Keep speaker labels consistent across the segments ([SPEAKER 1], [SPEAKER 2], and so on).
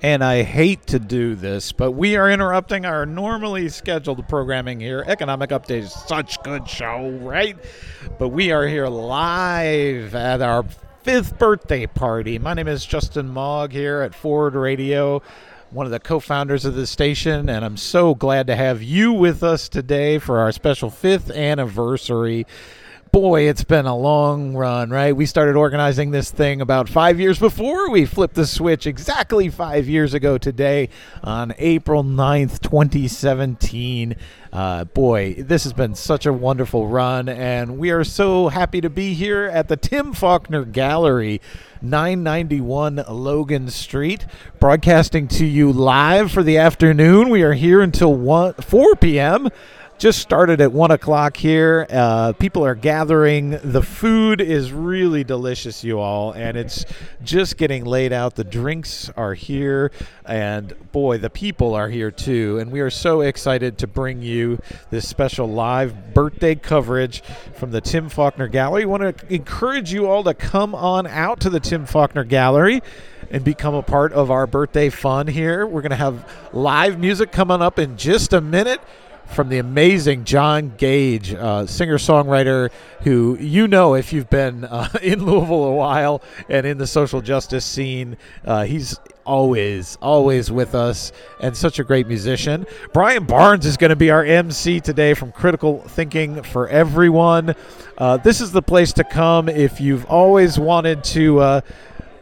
[SPEAKER 1] And I hate to do this, but we are interrupting our normally scheduled programming here. Economic Update is such good show, right? But we are here live at our fifth birthday party. My name is Justin Mogg here at Forward Radio, one of the co-founders of the station, and I'm so glad to have you with us today for our special fifth anniversary boy, it's been a long run, right? We started organizing this thing about five years before we flipped the switch, exactly five years ago today on April 9th, 2017. Uh, boy, this has been such a wonderful run, and we are so happy to be here at the Tim Faulkner Gallery. 991 Logan Street, broadcasting to you live for the afternoon. We are here until 1, 4 p.m just started at one o'clock here. Uh, people are gathering. The food is really delicious, you all, and it's just getting laid out. The drinks are here, and boy, the people are here too. And we are so excited to bring you this special live birthday coverage from the Tim Faulkner Gallery. We want to encourage you all to come on out to the Tim Faulkner Gallery and become a part of our birthday fun here. We're going to have live music coming up in just a minute from the amazing John Gage, uh, singer songwriter, who you know if you've been uh, in Louisville a while and in the social justice scene. Uh, he's always, always with us and such a great musician. Brian Barnes is going to be our MC today from Critical Thinking for Everyone. Uh, this is the place to come if you've always wanted to uh,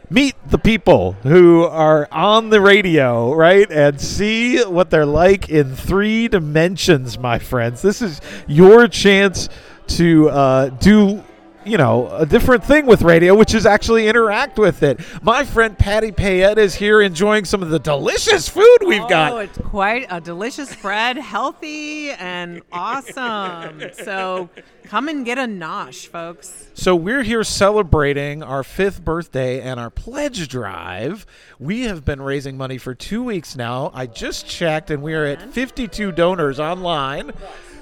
[SPEAKER 1] meet the people who are on the radio, right? And see what they're like in three dimensions, my friends. This is your chance to uh, do you know, a different thing with radio, which is actually interact with it. My friend Patty Payette is here enjoying some of the delicious food we've
[SPEAKER 2] oh,
[SPEAKER 1] got.
[SPEAKER 2] Oh, it's quite a delicious spread, healthy and awesome. So come and get a nosh, folks.
[SPEAKER 1] So we're here celebrating our fifth birthday and our pledge drive. We have been raising money for two weeks now. I just checked, and we are at 52 donors online,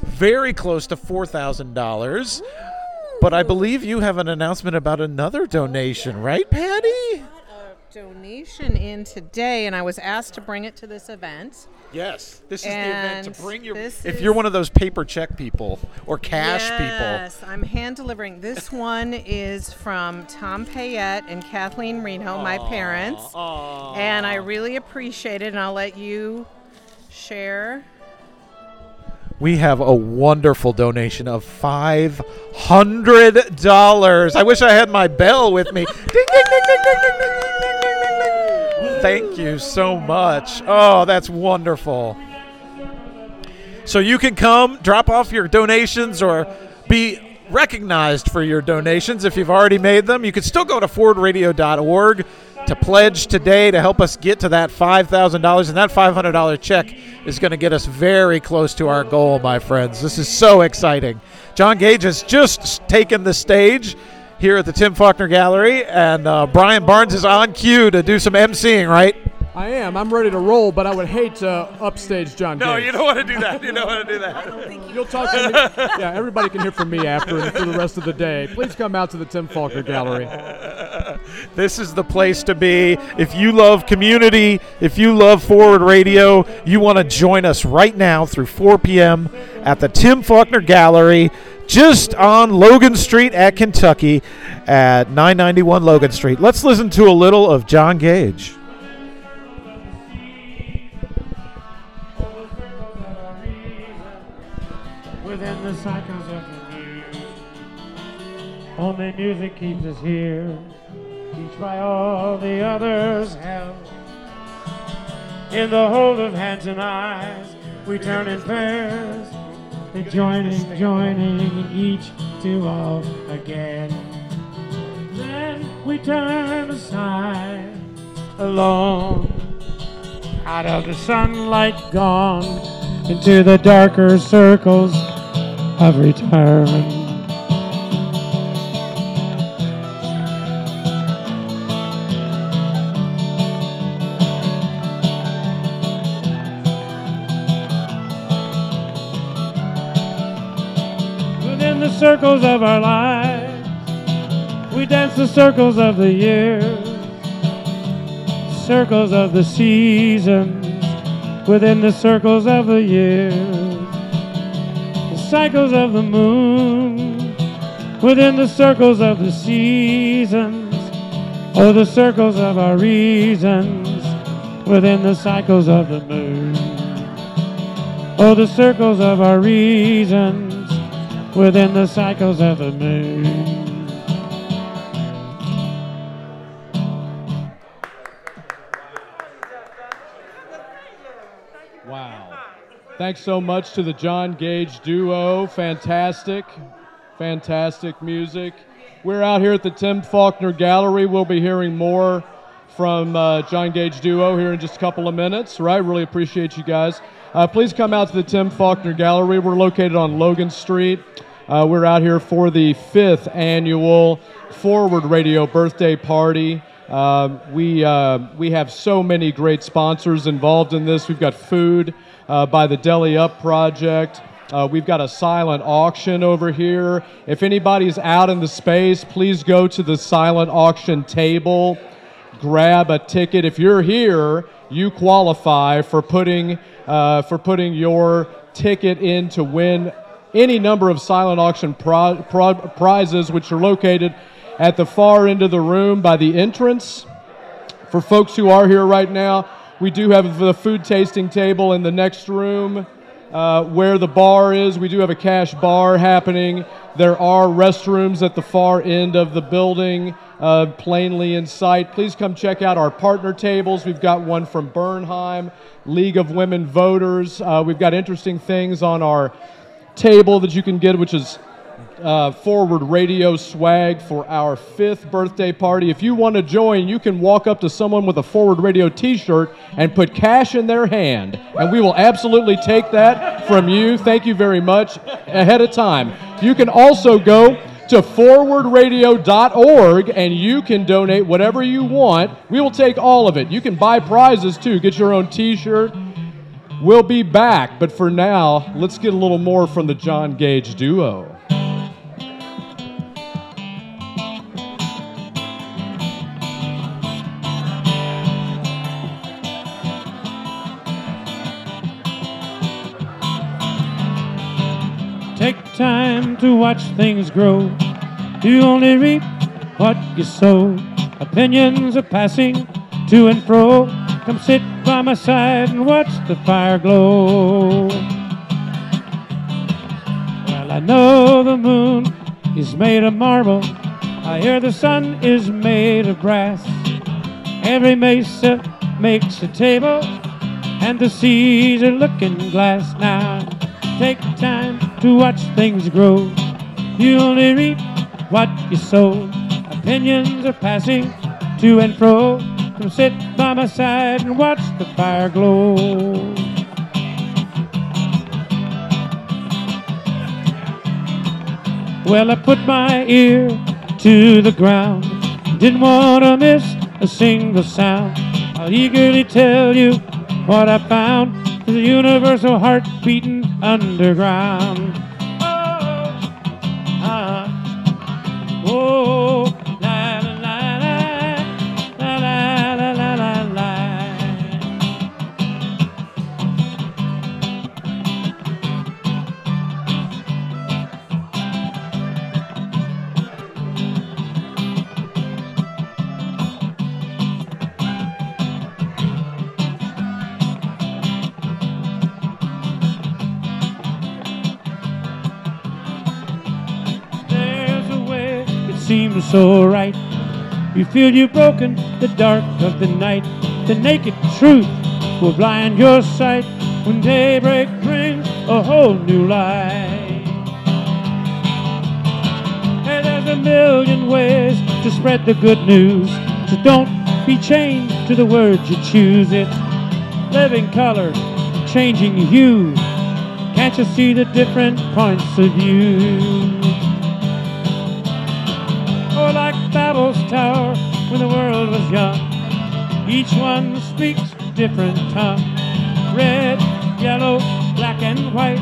[SPEAKER 1] very close to four thousand dollars. But I believe you have an announcement about another oh, donation, right, Patty?
[SPEAKER 2] I got a donation in today, and I was asked to bring it to this event.
[SPEAKER 1] Yes, this is and the event to bring your. If you're one of those paper check people or cash
[SPEAKER 2] yes,
[SPEAKER 1] people.
[SPEAKER 2] Yes, I'm hand delivering. This one is from Tom Payette and Kathleen Reno, my parents,
[SPEAKER 1] aww.
[SPEAKER 2] and I really appreciate it. And I'll let you share
[SPEAKER 1] we have a wonderful donation of five hundred dollars. I wish I had my bell with me. ding, ding, ding, ding, ding, ding, ding, ding, ding, ding. Thank you so much. Oh, that's wonderful. So you can come, drop off your donations, or be recognized for your donations if you've already made them. You can still go to forwardradio.org to pledge today to help us get to that $5,000. And that $500 check is going to get us very close to our goal, my friends. This is so exciting. John Gage has just taken the stage here at the Tim Faulkner Gallery, and uh, Brian Barnes is on cue to do some emceeing, right?
[SPEAKER 3] I am. I'm ready to roll, but I would hate to upstage John.
[SPEAKER 1] No,
[SPEAKER 3] Gage.
[SPEAKER 1] you don't want to do that. You don't want to do that.
[SPEAKER 3] You'll talk to me. Yeah, everybody can hear from me after and for the rest of the day. Please come out to the Tim Faulkner Gallery.
[SPEAKER 1] This is the place to be. If you love community, if you love Forward Radio, you want to join us right now through 4 p.m. at the Tim Faulkner Gallery just on Logan Street at Kentucky at 991 Logan Street. Let's listen to a little of John Gage.
[SPEAKER 4] The cycles of the years. Only music keeps us here, each by all the others held. In the hold of hands and eyes, we turn in pairs, joining, joining each to all again. Then we turn aside, alone, out of the sunlight gone, into the darker circles have returned. Within the circles of our lives, we dance the circles of the years. circles of the seasons, within the circles of the years, cycles of the moon, within the circles of the seasons, oh, the circles of our reasons, within the cycles of the moon, oh, the circles of our reasons, within the cycles of the moon.
[SPEAKER 3] Thanks so much to the John Gage duo. Fantastic, fantastic music. We're out here at the Tim Faulkner Gallery. We'll be hearing more from uh, John Gage duo here in just a couple of minutes, right? Really appreciate you guys. Uh, please come out to the Tim Faulkner Gallery. We're located on Logan Street. Uh, we're out here for the fifth annual Forward Radio birthday party. Um, we, uh, we have so many great sponsors involved in this. We've got food uh, by the Deli Up Project. Uh, we've got a silent auction over here. If anybody's out in the space, please go to the silent auction table, grab a ticket. If you're here, you qualify for putting, uh, for putting your ticket in to win any number of silent auction prizes, which are located at the far end of the room by the entrance. For folks who are here right now, we do have the food tasting table in the next room uh, where the bar is. We do have a cash bar happening. There are restrooms at the far end of the building, uh, plainly in sight. Please come check out our partner tables. We've got one from Bernheim, League of Women Voters. Uh, we've got interesting things on our table that you can get, which is uh, forward radio swag for our fifth birthday party. If you want to join, you can walk up to someone with a forward radio t shirt and put cash in their hand, and we will absolutely take that from you. Thank you very much ahead of time. You can also go to forwardradio.org and you can donate whatever you want. We will take all of it. You can buy prizes too, get your own t shirt. We'll be back, but for now, let's get a little more from the John Gage duo.
[SPEAKER 4] Time to watch things grow. You only reap what you sow. Opinions are passing to and fro. Come sit by my side and watch the fire glow. Well, I know the moon is made of marble. I hear the sun is made of brass. Every mesa makes a table, and the seas are looking glass now. Take time to watch things grow. You only reap what you sow. Opinions are passing to and fro. Come sit by my side and watch the fire glow. Well, I put my ear to the ground. Didn't want to miss a single sound. I'll eagerly tell you what I found. The universal heart beating underground. Oh, ah, oh, so right. You feel you've broken the dark of the night. The naked truth will blind your sight when daybreak brings a whole new light. Hey, there's a million ways to spread the good news. So don't be chained to the words you choose. It's living color, changing hue. Can't you see the different points of view? Babel's Tower when the world was young. Each one speaks different tongue. Red, yellow, black, and white.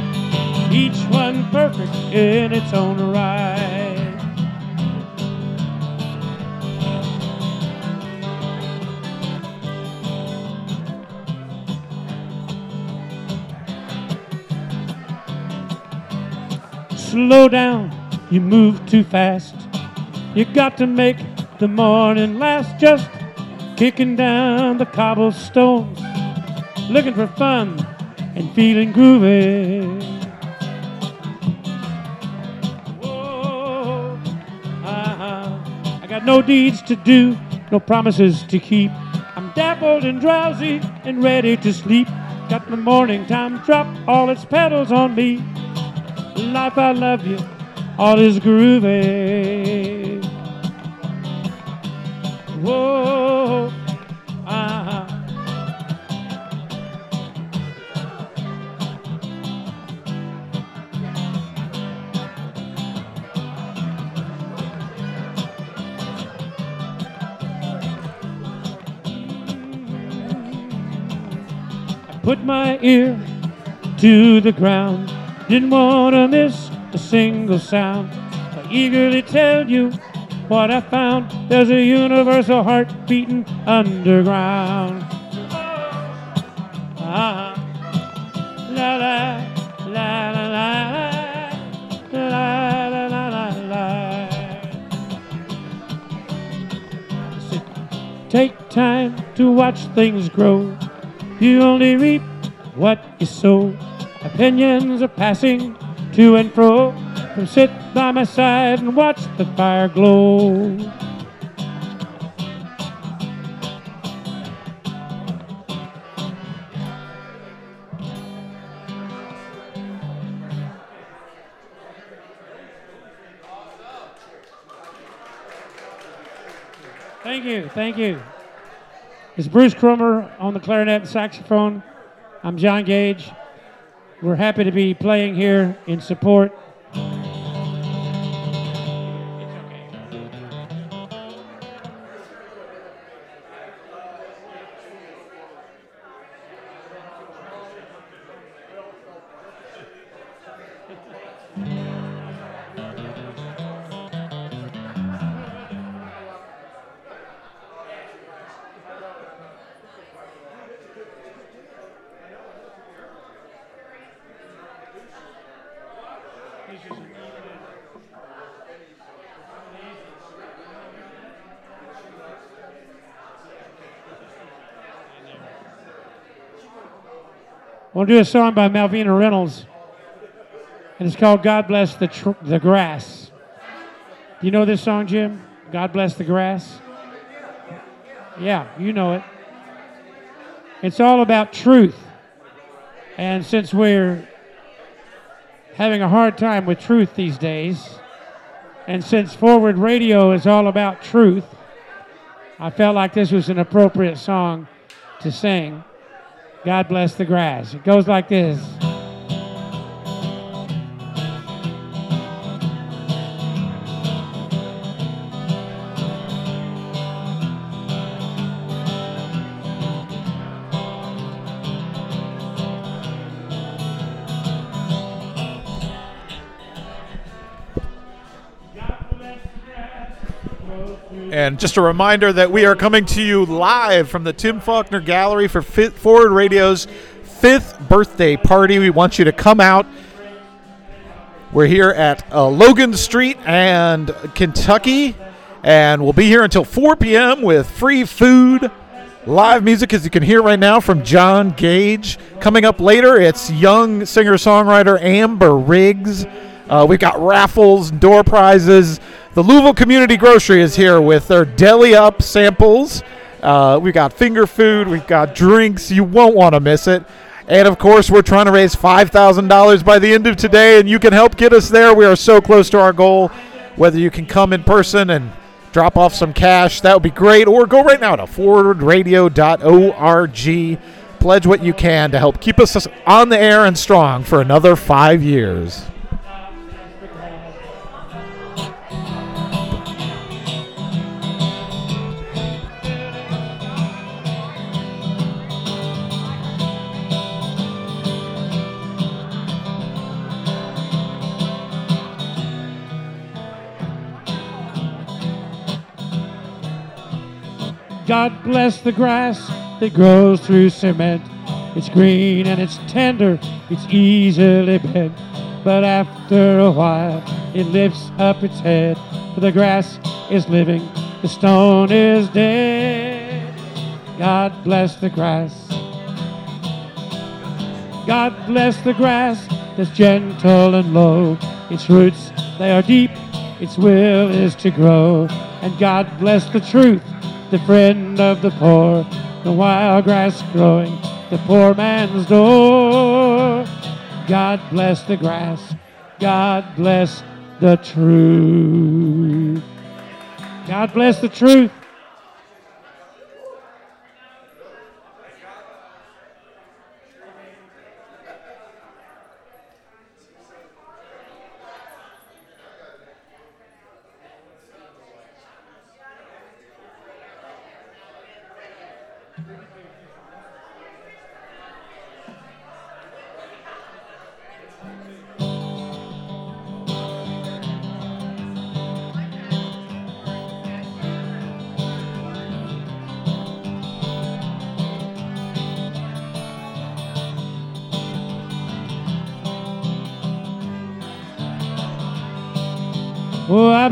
[SPEAKER 4] Each one perfect in its own right. slow down, you move too fast. You got to make the morning last just kicking down the cobblestones, looking for fun and feeling groovy. Whoa, uh-huh. I got no deeds to do, no promises to keep. I'm dappled and drowsy and ready to sleep. Got the morning time drop, all its petals on me. Life, I love you, all is groovy. Whoa. I put my ear to the ground, didn't want to miss a single sound. I eagerly tell you what I found. There's a universal heart beating underground. Ah, la la la la la la la la la la. Take time to watch things grow. You only reap what you sow. Opinions are passing to and fro. Come sit by my side and watch the fire glow. Thank you, thank you. It's Bruce Cromer on the clarinet and saxophone. I'm John Gage. We're happy to be playing here in support. We'll do a song by Malvina Reynolds, and it's called "God Bless the Tr- the Grass." Do you know this song, Jim? "God Bless the Grass." Yeah, you know it. It's all about truth, and since we're having a hard time with truth these days, and since Forward Radio is all about truth, I felt like this was an appropriate song to sing. God bless the grass. It goes like this.
[SPEAKER 1] And just a reminder that we are coming to you live from the Tim Faulkner Gallery for Fit Forward Radio's fifth birthday party. We want you to come out. We're here at uh, Logan Street and Kentucky, and we'll be here until 4 p.m. with free food, live music, as you can hear right now from John Gage. Coming up later, it's young singer songwriter Amber Riggs. Uh, we've got raffles, door prizes. The Louisville Community Grocery is here with their deli up samples. Uh, we've got finger food, we've got drinks. You won't want to miss it. And of course, we're trying to raise $5,000 by the end of today, and you can help get us there. We are so close to our goal. Whether you can come in person and drop off some cash, that would be great. Or go right now to forwardradio.org. Pledge what you can to help keep us on the air and strong for another five years.
[SPEAKER 4] God bless the grass that grows through cement. It's green and it's tender, it's easily bent. But after a while, it lifts up its head, for the grass is living, the stone is dead. God bless the grass. God bless the grass that's gentle and low. Its roots, they are deep, its will is to grow. And God bless the truth, the friend of the poor, the wild grass growing, the poor man's door. God bless the grass, God bless the truth. God bless the truth.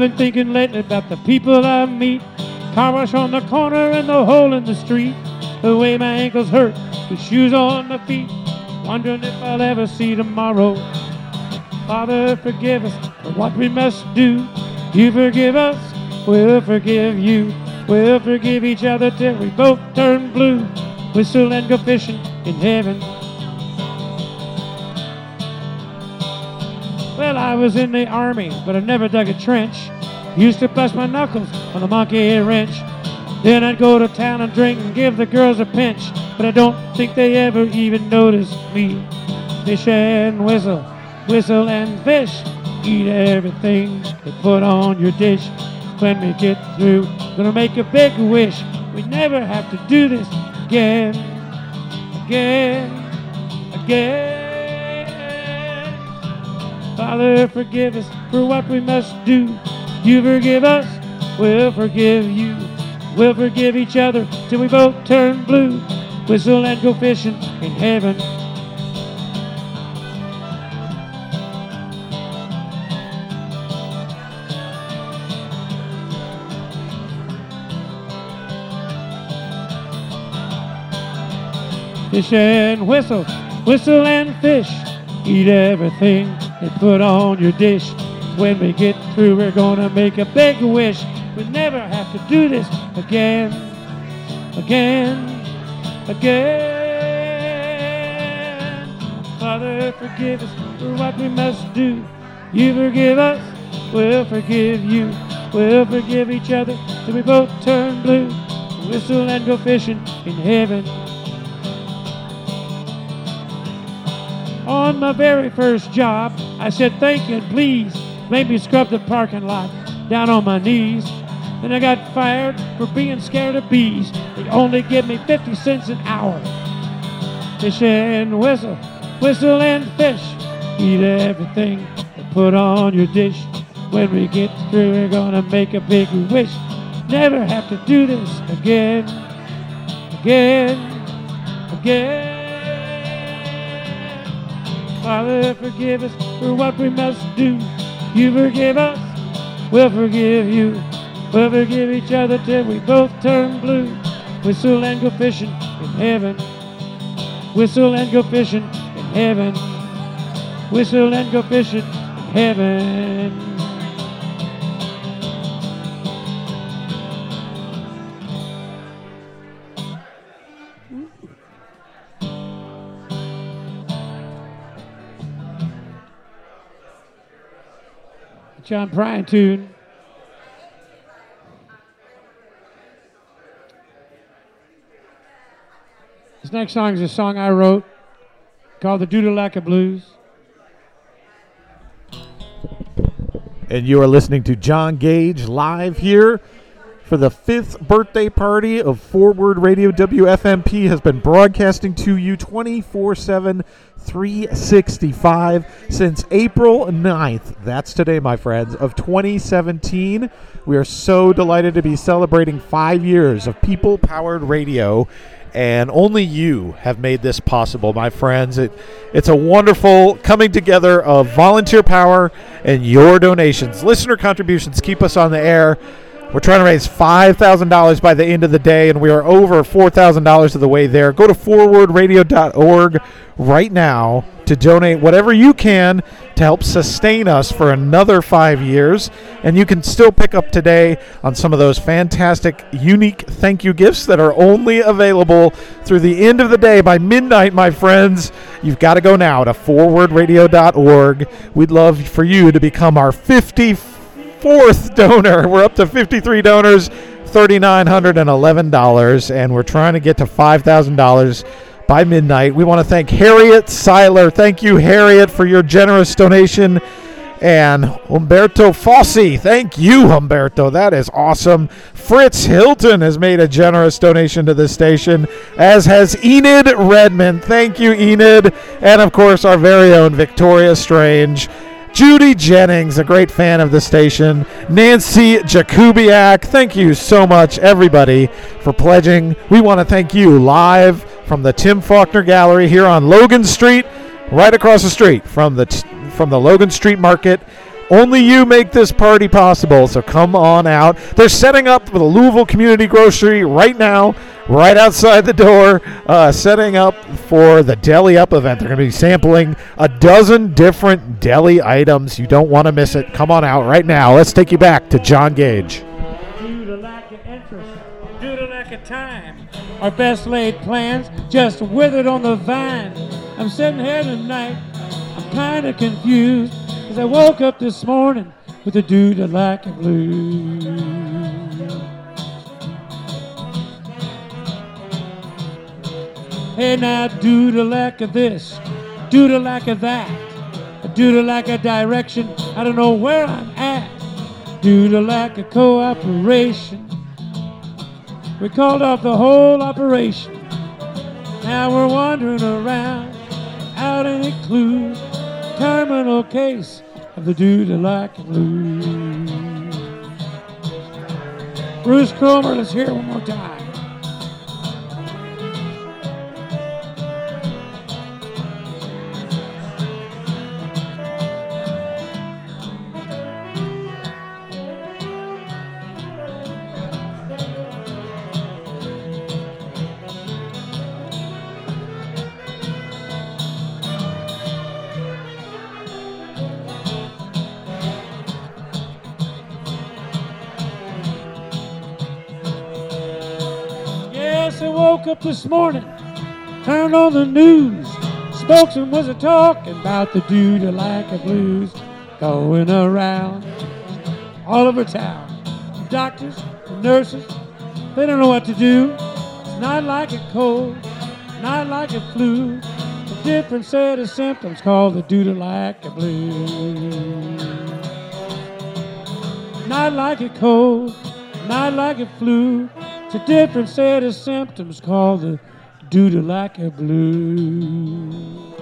[SPEAKER 4] Been thinking lately about the people I meet. Car wash on the corner and the hole in the street. The way my ankles hurt, the shoes on my feet. Wondering if I'll ever see tomorrow. Father, forgive us for what we must do. You forgive us, we'll forgive you. We'll forgive each other till we both turn blue. Whistle and go fishing in heaven. Well, I was in the army, but I never dug a trench. Used to bust my knuckles on the monkey wrench. Then I'd go to town and drink and give the girls a pinch. But I don't think they ever even noticed me. Fish and whistle, whistle and fish. Eat everything they put on your dish. When we get through, gonna make a big wish. We never have to do this again, again, again. Father, forgive us for what we must do. You forgive us, we'll forgive you. We'll forgive each other till we both turn blue. Whistle and go fishing in heaven. Fish and whistle, whistle and fish. Eat everything they put on your dish. When we get through, we're gonna make a big wish. We never have to do this again, again, again. Father, forgive us for what we must do. You forgive us, we'll forgive you. We'll forgive each other till we both turn blue. Whistle and go fishing in heaven. On my very first job, I said, thank you and please make me scrub the parking lot down on my knees. Then I got fired for being scared of bees. They only give me 50 cents an hour. Fish and whistle, whistle and fish. Eat everything they put on your dish. When we get through, we're gonna make a big wish. Never have to do this again, again, again. Father, forgive us for what we must do. You forgive us, we'll forgive you. We'll forgive each other till we both turn blue. Whistle and go fishing in heaven. Whistle and go fishing in heaven. Whistle and go fishing in heaven. John Prine tune. This next song is a song I wrote called the Doodalacca Blues.
[SPEAKER 2] And you are listening to John Gage live here for the fifth birthday party of Forward Radio. WFMP has been broadcasting to you 24 7, 365 since April 9th. That's today, my friends, of 2017. We are so delighted to be celebrating five years of people powered radio
[SPEAKER 1] and only you have made this possible, my friends. It, it's a wonderful coming together of volunteer power and your donations. Listener contributions keep us on the air. We're trying to raise $5,000 by the end of the day, and we are over $4,000 of the way there. Go to forwardradio.org right now to donate whatever you can to help sustain us for another five years. And you can still pick up today on some of those fantastic, unique thank you gifts that are only available through the end of the day by midnight, my friends. You've got to go now to forwardradio.org. We'd love for you to become our 54th donor. We're up to 53 donors. $3,911, and we're trying to get to $5,000 by midnight. We want to thank Harriet Seiler. Thank you, Harriet, for your generous donation. And Humberto Fossi. Thank you, Humberto. That is awesome. Fritz Hilton has made a generous donation to this station, as has Enid Redmond. Thank you, Enid. And of course, our very own Victoria Strange. Judy Jennings, a great fan of the station. Nancy Jakubiak, thank you so much, everybody, for pledging. We want to thank you live from the Tim Faulkner Gallery here on Logan Street, right across the street from the t- from the Logan Street Market. Only you make this party possible, so come on out. They're setting up with a Louisville Community Grocery right now, right outside the door, uh, setting up for the Deli Up event. They're going to be sampling a dozen different deli items. You don't want to miss it. Come on out right now. Let's take you back to John Gage.
[SPEAKER 4] Due to lack of interest, due to lack of time, our best laid plans just withered on the vine. I'm sitting here tonight, I'm kind of confused, as I woke up this morning with a dude to lack of blues. Hey now, due to lack of this, due to lack of that, due to lack of direction, I don't know where I'm at. Due to lack of cooperation, we called off the whole operation. Now we're wandering around, out in the clues. Terminal case of the due to like blues. Bruce Cromer, let's hear it one more time. This morning, turned on the news. Spokesman was a talking about the due to lack of blues going around all over town. The Doctors, and nurses, they don't know what to do. It's not like a cold, not like a flu. A different set of symptoms called the to lack of blues. Not like a cold, not like a flu. It's a different set of symptoms called the due to lack of blue.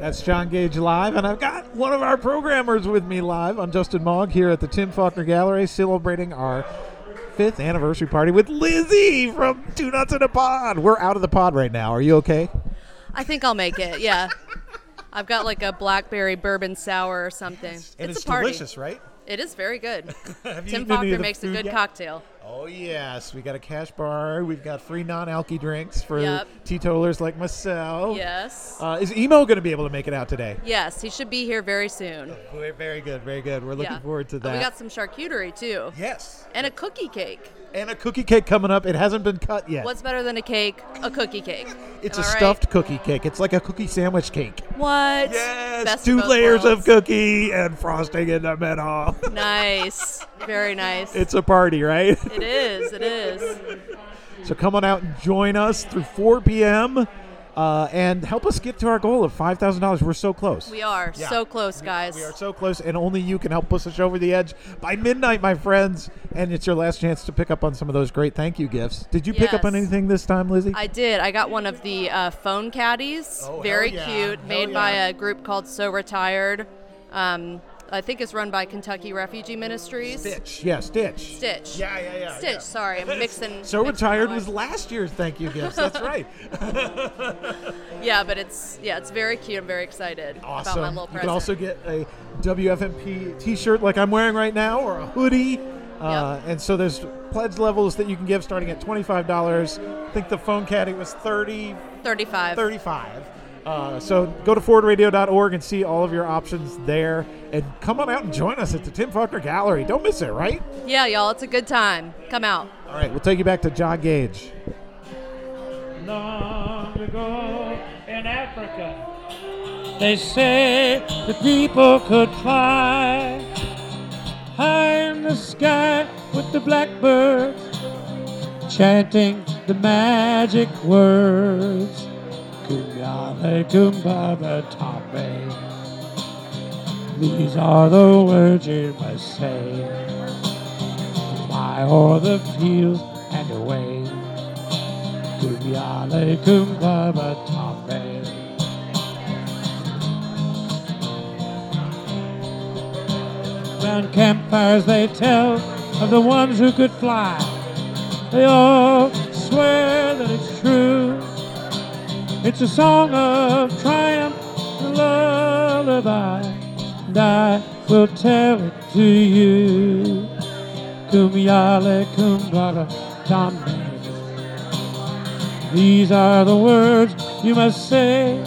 [SPEAKER 1] That's John Gage live, and I've got one of our programmers with me live. I'm Justin Mogg here at the Tim Faulkner Gallery, celebrating our fifth anniversary party with Lizzie from Two Nuts in a Pod. We're out of the pod right now. Are you okay?
[SPEAKER 5] I think I'll make it. Yeah. I've got like a blackberry bourbon sour or something.
[SPEAKER 1] And
[SPEAKER 5] it's,
[SPEAKER 1] it's,
[SPEAKER 5] a party.
[SPEAKER 1] delicious, right?
[SPEAKER 5] It is very good. Tim
[SPEAKER 1] eaten any
[SPEAKER 5] Faulkner
[SPEAKER 1] of the
[SPEAKER 5] makes a good
[SPEAKER 1] yet?
[SPEAKER 5] cocktail.
[SPEAKER 1] Oh yes, we got a cash bar. We've got free non-alky drinks for
[SPEAKER 5] Yep.
[SPEAKER 1] teetotalers like myself.
[SPEAKER 5] Yes.
[SPEAKER 1] Uh, is Emo going to be able to make it out today?
[SPEAKER 5] yes, he should be here very soon.
[SPEAKER 1] Very- Very good, very good. We're looking
[SPEAKER 5] yeah.
[SPEAKER 1] forward to
[SPEAKER 5] And
[SPEAKER 1] that.
[SPEAKER 5] We got some charcuterie too.
[SPEAKER 1] yes,
[SPEAKER 5] And a cookie cake.
[SPEAKER 1] And a cookie cake coming up. It hasn't been cut yet.
[SPEAKER 5] What's better than a cake? A cookie cake.
[SPEAKER 1] It's
[SPEAKER 5] Am
[SPEAKER 1] a
[SPEAKER 5] I right?
[SPEAKER 1] stuffed cookie cake. It's like a cookie sandwich cake.
[SPEAKER 5] What?
[SPEAKER 1] Yes,
[SPEAKER 5] Best
[SPEAKER 1] two
[SPEAKER 5] both
[SPEAKER 1] layers of cookie and frosting in the middle.
[SPEAKER 5] Nice. Very nice.
[SPEAKER 1] it's a party, right?
[SPEAKER 5] it is. It is.
[SPEAKER 1] So come on out and join us through 4 p.m. Uh, and help us get to our goal of five thousand dollars. We're so close.
[SPEAKER 5] We are
[SPEAKER 1] Yeah.
[SPEAKER 5] so close, guys.
[SPEAKER 1] We are so close, and only you can help push us over the edge by midnight, my friends. And it's your last chance to pick up on some of those great thank you gifts. Did you pick up on anything this time, Lizzie?
[SPEAKER 5] I did. I got one of the uh, phone caddies.
[SPEAKER 1] Oh,
[SPEAKER 5] Very
[SPEAKER 1] yeah.
[SPEAKER 5] cute.
[SPEAKER 1] Hell
[SPEAKER 5] Made by a group called So Retired. Um, I think it's run by Kentucky Refugee Ministries.
[SPEAKER 1] Stitch. Yeah, Stitch.
[SPEAKER 5] Stitch.
[SPEAKER 1] Yeah, yeah, yeah.
[SPEAKER 5] Stitch.
[SPEAKER 1] yeah.
[SPEAKER 5] Sorry, I'm mixing.
[SPEAKER 1] So
[SPEAKER 5] mixing
[SPEAKER 1] retired was last year's thank you gifts. That's right.
[SPEAKER 5] Yeah, but it's yeah, it's very cute. I'm very excited
[SPEAKER 1] awesome.
[SPEAKER 5] about my little
[SPEAKER 1] you can also get a WFMP T-shirt like I'm wearing right now, or a hoodie. Uh, and so there's pledge levels that you can give starting at twenty-five dollars. I think the phone caddy was 30
[SPEAKER 5] 35.
[SPEAKER 1] 35 uh, so go to forwardradio.org and see all of your options there and come on out and join us at the tim faulkner gallery don't miss it right
[SPEAKER 5] Yeah, y'all, it's a good time. Come out.
[SPEAKER 1] all right we'll take you back to john gage
[SPEAKER 4] long ago in Africa. They say the people could fly high in the sky with the blackbirds chanting the magic words. These are the words you must say. Fly o'er the fields and away. Round campfires they tell of the ones who could fly. They all swear that it's true. It's a song of triumph, a lullaby, and I will tell it to you. Kumyale kumbara tambe. These are the words you must say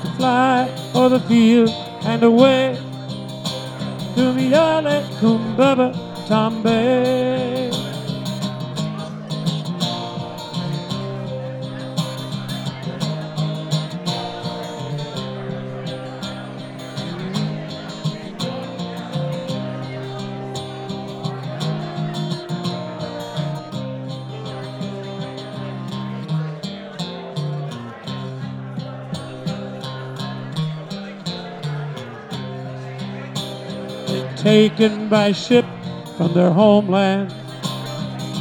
[SPEAKER 4] to fly o'er the field and away. Kumyale kumbaba tambe. Taken by ship from their homeland.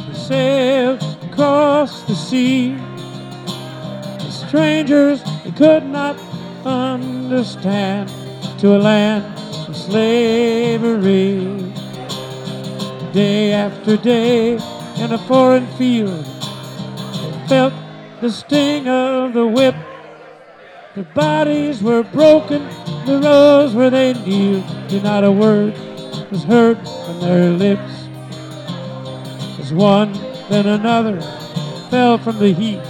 [SPEAKER 4] They sailed across the sea. The strangers they could not understand to a land of slavery. Day after day in a foreign field, they felt the sting of the whip. Their bodies were broken, the rows where they kneeled, and not a word was heard from their lips. As one, then another fell from the heat.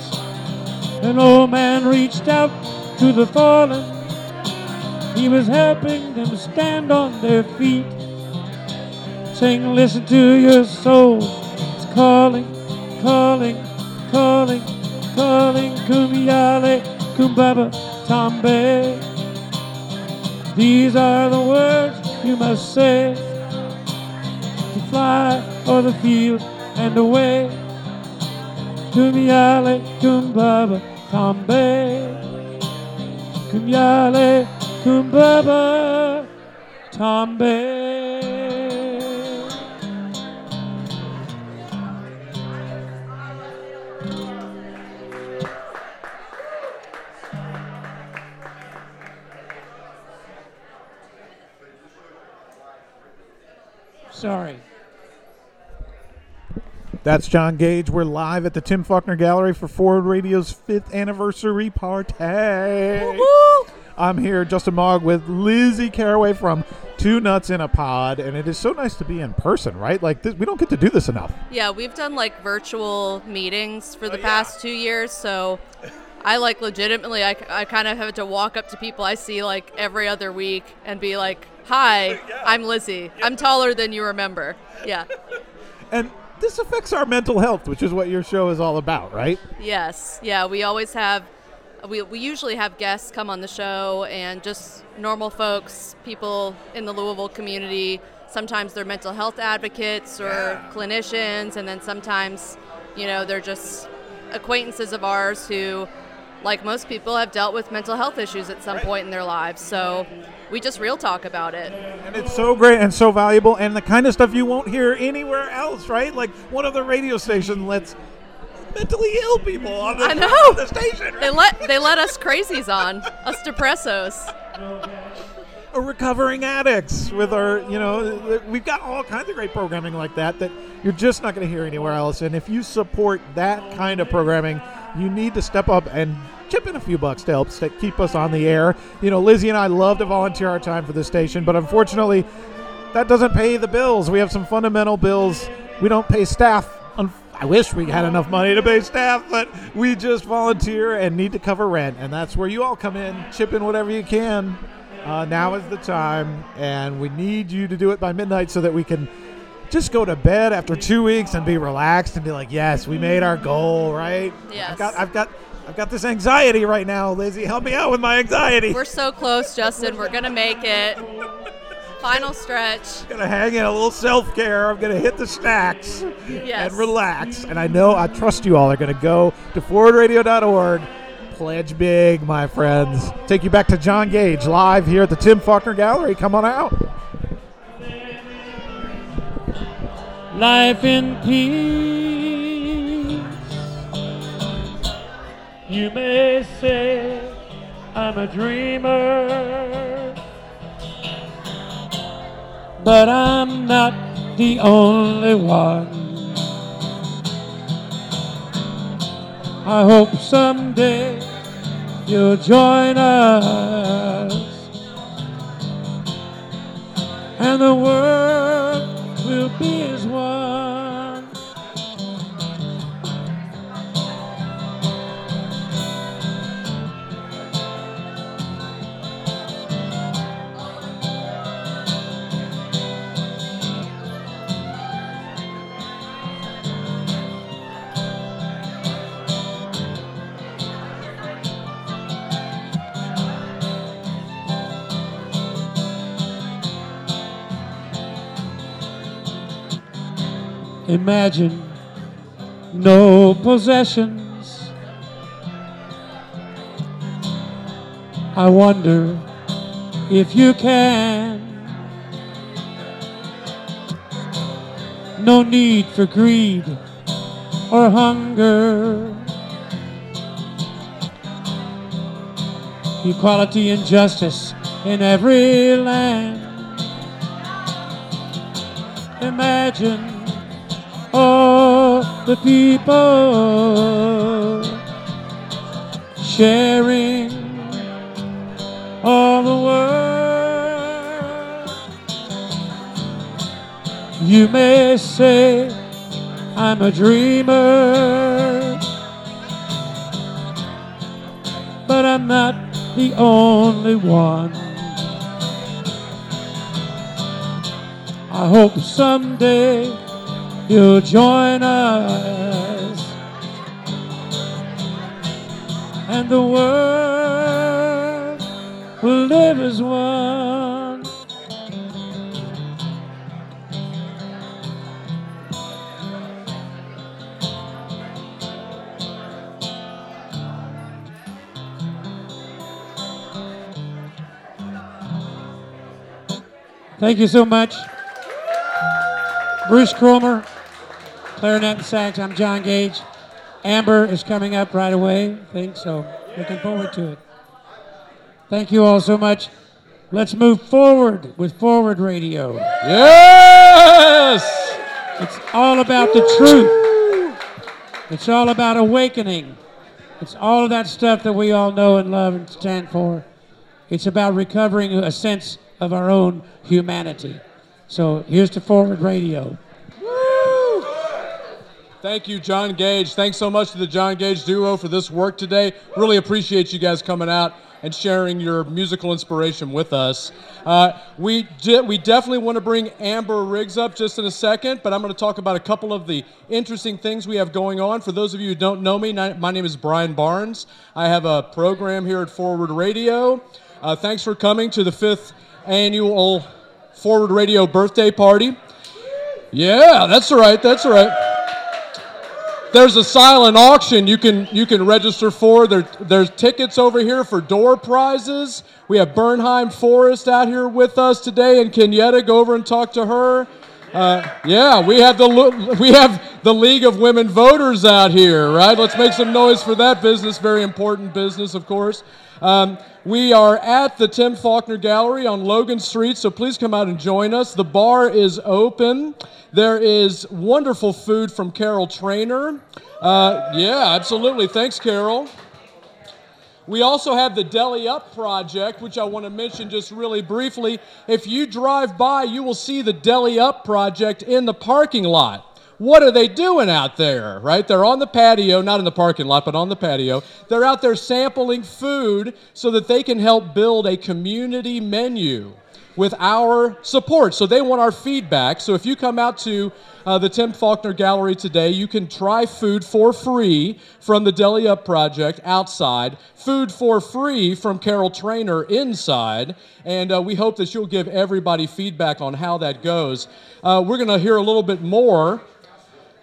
[SPEAKER 4] An old man reached out to the fallen. He was helping them stand on their feet. Saying, listen to your soul. It's calling, calling, calling, calling. Kumiyale, kumbaba, tambe. These are the words you must say fly o'er the field and away. to Kumyale, kumbaba, tambe. Kumyale, kumbaba, tambe. Sorry.
[SPEAKER 1] That's John Gage. We're live at the Tim Faulkner Gallery for Forward Radio's fifth anniversary party. I'm here, Justin Mogg, with Lizzie Caraway from Two Nuts in a Pod, and it is so nice to be in person, right? Like this, we don't get to do this enough.
[SPEAKER 5] Yeah, we've done like virtual meetings
[SPEAKER 1] Oh,
[SPEAKER 5] for the oh, past two years, so I like legitimately, I, I kind of have to walk up to people I see like every other week and be like, "Hi, I'm Lizzie. I'm taller than you remember." Yeah.
[SPEAKER 1] And this affects our mental health, which is what your show is all about, right?
[SPEAKER 5] Yes. Yeah, we always have we, we usually have guests come on the show and just normal folks, people in the Louisville community. Sometimes they're mental health advocates or clinicians, and then sometimes, you know, they're just acquaintances of ours who, like most people, have dealt with mental health issues at some point in their lives. So we just real talk about it.
[SPEAKER 1] And it's so great and so valuable, and the kind of stuff you won't hear anywhere else, right? Like one other radio station lets mentally ill people on the,
[SPEAKER 5] I know.
[SPEAKER 1] on the station.
[SPEAKER 5] They let they let us crazies on, us depressos.
[SPEAKER 1] a recovering addicts with our, you know, we've got all kinds of great programming like that that you're just not going to hear anywhere else. And if you support that kind of programming, you need to step up and chip in a few bucks to help sta keep us on the air. You know, Lizzie and I love to volunteer our time for the station, but unfortunately, that doesn't pay the bills. We have some fundamental bills. We don't pay staff. I wish we had enough money to pay staff, but we just volunteer and need to cover rent. And that's where you all come in. Chip in whatever you can. Uh, now is the time, and we need you to do it by midnight so that we can just go to bed after two weeks and be relaxed and be like, yes, we made our goal, right?
[SPEAKER 5] Yes.
[SPEAKER 1] I've got, I've got, I've got this anxiety right now, Lizzie. Help me out with my anxiety.
[SPEAKER 5] We're so close, Justin. We're gonna make it. Final stretch.
[SPEAKER 1] I'm gonna hang in a little self care. I'm gonna hit the snacks
[SPEAKER 5] Yes.
[SPEAKER 1] and relax. And I know I trust you all are gonna go to forwardradio.org. Pledge big, my friends. Take you back to John Gage live here at the Tim Faulkner Gallery. Come on out.
[SPEAKER 4] life in peace. You may say I'm a dreamer, but I'm not the only one. I hope someday you'll join us and the world will be as one. Imagine no possessions. I wonder if you can. No need for greed or hunger. Equality and justice in every land. Imagine the people sharing all the world. You may say I'm a dreamer, but I'm not the only one. I hope someday you'll join us and the world will live as one. Thank you so much. Bruce Cromer, clarinet and sax. I'm John Gage. Amber is coming up right away. I think so. Looking forward to it. Thank you all so much. Let's move forward with Forward Radio.
[SPEAKER 3] Yes!
[SPEAKER 4] It's all about the truth. It's all about awakening. It's all of that stuff that we all know and love and stand for. It's about recovering a sense of our own humanity. So here's to Forward Radio.
[SPEAKER 3] Thank you, John Gage. Thanks so much to the John Gage duo for this work today. Really appreciate you guys coming out and sharing your musical inspiration with us. Uh, we we definitely want to bring Amber Riggs up just in a second, but I'm going to talk about a couple of the interesting things we have going on. For those of you who don't know me, my name is Brian Barnes. I have a program here at Forward Radio. Uh, thanks for coming to the fifth annual Forward Radio birthday party. Yeah, that's right. That's right. There's a silent auction you can you can register for. There, there's tickets over here for door prizes. We have Bernheim Forest out here with us today, and Kenyetta. Go over and talk to her. Uh, yeah, we have the we have the League of Women Voters out here, right? Let's make some noise for that business. Very important business, of course. Um, we are at the Tim Faulkner Gallery on Logan Street, so please come out and join us. The bar is open. There is wonderful food from Carol Trainer. Uh, yeah, absolutely. Thanks, Carol. We also have the Deli Up project, which I want to mention just really briefly. If you drive by, you will see the Deli Up project in the parking lot. What are they doing out there, right? They're on the patio, not in the parking lot, but on the patio. They're out there sampling food so that they can help build a community menu with our support. So they want our feedback. So if you come out to uh, the Tim Faulkner Gallery today, you can try food for free from the Deli Up Project outside, food for free from Carol Trainer inside, and uh, we hope that you'll give everybody feedback on how that goes. Uh, we're going to hear a little bit more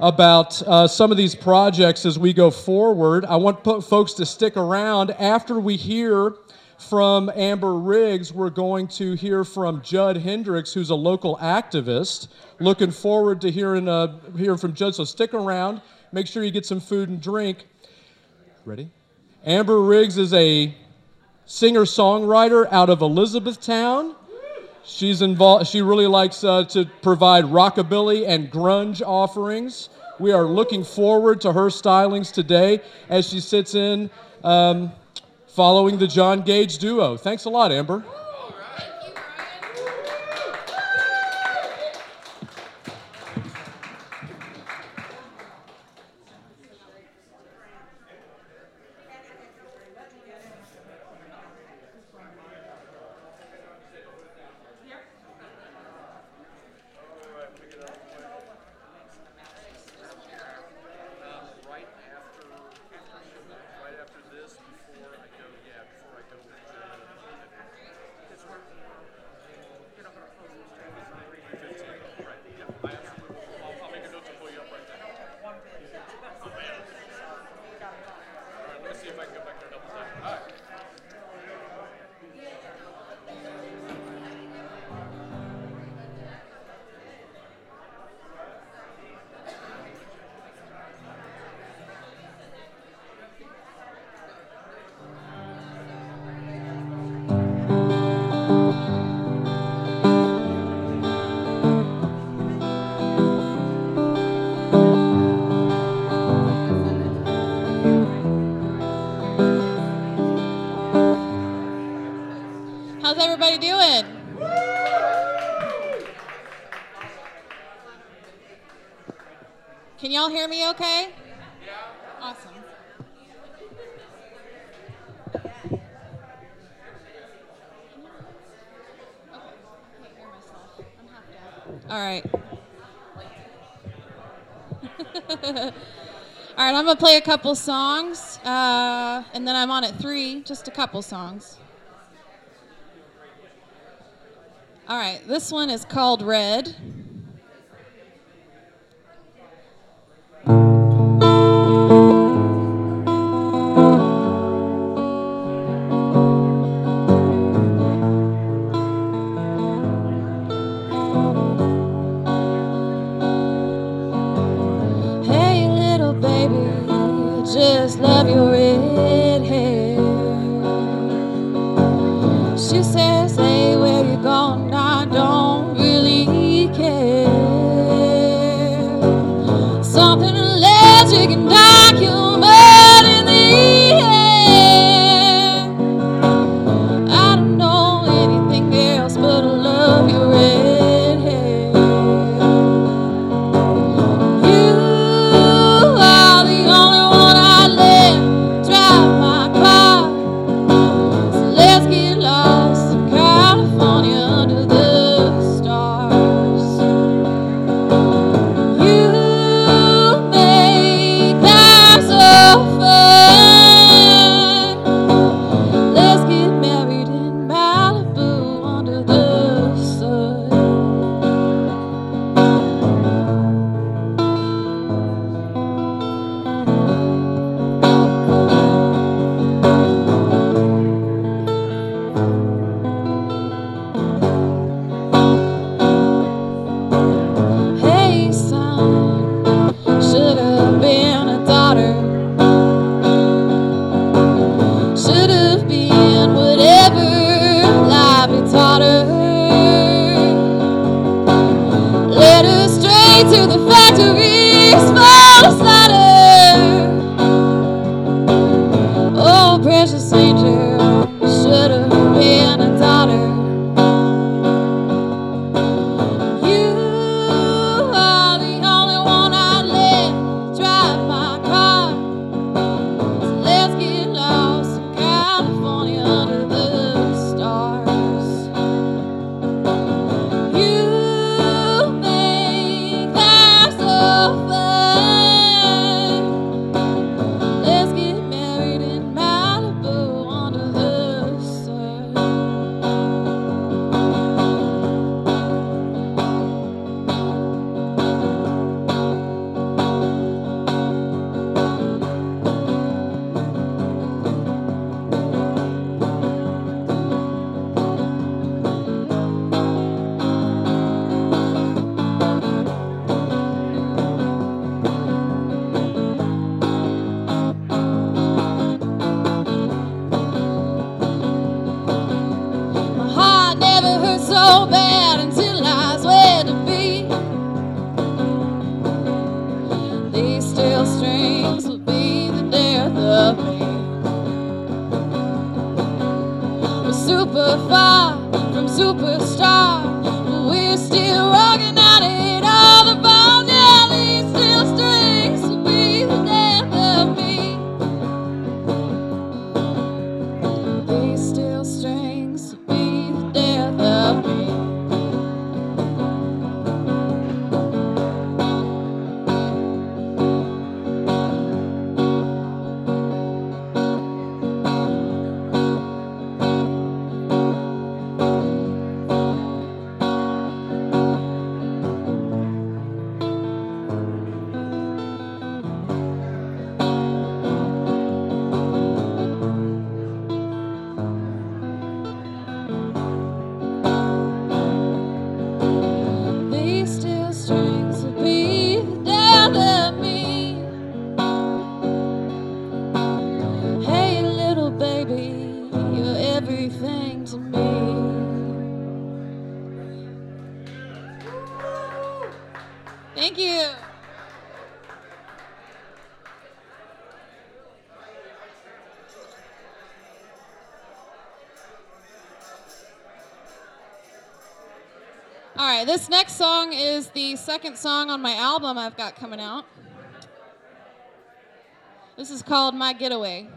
[SPEAKER 3] about uh, some of these projects as we go forward. I want po- folks to stick around after we hear from Amber Riggs, we're going to hear from Judd Hendricks, who's a local activist. Looking forward to hearing, uh, hearing from Judd, so stick around. Make sure you get some food and drink. Ready? Amber Riggs is a singer songwriter out of Elizabethtown. She's involved, she really likes uh, to provide rockabilly and grunge offerings. We are looking forward to her stylings today as she sits in. Um, following the John Gage duo. Thanks a lot, Amber.
[SPEAKER 6] Everybody doing? Can y'all hear me okay? Yeah. Awesome. All right. All right, I'm gonna play a couple songs, uh, and then I'm on at three, just a couple songs. All right, this one is called Red. this next song is the second song on my album I've got coming out. This is called My Getaway.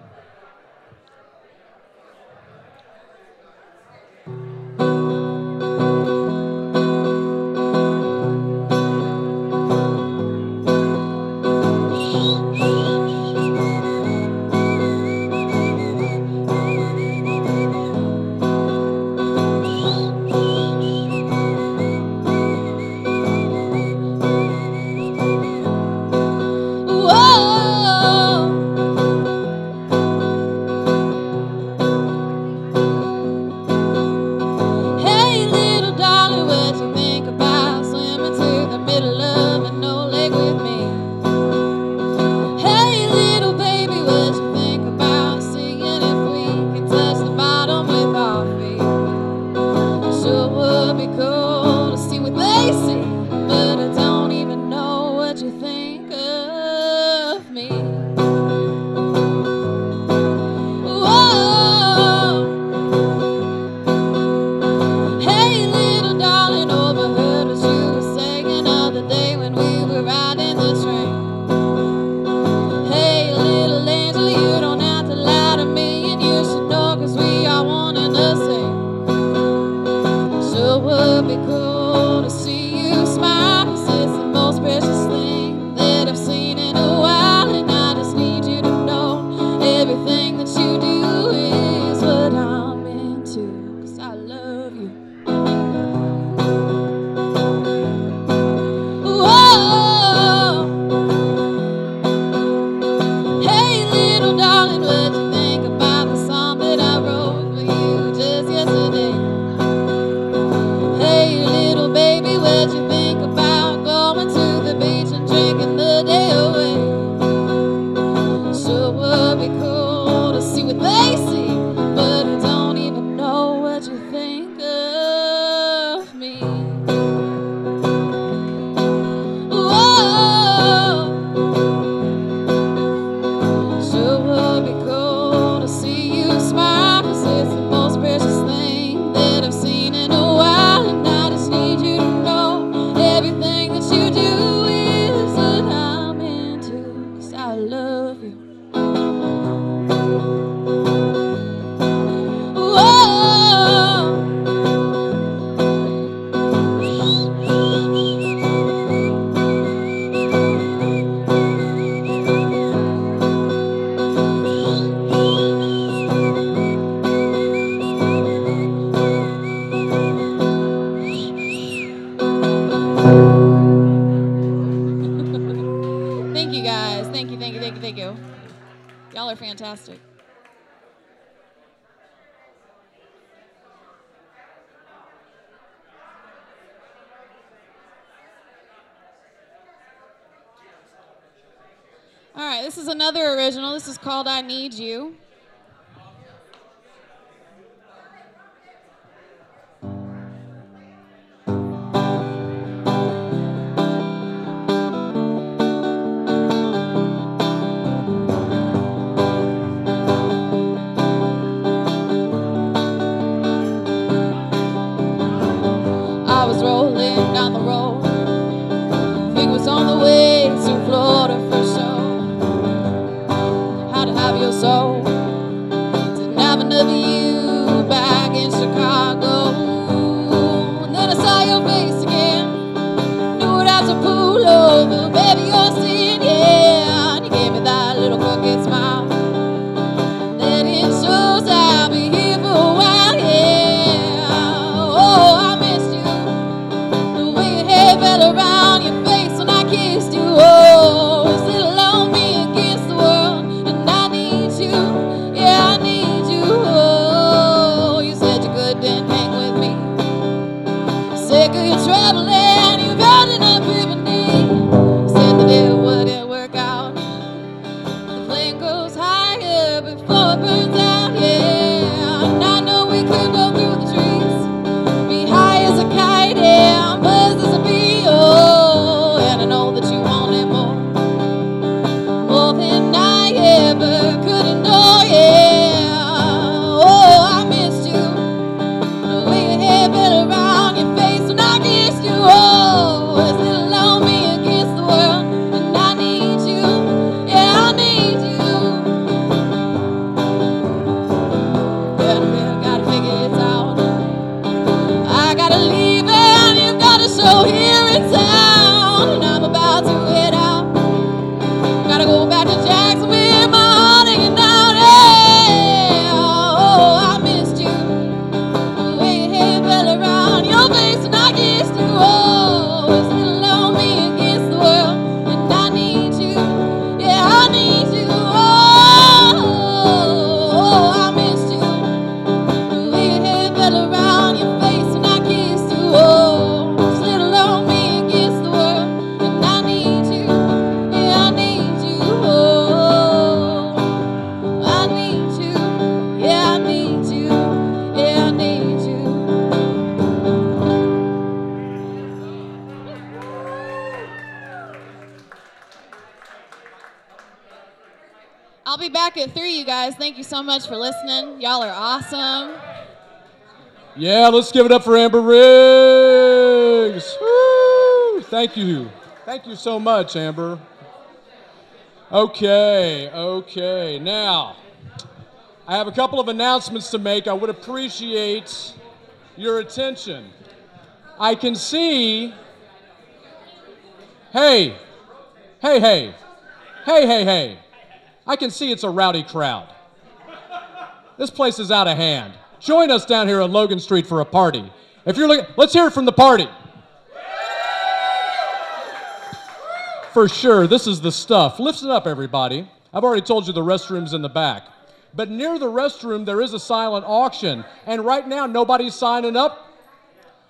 [SPEAKER 6] All right, this is another original. This is called I Need You. I was rolling down the road. Think was on the way to Florida for show. Have your soul. Have another you much for listening. Y'all are awesome.
[SPEAKER 3] Yeah, let's give it up for Amber Riggs. Woo! Thank you. Thank you so much, Amber. Okay, okay. Now, I have a couple of announcements to make. I would appreciate your attention. I can see. Hey, hey, hey, hey, hey, hey. I can see it's a rowdy crowd. This place is out of hand. Join us down here on Logan Street for a party. If you're looking, let's hear it from the party. For sure, this is the stuff. Lift it up, everybody. I've already told you the restroom's in the back. But near the restroom, there is a silent auction. And right now, nobody's signing up.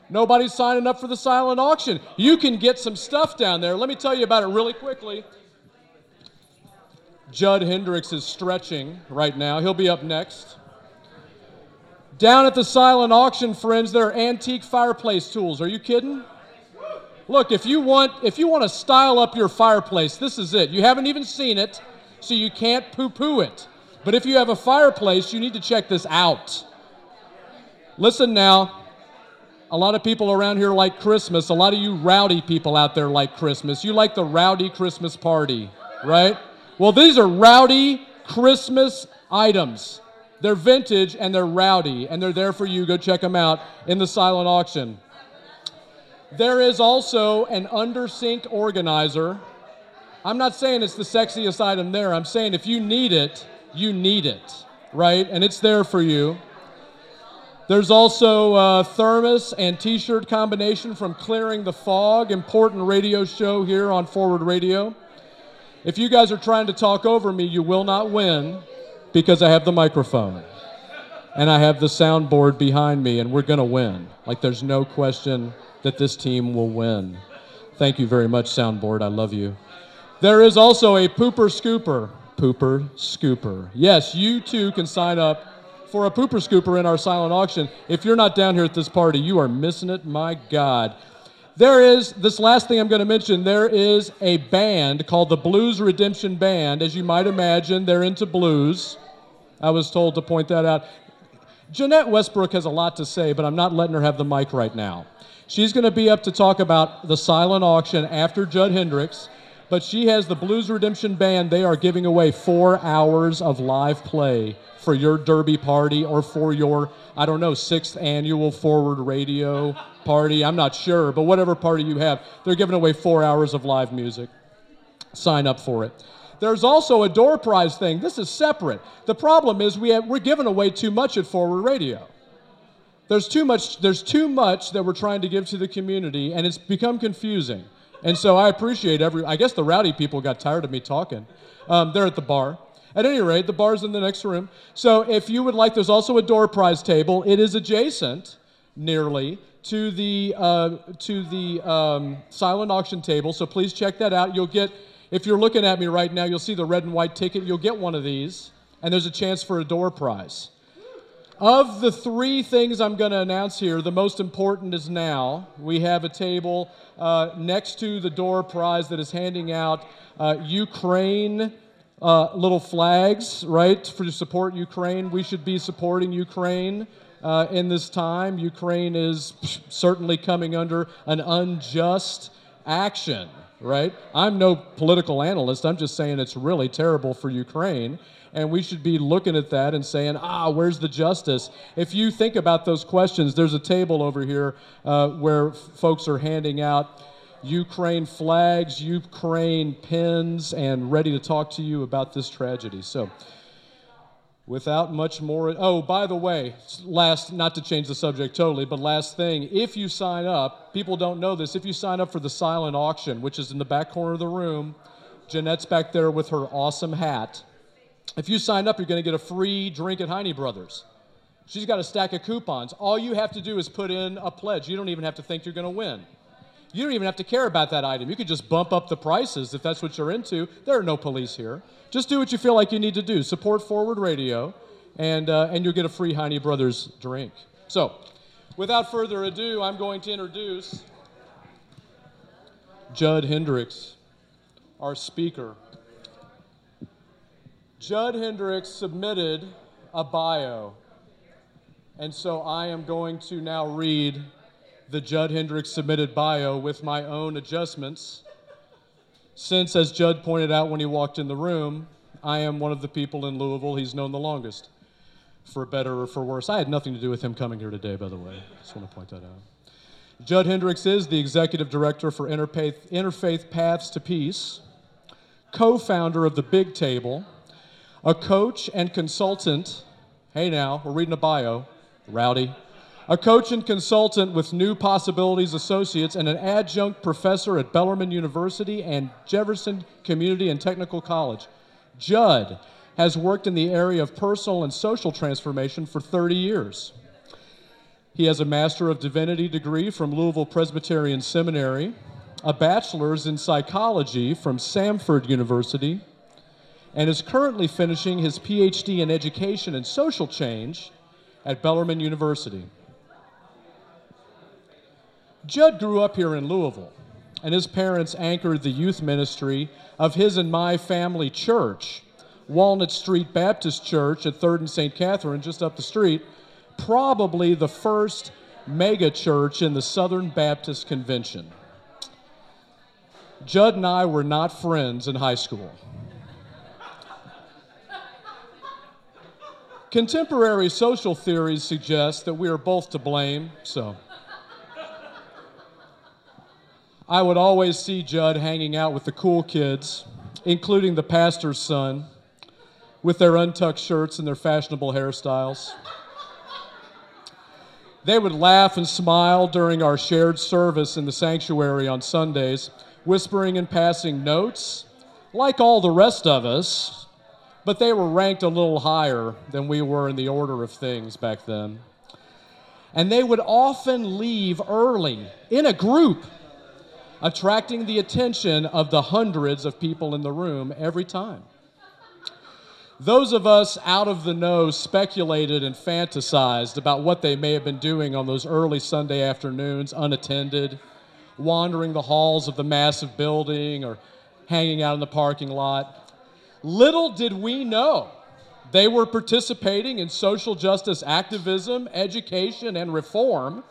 [SPEAKER 3] Nobody's signing up for the silent auction. You can get some stuff down there. Let me tell you about it really quickly. Judd Hendricks is stretching right now. He'll be up next. Down at the silent auction, friends, there are antique fireplace tools. Are you kidding? Look, if you want if you want to style up your fireplace, this is it. You haven't even seen it, so you can't poo-poo it. But if you have a fireplace, you need to check this out. Listen now. A lot of people around here like Christmas. A lot of you rowdy people out there like Christmas. You like the rowdy Christmas party, right? Well, these are rowdy Christmas items. They're vintage and they're rowdy, and they're there for you. Go check them out in the silent auction. There is also an under sink organizer. I'm not saying it's the sexiest item there. I'm saying if you need it, you need it, right? And it's there for you. There's also a thermos and t shirt combination from Clearing the Fog, important radio show here on Forward Radio. If you guys are trying to talk over me, you will not win because I have the microphone and I have the soundboard behind me, and we're going to win. Like, there's no question that this team will win. Thank you very much, soundboard. I love you. There is also a pooper scooper. Pooper scooper. Yes, you too can sign up for a pooper scooper in our silent auction. If you're not down here at this party, you are missing it. My God. There is, this last thing I'm going to mention, there is a band called the Blues Redemption Band. As you might imagine, they're into blues. I was told to point that out. Jeanette Westbrook has a lot to say, but I'm not letting her have the mic right now. She's going to be up to talk about the silent auction after Judd Hendricks, but she has the Blues Redemption Band. They are giving away four hours of live play for your derby party or for your, I don't know, sixth annual forward radio party. I'm not sure, but whatever party you have, they're giving away four hours of live music. Sign up for it. There's also a door prize thing. This is separate. The problem is we have, we're giving away too much at forward radio. There's too much. There's too much that we're trying to give to the community, and it's become confusing. And so I appreciate every. I guess the rowdy people got tired of me talking. Um, they're at the bar. At any rate, the bar's in the next room. So if you would like, there's also a door prize table. It is adjacent, nearly, to the uh, to the um, silent auction table. So please check that out. You'll get. If you're looking at me right now, you'll see the red and white ticket. You'll get one of these, and there's a chance for a door prize. Of the three things I'm going to announce here, the most important is now. We have a table uh, next to the door prize that is handing out uh, Ukraine uh, little flags, right, for to support Ukraine. We should be supporting Ukraine. Uh, in this time, Ukraine is certainly coming under an unjust action, right? I'm no political analyst. I'm just saying it's really terrible for Ukraine and we should be looking at that and saying, ah, where's the justice? If you think about those questions, there's a table over here uh, where f- folks are handing out Ukraine flags, Ukraine pins, and ready to talk to you about this tragedy. So, without much more, oh, by the way, last, not to change the subject totally, but last thing, if you sign up, people don't know this, if you sign up for the silent auction, which is in the back corner of the room, Jeanette's back there with her awesome hat. If you sign up, you're going to get a free drink at Heine Brothers. She's got a stack of coupons. All you have to do is put in a pledge. You don't even have to think you're going to win. You don't even have to care about that item. You could just bump up the prices if that's what you're into. There are no police here. Just do what you feel like you need to do. Support Forward Radio, and, uh, and you'll get a free Heine Brothers drink. So, without further ado, I'm going to introduce Judd Hendricks, our speaker. Judd Hendricks submitted a bio, and so I am going to now read the Judd Hendricks submitted bio with my own adjustments. Since, as Judd pointed out when he walked in the room, I am one of the people in Louisville he's known the longest, for better or for worse. I had nothing to do with him coming here today, by the way. Just want to point that out. Judd Hendricks is the executive director for Interfaith, Interfaith Paths to Peace, co founder of The Big Table, a coach and consultant. Hey, now, we're reading a bio, rowdy. A coach and consultant with New Possibilities Associates and an adjunct professor at Bellarmine University and Jefferson Community and Technical College. Judd has worked in the area of personal and social transformation for 30 years. He has a Master of Divinity degree from Louisville Presbyterian Seminary, a bachelor's in psychology from Samford University, and is currently finishing his PhD in Education and Social Change at Bellarmine University. Judd grew up here in Louisville, and his parents anchored the youth ministry of his and my family church, Walnut Street Baptist Church at 3rd and St. Catherine, just up the street, probably the first mega church in the Southern Baptist Convention. Judd and I were not friends in high school. Contemporary social theories suggest that we are both to blame, so. I would always see Judd hanging out with the cool kids, including the pastor's son, with their untucked shirts and their fashionable hairstyles. They would laugh and smile during our shared service in the sanctuary on Sundays, whispering and passing notes, like all the rest of us, but they were ranked a little higher than we were in the order of things back then. And they would often leave early in a group, attracting the attention of the hundreds of people in the room every time. Those of us out of the know speculated and fantasized about what they may have been doing on those early Sunday afternoons unattended, wandering the halls of the massive building or hanging out in the parking lot. Little did we know they were participating in social justice activism, education, and reform,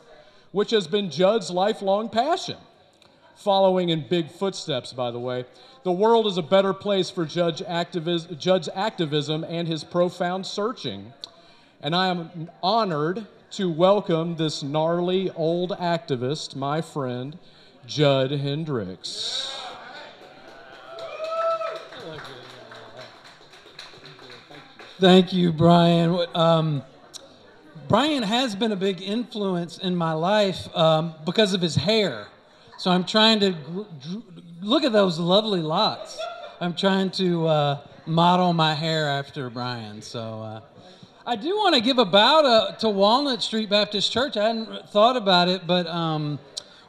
[SPEAKER 3] which has been Judd's lifelong passion. Following in big footsteps, by the way. The world is a better place for Judge activis- Judd's activism and his profound searching. And I am honored to welcome this gnarly old activist, my friend, Judd Hendricks.
[SPEAKER 7] Thank you, Brian. Um, Brian has been a big influence in my life um, because of his hair. So I'm trying to look at those lovely locks. I'm trying to uh, model my hair after Brian. So uh, I do want to give a bow to, to Walnut Street Baptist Church. I hadn't thought about it, but um,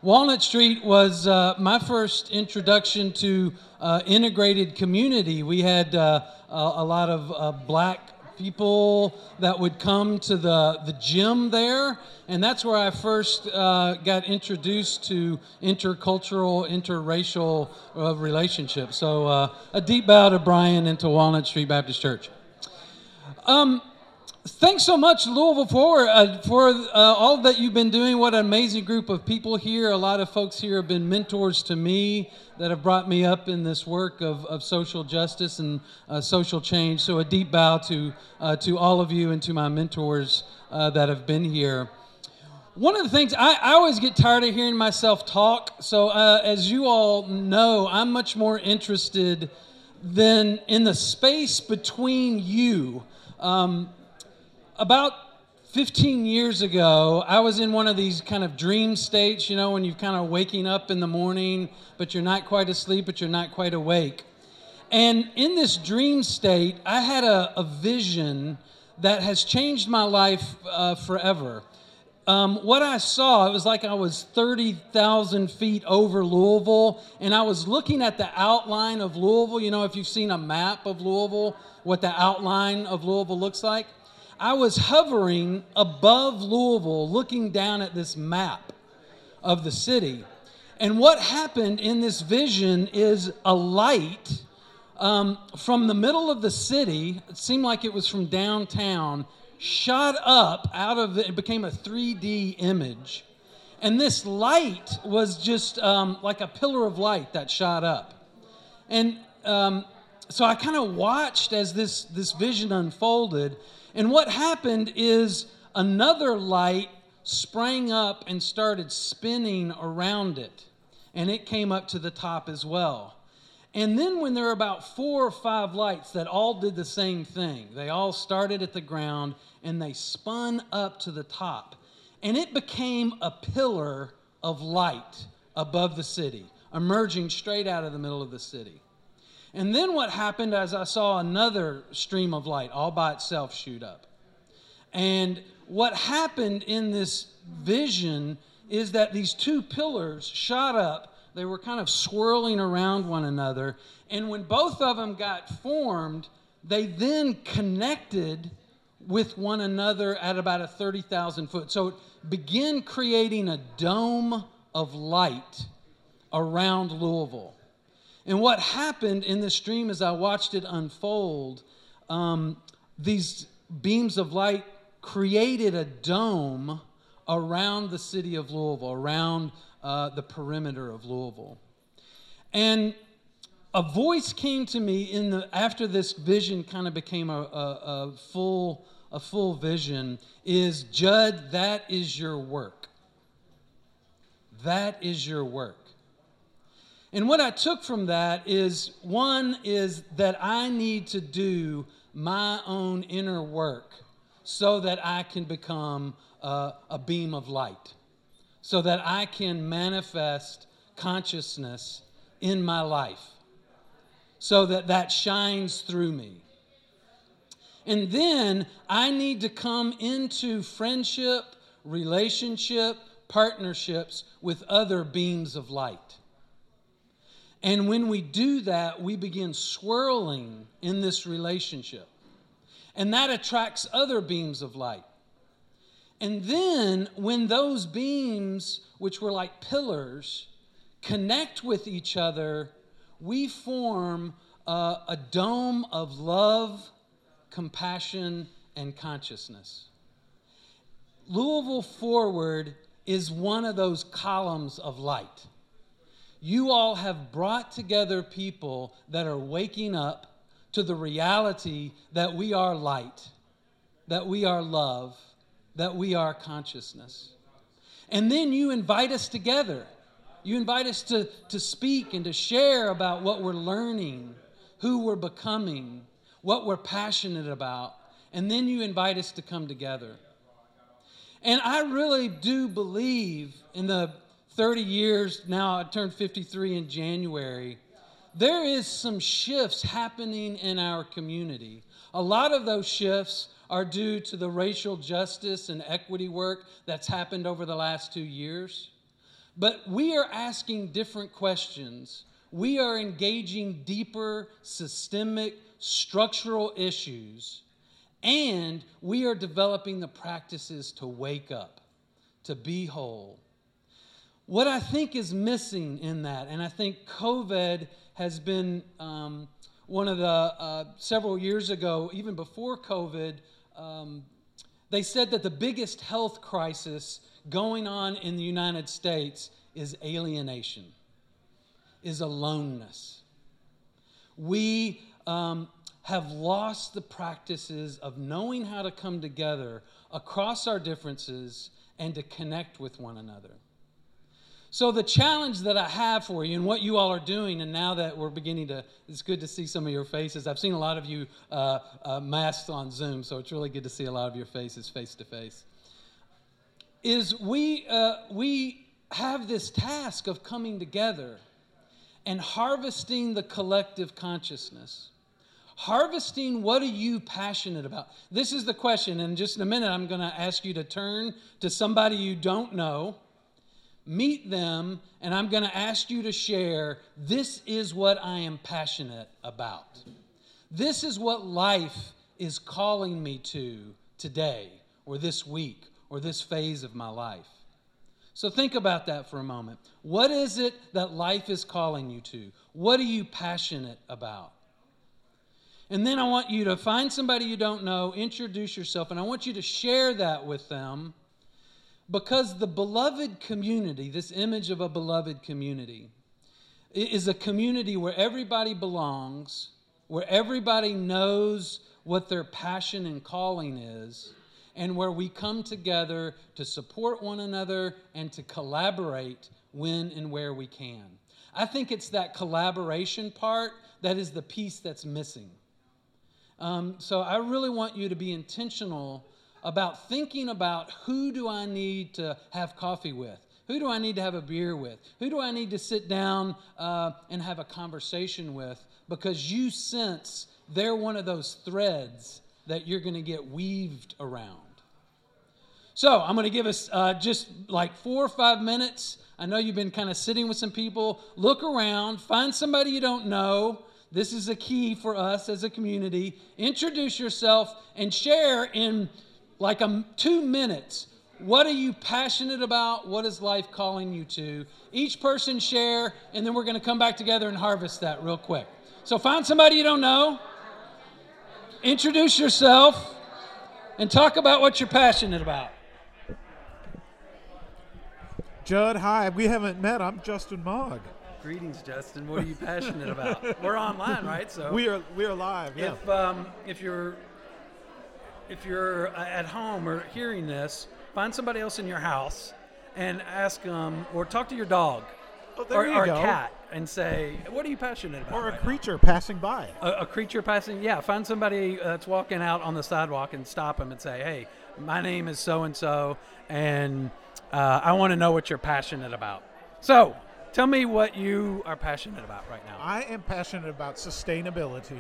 [SPEAKER 7] Walnut Street was uh, my first introduction to uh, integrated community. We had uh, a, a lot of uh, black people that would come to the, the gym there, and that's where I first uh, got introduced to intercultural, interracial uh, relationships. So uh, a deep bow to Brian and to Walnut Street Baptist Church. Um, thanks so much, Louisville Forward, uh, for uh, all that you've been doing. What an amazing group of people here. A lot of folks here have been mentors to me that have brought me up in this work of, of social justice and uh, social change. So a deep bow to, uh, to all of you and to my mentors uh, that have been here. One of the things I, I always get tired of hearing myself talk. So, uh, as you all know, I'm much more interested than in the space between you. Um, about 15 years ago, I was in one of these kind of dream states, you know, when you're kind of waking up in the morning, but you're not quite asleep, but you're not quite awake. And in this dream state, I had a, a vision that has changed my life uh, forever. Um, what I saw, it was like I was 30,000 feet over Louisville, and I was looking at the outline of Louisville. You know, if you've seen a map of Louisville, what the outline of Louisville looks like. I was hovering above Louisville, looking down at this map of the city. And what happened in this vision is a light um, from the middle of the city, it seemed like it was from downtown, shot up out of it, became a 3D image. And this light was just um, like a pillar of light that shot up. And um, so I kind of watched as this, this vision unfolded. And what happened is another light sprang up and started spinning around it. And it came up to the top as well. And then, when there were about four or five lights that all did the same thing, they all started at the ground and they spun up to the top. And it became a pillar of light above the city, emerging straight out of the middle of the city. And then what happened as I saw another stream of light all by itself shoot up. And what happened in this vision is that these two pillars shot up. They were kind of swirling around one another. And when both of them got formed, they then connected with one another at about a 30,000 foot. So it began creating a dome of light around Louisville. And what happened in this dream as I watched it unfold, um, these beams of light created a dome around the city of Louisville, around uh, the perimeter of Louisville. And a voice came to me in the after this vision kind of became a, a, a full a full vision is Judd, that is your work. That is your work. And what I took from that is one is that I need to do my own inner work so that I can become a, a beam of light, so that I can manifest consciousness in my life, so that that shines through me. And then I need to come into friendship, relationship, partnerships with other beams of light. And when we do that, we begin swirling in this relationship. And that attracts other beams of light. And then when those beams, which were like pillars, connect with each other, we form a, a dome of love, compassion, and consciousness. Louisville Forward is one of those columns of light. You all have brought together people that are waking up to the reality that we are light, that we are love, that we are consciousness. And then you invite us together. You invite us to, to speak and to share about what we're learning, who we're becoming, what we're passionate about. And then you invite us to come together. And I really do believe in the 30 years now, I turned 53 in January. There is some shifts happening in our community. A lot of those shifts are due to the racial justice and equity work that's happened over the last two years. But we are asking different questions. We are engaging deeper, systemic, structural issues. And we are developing the practices to wake up, to be whole. What I think is missing in that, and I think COVID has been um, one of the uh, several years ago, even before COVID, um, they said that the biggest health crisis going on in the United States is alienation, is aloneness. We um, have lost the practices of knowing how to come together across our differences and to connect with one another. So, the challenge that I have for you and what you all are doing, and now that we're beginning to, it's good to see some of your faces. I've seen a lot of you uh, uh, masked on Zoom, so it's really good to see a lot of your faces face to face. Is we, uh, we have this task of coming together and harvesting the collective consciousness. Harvesting what are you passionate about? This is the question. And just in a minute, I'm going to ask you to turn to somebody you don't know meet them, and I'm going to ask you to share this is what I am passionate about. This is what life is calling me to today, or this week, or this phase of my life. So think about that for a moment. What is it that life is calling you to? What are you passionate about? And then I want you to find somebody you don't know, introduce yourself, and I want you to share that with them because the beloved community, this image of a beloved community, is a community where everybody belongs, where everybody knows what their passion and calling is, and where we come together to support one another and to collaborate when and where we can. I think it's that collaboration part that is the piece that's missing. Um, so I really want you to be intentional about thinking about who do I need to have coffee with? Who do I need to have a beer with? Who do I need to sit down uh, and have a conversation with? Because you sense they're one of those threads that you're going to get weaved around. So I'm going to give us uh, just like four or five minutes. I know you've been kind of sitting with some people. Look around, find somebody you don't know. This is a key for us as a community. Introduce yourself and share in like a, two minutes. What are you passionate about? What is life calling you to? Each person share, and then we're going to come back together and harvest that real quick. So find somebody you don't know, introduce yourself, and talk about what you're passionate about.
[SPEAKER 1] Judd, hi. We haven't met. I'm Justin Mog.
[SPEAKER 8] Greetings, Justin. What are you passionate about? We're online, right? So
[SPEAKER 1] We are we are live. Yeah.
[SPEAKER 8] if um, if you're if you're uh, at home or hearing this, find somebody else in your house and ask them, or talk to your dog
[SPEAKER 1] Oh,
[SPEAKER 8] or,
[SPEAKER 1] you
[SPEAKER 8] or a cat and say, "What are you passionate about?"
[SPEAKER 1] Or a
[SPEAKER 8] right
[SPEAKER 1] creature passing by.
[SPEAKER 8] A, a creature passing. Yeah, find somebody that's walking out on the sidewalk and stop them and say, "Hey, my name is so and so, and uh, I want to know what you're passionate about." So,
[SPEAKER 7] Tell me what you are passionate about right now.
[SPEAKER 1] I am passionate about sustainability.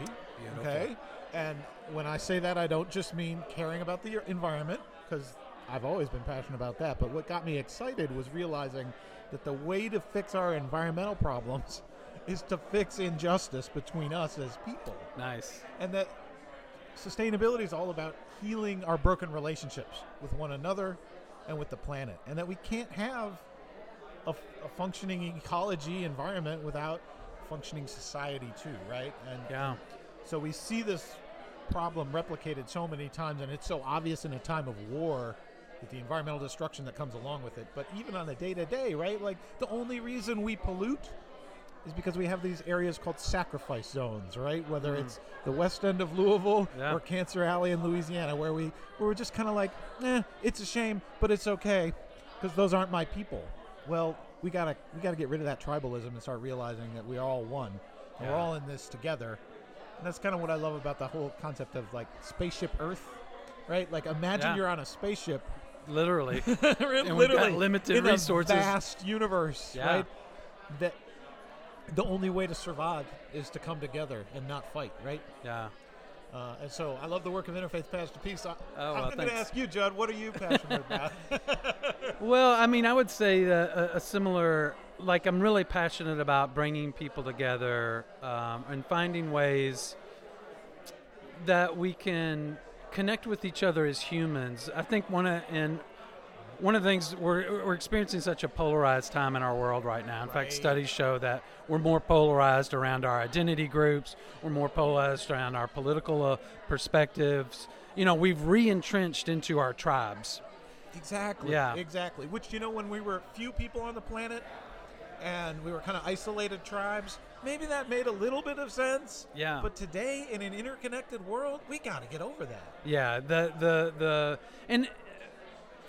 [SPEAKER 1] Okay. And when I say that, I don't just mean caring about the environment, because I've always been passionate about that. But what got me excited was realizing that the way to fix our environmental problems is to fix injustice between us as people.
[SPEAKER 7] Nice.
[SPEAKER 1] And that sustainability is all about healing our broken relationships with one another and with the planet. And that we can't have a functioning ecology environment without functioning society too, right? And
[SPEAKER 7] Yeah.
[SPEAKER 1] so we see this problem replicated so many times, and it's so obvious in a time of war with the environmental destruction that comes along with it. But even on a day to day, right? Like the only reason we pollute is because we have these areas called sacrifice zones, right? Whether it's the west end of Louisville
[SPEAKER 7] Yeah.
[SPEAKER 1] or Cancer Alley in Louisiana, where we where we're just kind of like, eh, it's a shame, but it's okay because those aren't my people. Well, we gotta we gotta get rid of that tribalism and start realizing that we are all one. And We're all in this together. That's kind of what I love about the whole concept of like spaceship Earth, right? Like imagine
[SPEAKER 7] Yeah.
[SPEAKER 1] you're on a spaceship,
[SPEAKER 7] Literally.
[SPEAKER 1] literally
[SPEAKER 7] we've got limited
[SPEAKER 1] in
[SPEAKER 7] resources.
[SPEAKER 1] a vast universe,
[SPEAKER 7] Yeah.
[SPEAKER 1] right? That the only way to survive is to come together and not fight, right?
[SPEAKER 7] yeah.
[SPEAKER 1] Uh, and so I love the work of Interfaith Paths to Peace. I,
[SPEAKER 7] Oh, well,
[SPEAKER 1] I'm going to ask you, Judd, what are you passionate about?
[SPEAKER 7] Well, I mean, I would say that a, a similar, like, I'm really passionate about bringing people together um, and finding ways that we can connect with each other as humans. I think one of and one of the things we're, we're experiencing such a polarized time in our world right now. In fact, studies show that we're more polarized around our identity groups. We're more polarized around our political uh, perspectives. You know, we've re-entrenched into our tribes.
[SPEAKER 1] Exactly.
[SPEAKER 7] Yeah.
[SPEAKER 1] Exactly. Which you know, when we were few people on the planet, and we were kind of isolated tribes, maybe that made a little bit of sense.
[SPEAKER 7] Yeah.
[SPEAKER 1] But today, in an interconnected world, we got to get over that.
[SPEAKER 7] Yeah, the the the and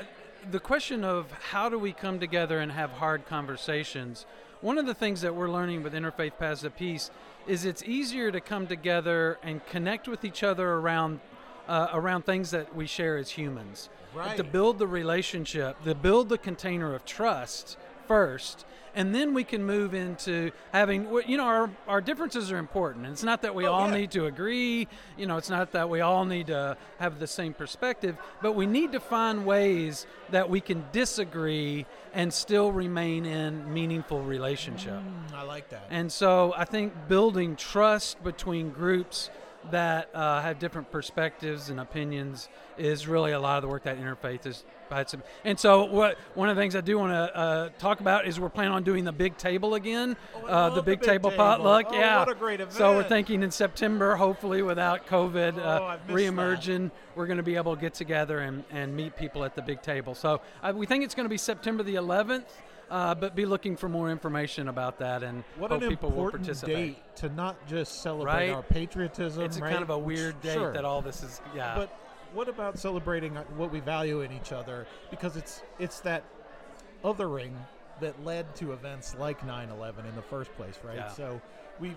[SPEAKER 7] uh, the question of how do we come together and have hard conversations. One of the things that we're learning with Interfaith Paths of Peace is it's easier to come together and connect with each other around uh, around things that we share as humans.
[SPEAKER 1] Right.
[SPEAKER 7] To build the relationship, to build the container of trust first, and then we can move into having you know our, our differences are important. It's not that we
[SPEAKER 1] Oh,
[SPEAKER 7] all
[SPEAKER 1] yeah.
[SPEAKER 7] need to agree, you know, it's not that we all need to have the same perspective, but we need to find ways that we can disagree and still remain in meaningful relationship.
[SPEAKER 1] Mm, I like that.
[SPEAKER 7] And so I think building trust between groups that uh, have different perspectives and opinions is really a lot of the work that interfaith is. And so, what one of the things I do want to uh, talk about is we're planning on doing the big table again,
[SPEAKER 1] Oh,
[SPEAKER 7] uh, the
[SPEAKER 1] the
[SPEAKER 7] big
[SPEAKER 1] big
[SPEAKER 7] table,
[SPEAKER 1] table.
[SPEAKER 7] potluck.
[SPEAKER 1] Oh,
[SPEAKER 7] yeah,
[SPEAKER 1] what a great
[SPEAKER 7] So we're thinking in September, hopefully without COVID
[SPEAKER 1] Oh,
[SPEAKER 7] uh,
[SPEAKER 1] I've missed that.
[SPEAKER 7] reemerging, we're going to be able to get together and, and meet people at the big table. So uh, we think it's going to be September the 11th. Uh, but be looking for more information about that and
[SPEAKER 1] What
[SPEAKER 7] hope
[SPEAKER 1] an
[SPEAKER 7] people will participate.
[SPEAKER 1] date to not just celebrate
[SPEAKER 7] Right?
[SPEAKER 1] our patriotism.
[SPEAKER 7] It's
[SPEAKER 1] right?
[SPEAKER 7] kind of a weird date
[SPEAKER 1] sure.
[SPEAKER 7] that all this is. Yeah.
[SPEAKER 1] But what about celebrating uh, what we value in each other? Because it's it's that othering that led to events like 9/11 in the first place, right?
[SPEAKER 7] Yeah.
[SPEAKER 1] So we,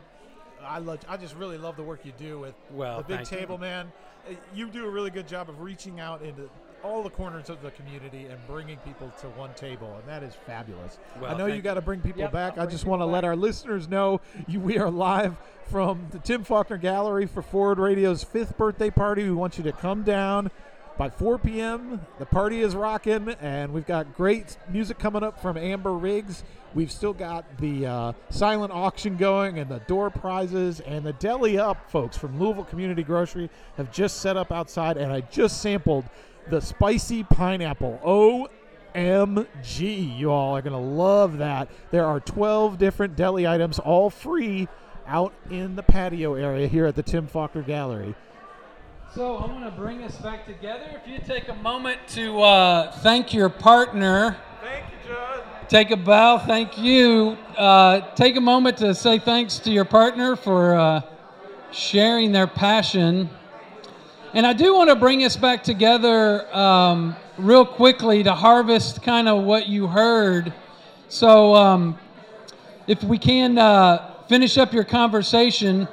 [SPEAKER 1] I love, I just really love the work you do with
[SPEAKER 7] Well,
[SPEAKER 1] the big
[SPEAKER 7] thank you.
[SPEAKER 1] table, man. Uh, You do a really good job of reaching out into all the corners of the community and bringing people to one table, and that is fabulous.
[SPEAKER 7] Well,
[SPEAKER 1] I know you got to bring people
[SPEAKER 7] Yep,
[SPEAKER 1] back.
[SPEAKER 7] I'll
[SPEAKER 1] I just want to let our listeners know you, we are live from the Tim Faulkner Gallery for Forward Radio's fifth birthday party. We want you to come down by 4 p.m. The party is rocking, and we've got great music coming up from Amber Riggs. We've still got the uh, silent auction going and the door prizes and the deli up folks from Louisville Community Grocery have just set up outside, and I just sampled the spicy pineapple. OMG, you all are going to love that. There are 12 different deli items, all free, out in the patio area here at the Tim Faulkner Gallery.
[SPEAKER 9] So I'm going to bring us back together. If you take a moment to uh, thank your partner.
[SPEAKER 1] Thank you, Judd.
[SPEAKER 9] Take a bow. Thank you. Uh, take a moment to say thanks to your partner for uh, sharing their passion. And I do want to bring us back together um, real quickly to harvest kind of what you heard. So, um, if we can uh, finish up your conversation,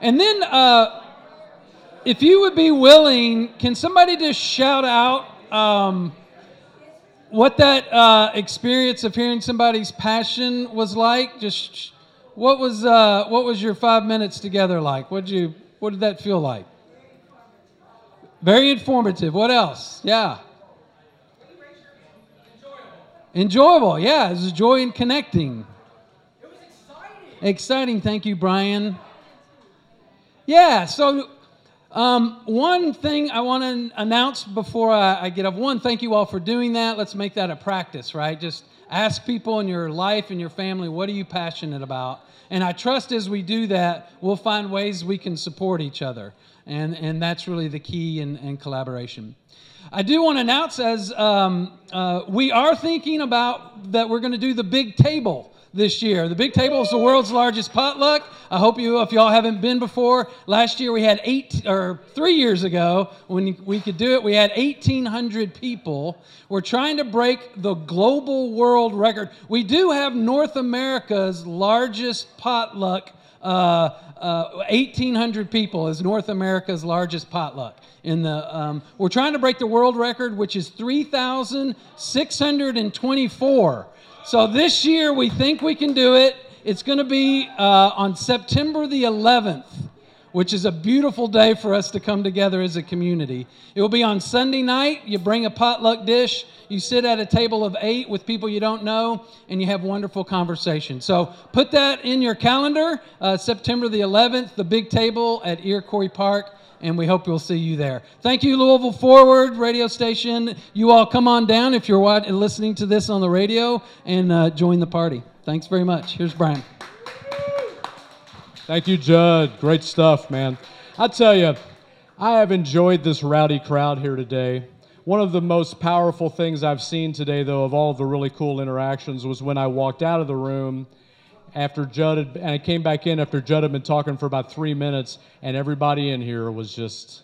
[SPEAKER 9] and then uh, if you would be willing, can somebody just shout out? Um,
[SPEAKER 7] what that uh, experience of hearing somebody's passion was like? Just what was uh, what was your five minutes together like? What you what did that feel like? Very informative. What else? Yeah. Enjoyable. Yeah, a joy in connecting. It was exciting. Exciting. Thank you, Brian. Yeah. So um, one thing I want to announce before I, I get up. One, thank you all for doing that. Let's make that a practice, right? Just ask people in your life and your family, what are you passionate about? And I trust as we do that, we'll find ways we can support each other. And, and that's really the key in, in collaboration. I do want to announce as um, uh, we are thinking about that we're going to do the big table this year. The Big Table is the world's largest potluck. I hope you, if y'all haven't been before, last year we had eight, or three years ago when we could do it, we had 1,800 people. We're trying to break the global world record. We do have North America's largest potluck. Uh, uh, 1,800 people is North America's largest potluck. In the, um, we're trying to break the world record, which is 3,624. So this year we think we can do it. It's going to be uh, on September the 11th, which is a beautiful day for us to come together as a community. It will be on Sunday night. You bring a potluck dish. You sit at a table of eight with people you don't know, and you have wonderful conversation. So put that in your calendar. Uh, September the 11th, the big table at Iroquois Park and we hope we'll see you there. Thank you, Louisville Forward radio station. You all come on down if you're listening to this on the radio and uh, join the party. Thanks very much. Here's Brian.
[SPEAKER 3] Thank you, Judd. Great stuff, man. I tell you, I have enjoyed this rowdy crowd here today. One of the most powerful things I've seen today, though, of all of the really cool interactions, was when I walked out of the room after Judd had, and I came back in after Judd had been talking for about three minutes, and everybody in here was just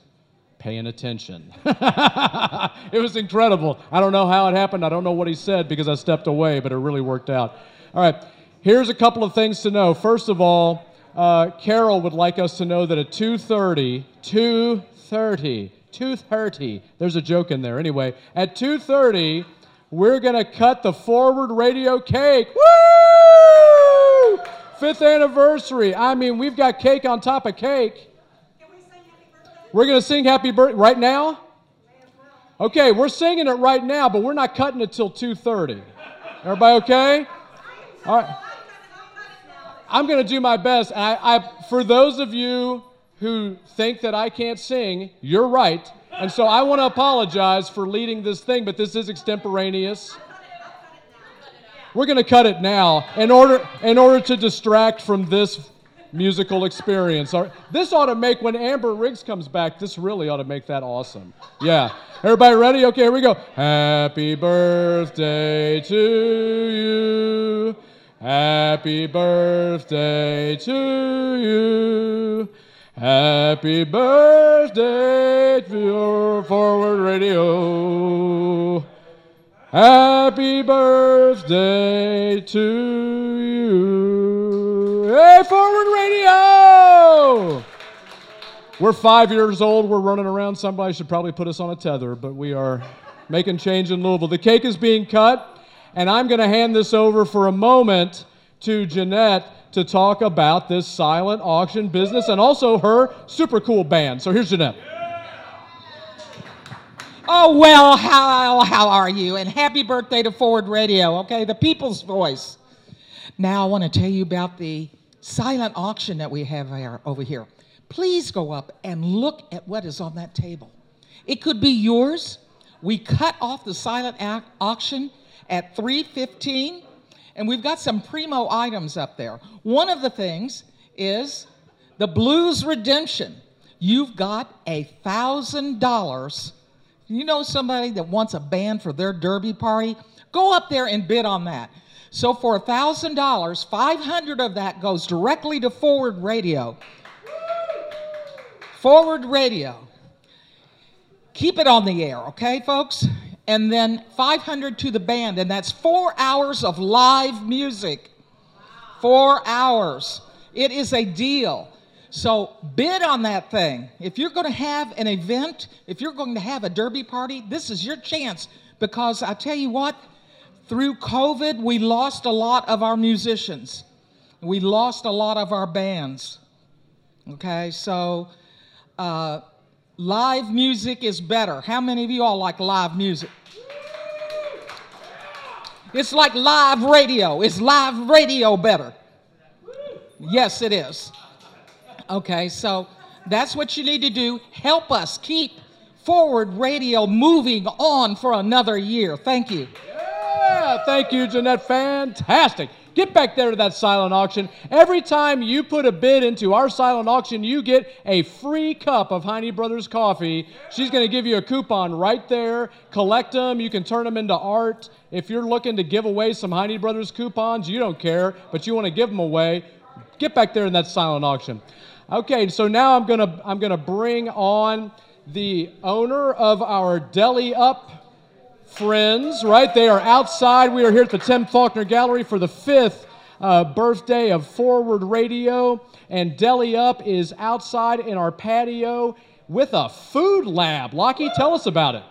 [SPEAKER 3] paying attention. it was incredible. I don't know how it happened. I don't know what he said because I stepped away, but it really worked out. All right, here's a couple of things to know. First of all, uh, Carol would like us to know that at 2:30, 2:30, 2:30. There's a joke in there. Anyway, at 2:30, we're gonna cut the forward radio cake. Woo! Fifth anniversary. I mean, we've got cake on top of cake. Can we sing happy We're going to sing happy birthday right now? Okay, we're singing it right now, but we're not cutting it till 2:30. Everybody okay? All right. I'm going to do my best. I, I, for those of you who think that I can't sing, you're right. And so I want to apologize for leading this thing, but this is extemporaneous. We're going to cut it now in order, in order to distract from this musical experience. This ought to make, when Amber Riggs comes back, this really ought to make that awesome. Yeah. Everybody ready? Okay, here we go. Happy birthday to you. Happy birthday to you. Happy birthday to your Forward Radio. Happy birthday to you. Hey, Forward Radio! We're five years old. We're running around. Somebody should probably put us on a tether, but we are making change in Louisville. The cake is being cut, and I'm going to hand this over for a moment to Jeanette to talk about this silent auction business and also her super cool band. So here's Jeanette.
[SPEAKER 10] Oh, well, how, how are you? And happy birthday to Forward Radio, okay? The people's voice. Now, I want to tell you about the silent auction that we have here, over here. Please go up and look at what is on that table. It could be yours. We cut off the silent auction at 3:15 and we've got some primo items up there. One of the things is the Blues Redemption. You've got a thousand dollars you know somebody that wants a band for their derby party? Go up there and bid on that. So for a $1,000, 500 of that goes directly to Forward Radio. Forward Radio. Keep it on the air, okay, folks? And then 500 to the band, and that's four hours of live music. Four hours. It is a deal. So bid on that thing. If you're going to have an event, if you're going to have a derby party, this is your chance because I tell you what, through COVID, we lost a lot of our musicians. We lost a lot of our bands. Okay, so uh, live music is better. How many of you all like live music? It's like live radio. Is live radio better? Yes, it is. Okay, so that's what you need to do. Help us keep forward radio moving on for another year. Thank you.
[SPEAKER 3] Yeah, thank you, Jeanette. Fantastic. Get back there to that silent auction. Every time you put a bid into our silent auction, you get a free cup of Heine Brothers coffee. She's going to give you a coupon right there. Collect them. You can turn them into art. If you're looking to give away some Heine Brothers coupons, you don't care, but you want to give them away, get back there in that silent auction. Okay, so now I'm going to I'm going to bring on the owner of our Deli Up friends, right? They are outside. We are here at the Tim Faulkner Gallery for the fifth uh, birthday of Forward Radio. And Deli Up is outside in our patio with a food lab. Lockie, tell us about it.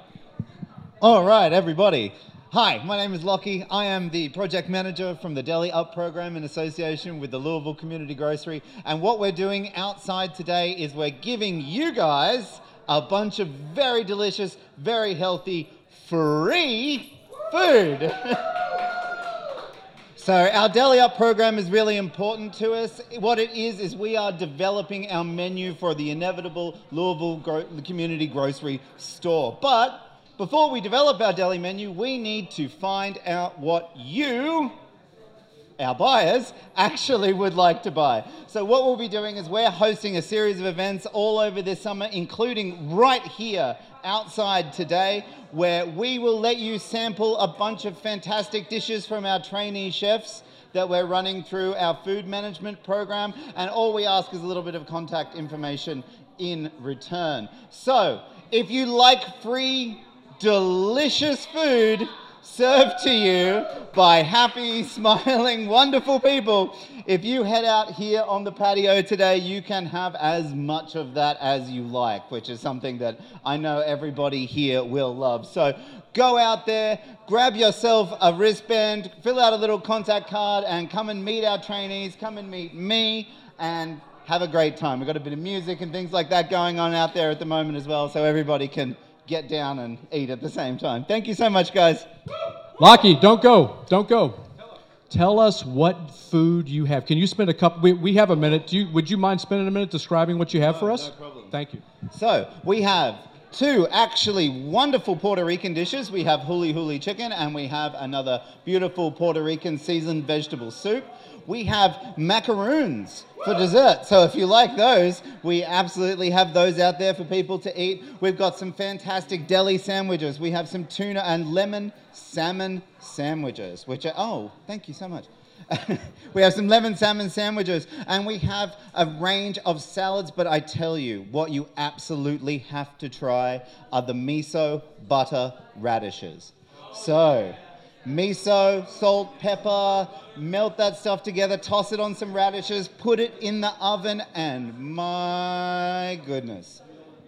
[SPEAKER 11] All right, everybody. Hi, my name is Lockie. I am the project manager from the Deli Up program in association with the Louisville Community Grocery. And what we're doing outside today is we're giving you guys a bunch of very delicious, very healthy, free food. So our Deli Up program is really important to us. What it is is we are developing our menu for the inevitable Louisville gro- community grocery store. But before we develop our deli menu, we need to find out what you, our buyers, actually would like to buy. So what we'll be doing is we're hosting a series of events all over this summer, including right here outside today, where we will let you sample a bunch of fantastic dishes from our trainee chefs that we're running through our food management program. And all we ask is a little bit of contact information in return. So if you like free, delicious food, served to you by happy, smiling, wonderful people. If you head out here on the patio today, you can have as much of that as you like, which is something that I know everybody here will love. So go out there, grab yourself a wristband, fill out a little contact card, and come and meet our trainees, come and meet me, and have a great time. We've got a bit of music and things like that going on out there at the moment as well, so everybody can get down and eat at the same time. Thank you so much, guys.
[SPEAKER 3] Lockie, don't go. Don't go. Tell us what food you have. Can you spend a couple? We, we have a minute. Do you, would you mind spending a minute describing what you have for us?
[SPEAKER 11] no problem.
[SPEAKER 3] Thank you.
[SPEAKER 11] So we have two actually wonderful Puerto Rican dishes. We have huli huli chicken and we have another beautiful Puerto Rican seasoned vegetable soup. We have macaroons for dessert. So if you like those, we absolutely have those out there for people to eat. We've got some fantastic deli sandwiches. We have some tuna and lemon salmon sandwiches, which are, oh, thank you so much. we have some lemon salmon sandwiches and we have a range of salads, but I tell you, what you absolutely have to try are the miso butter radishes. So, miso, salt, pepper, melt that stuff together, toss it on some radishes, put it in the oven, and my goodness,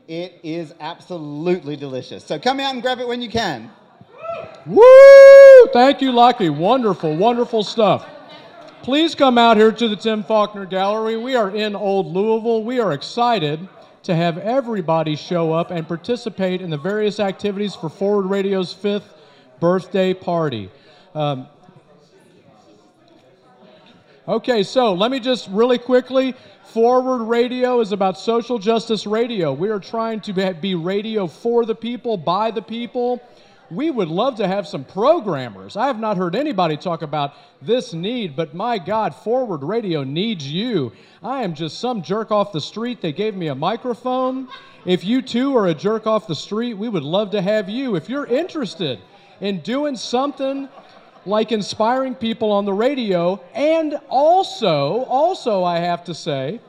[SPEAKER 11] it is absolutely delicious. So, come out and grab it when you can.
[SPEAKER 3] Woo! Thank you, Lockie. Wonderful, wonderful stuff. Please come out here to the Tim Faulkner Gallery. We are in Old Louisville. We are excited to have everybody show up and participate in the various activities for Forward Radio's fifth birthday party. Um, okay, so let me just really quickly. Forward Radio is about social justice radio. We are trying to be- be radio for the people, by the people. We would love to have some programmers. I have not heard anybody talk about this need, but my God, Forward Radio needs you. I am just some jerk off the street. They gave me a microphone. If you too are a jerk off the street, we would love to have you. If you're interested in doing something like inspiring people on the radio, and also, also, I have to say,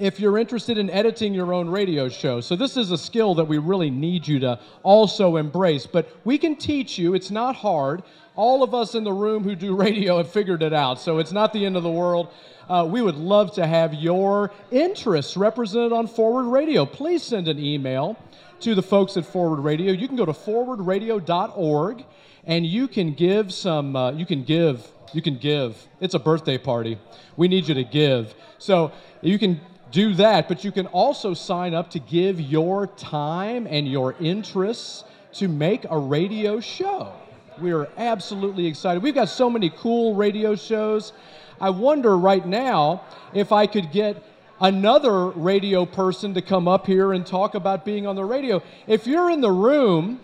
[SPEAKER 3] if you're interested in editing your own radio show. So, this is a skill that we really need you to also embrace. But we can teach you, it's not hard. All of us in the room who do radio have figured it out, so it's not the end of the world. Uh, we would love to have your interests represented on Forward Radio. Please send an email to the folks at Forward Radio. You can go to forwardradio.org and you can give some, uh, you can give, you can give. It's a birthday party. We need you to give. So you can do that, but you can also sign up to give your time and your interests to make a radio show. We are absolutely excited. We've got so many cool radio shows. I wonder right now if I could get another radio person to come up here and talk about being on the radio. If you're in the room,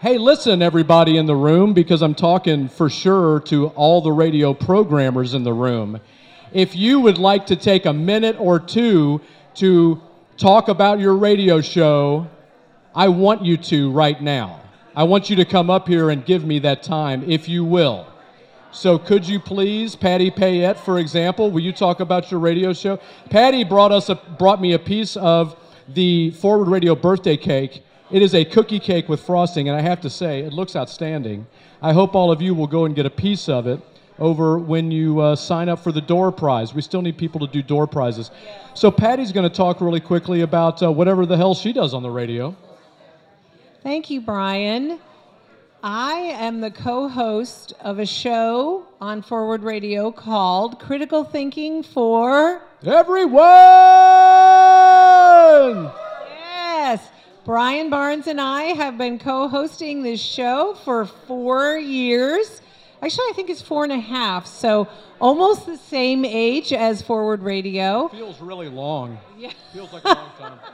[SPEAKER 3] hey, listen, everybody in the room, because I'm talking for sure to all the radio programmers in the room. If you would like to take a minute or two to talk about your radio show, I want you to right now. I want you to come up here and give me that time, if you will. So, could you please, Patty Payette, for example, will you talk about your radio show? Patty brought us a, brought me a piece of the Forward Radio birthday cake. It is a cookie cake with frosting, and I have to say, it looks outstanding. I hope all of you will go and get a piece of it over when you uh, sign up for the door prize. We still need people to do door prizes. So, Patty's going to talk really quickly about uh, whatever the hell she does on the radio.
[SPEAKER 12] Thank you, Brian. I am the co host of a show on Forward Radio called Critical Thinking for
[SPEAKER 3] Everyone!
[SPEAKER 12] Yes. Brian Barnes and I have been co hosting this show for four years. Actually, I think it's four and a half. So almost the same age as Forward Radio.
[SPEAKER 3] Feels really long.
[SPEAKER 12] Yeah.
[SPEAKER 3] Feels like a long time.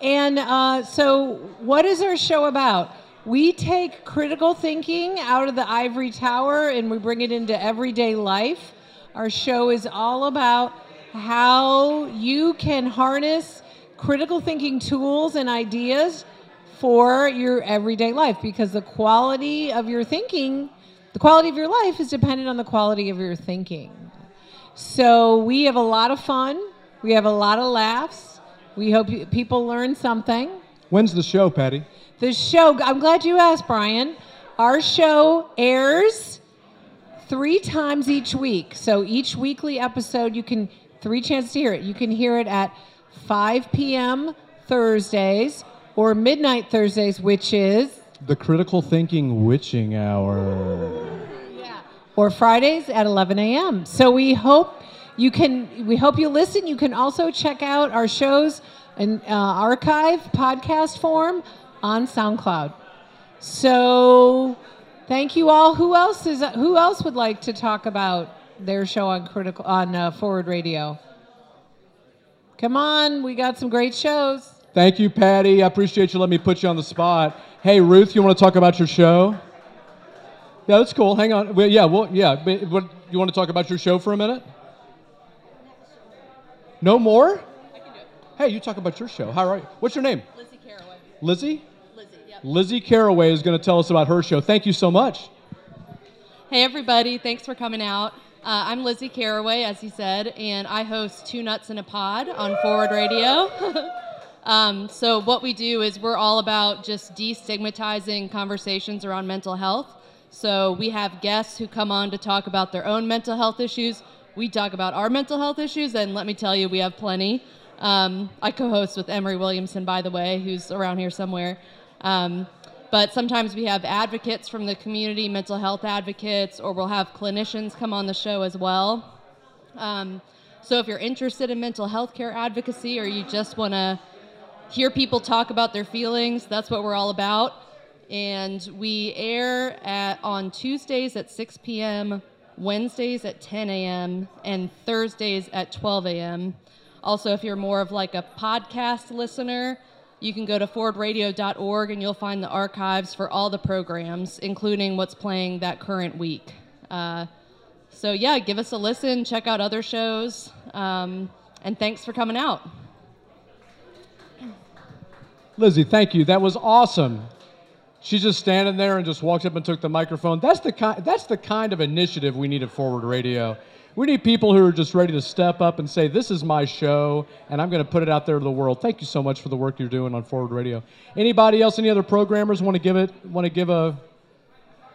[SPEAKER 12] And uh, so, what is our show about? We take critical thinking out of the ivory tower and we bring it into everyday life. Our show is all about how you can harness critical thinking tools and ideas for your everyday life because the quality of your thinking, the quality of your life is dependent on the quality of your thinking. So, we have a lot of fun, we have a lot of laughs. We hope you, people learn something.
[SPEAKER 3] When's the show, Patty?
[SPEAKER 12] The show, I'm glad you asked, Brian. Our show airs three times each week. So each weekly episode, you can, three chances to hear it. You can hear it at 5 p.m. Thursdays or midnight Thursdays, which is,
[SPEAKER 3] The Critical Thinking Witching Hour. Yeah.
[SPEAKER 12] or Fridays at 11 a.m. So we hope you can, we hope you listen. You can also check out our shows in uh, archive podcast form on SoundCloud. So thank you all. Who else is, who else would like to talk about their show on critical, on uh, Forward Radio? Come on, we got some great shows.
[SPEAKER 3] Thank you, Patty. I appreciate you letting me put you on the spot. Hey, Ruth, you want to talk about your show? Yeah, that's cool. Hang on. Well, yeah, well, yeah. but What, you want to talk about your show for a minute? No more? Hey, you talk about your show. How are you? What's your name?
[SPEAKER 5] Lizzie Caraway.
[SPEAKER 3] Lizzie?
[SPEAKER 5] Lizzie, yep.
[SPEAKER 3] Lizzie Caraway is going to tell us about her show. Thank you so much.
[SPEAKER 5] Hey, everybody. Thanks for coming out. Uh, I'm Lizzie Caraway, as he said, and I host Two Nuts in a Pod on Forward Radio. um, so, what we do is we're all about just destigmatizing conversations around mental health. So, we have guests who come on to talk about their own mental health issues. We talk about our mental health issues, and let me tell you, we have plenty. Um, I co host with Emery Williamson, by the way, who's around here somewhere. Um, but sometimes we have advocates from the community, mental health advocates, or we'll have clinicians come on the show as well. Um, so if you're interested in mental health care advocacy or you just want to hear people talk about their feelings, that's what we're all about. And we air at, on Tuesdays at 6 p.m., Wednesdays at 10 a.m., and Thursdays at 12 a.m. Also, if you're more of like a podcast listener, you can go to forwardradio.org and you'll find the archives for all the programs, including what's playing that current week. Uh, so, yeah, give us a listen, check out other shows, um, and thanks for coming out.
[SPEAKER 3] Lizzie, thank you. That was awesome. She's just standing there and just walked up and took the microphone. That's the kind. That's the kind of initiative we need at Forward Radio. We need people who are just ready to step up and say, "This is my show, and I'm going to put it out there to the world." Thank you so much for the work you're doing on Forward Radio. Anybody else? Any other programmers want to give it? Want to give a?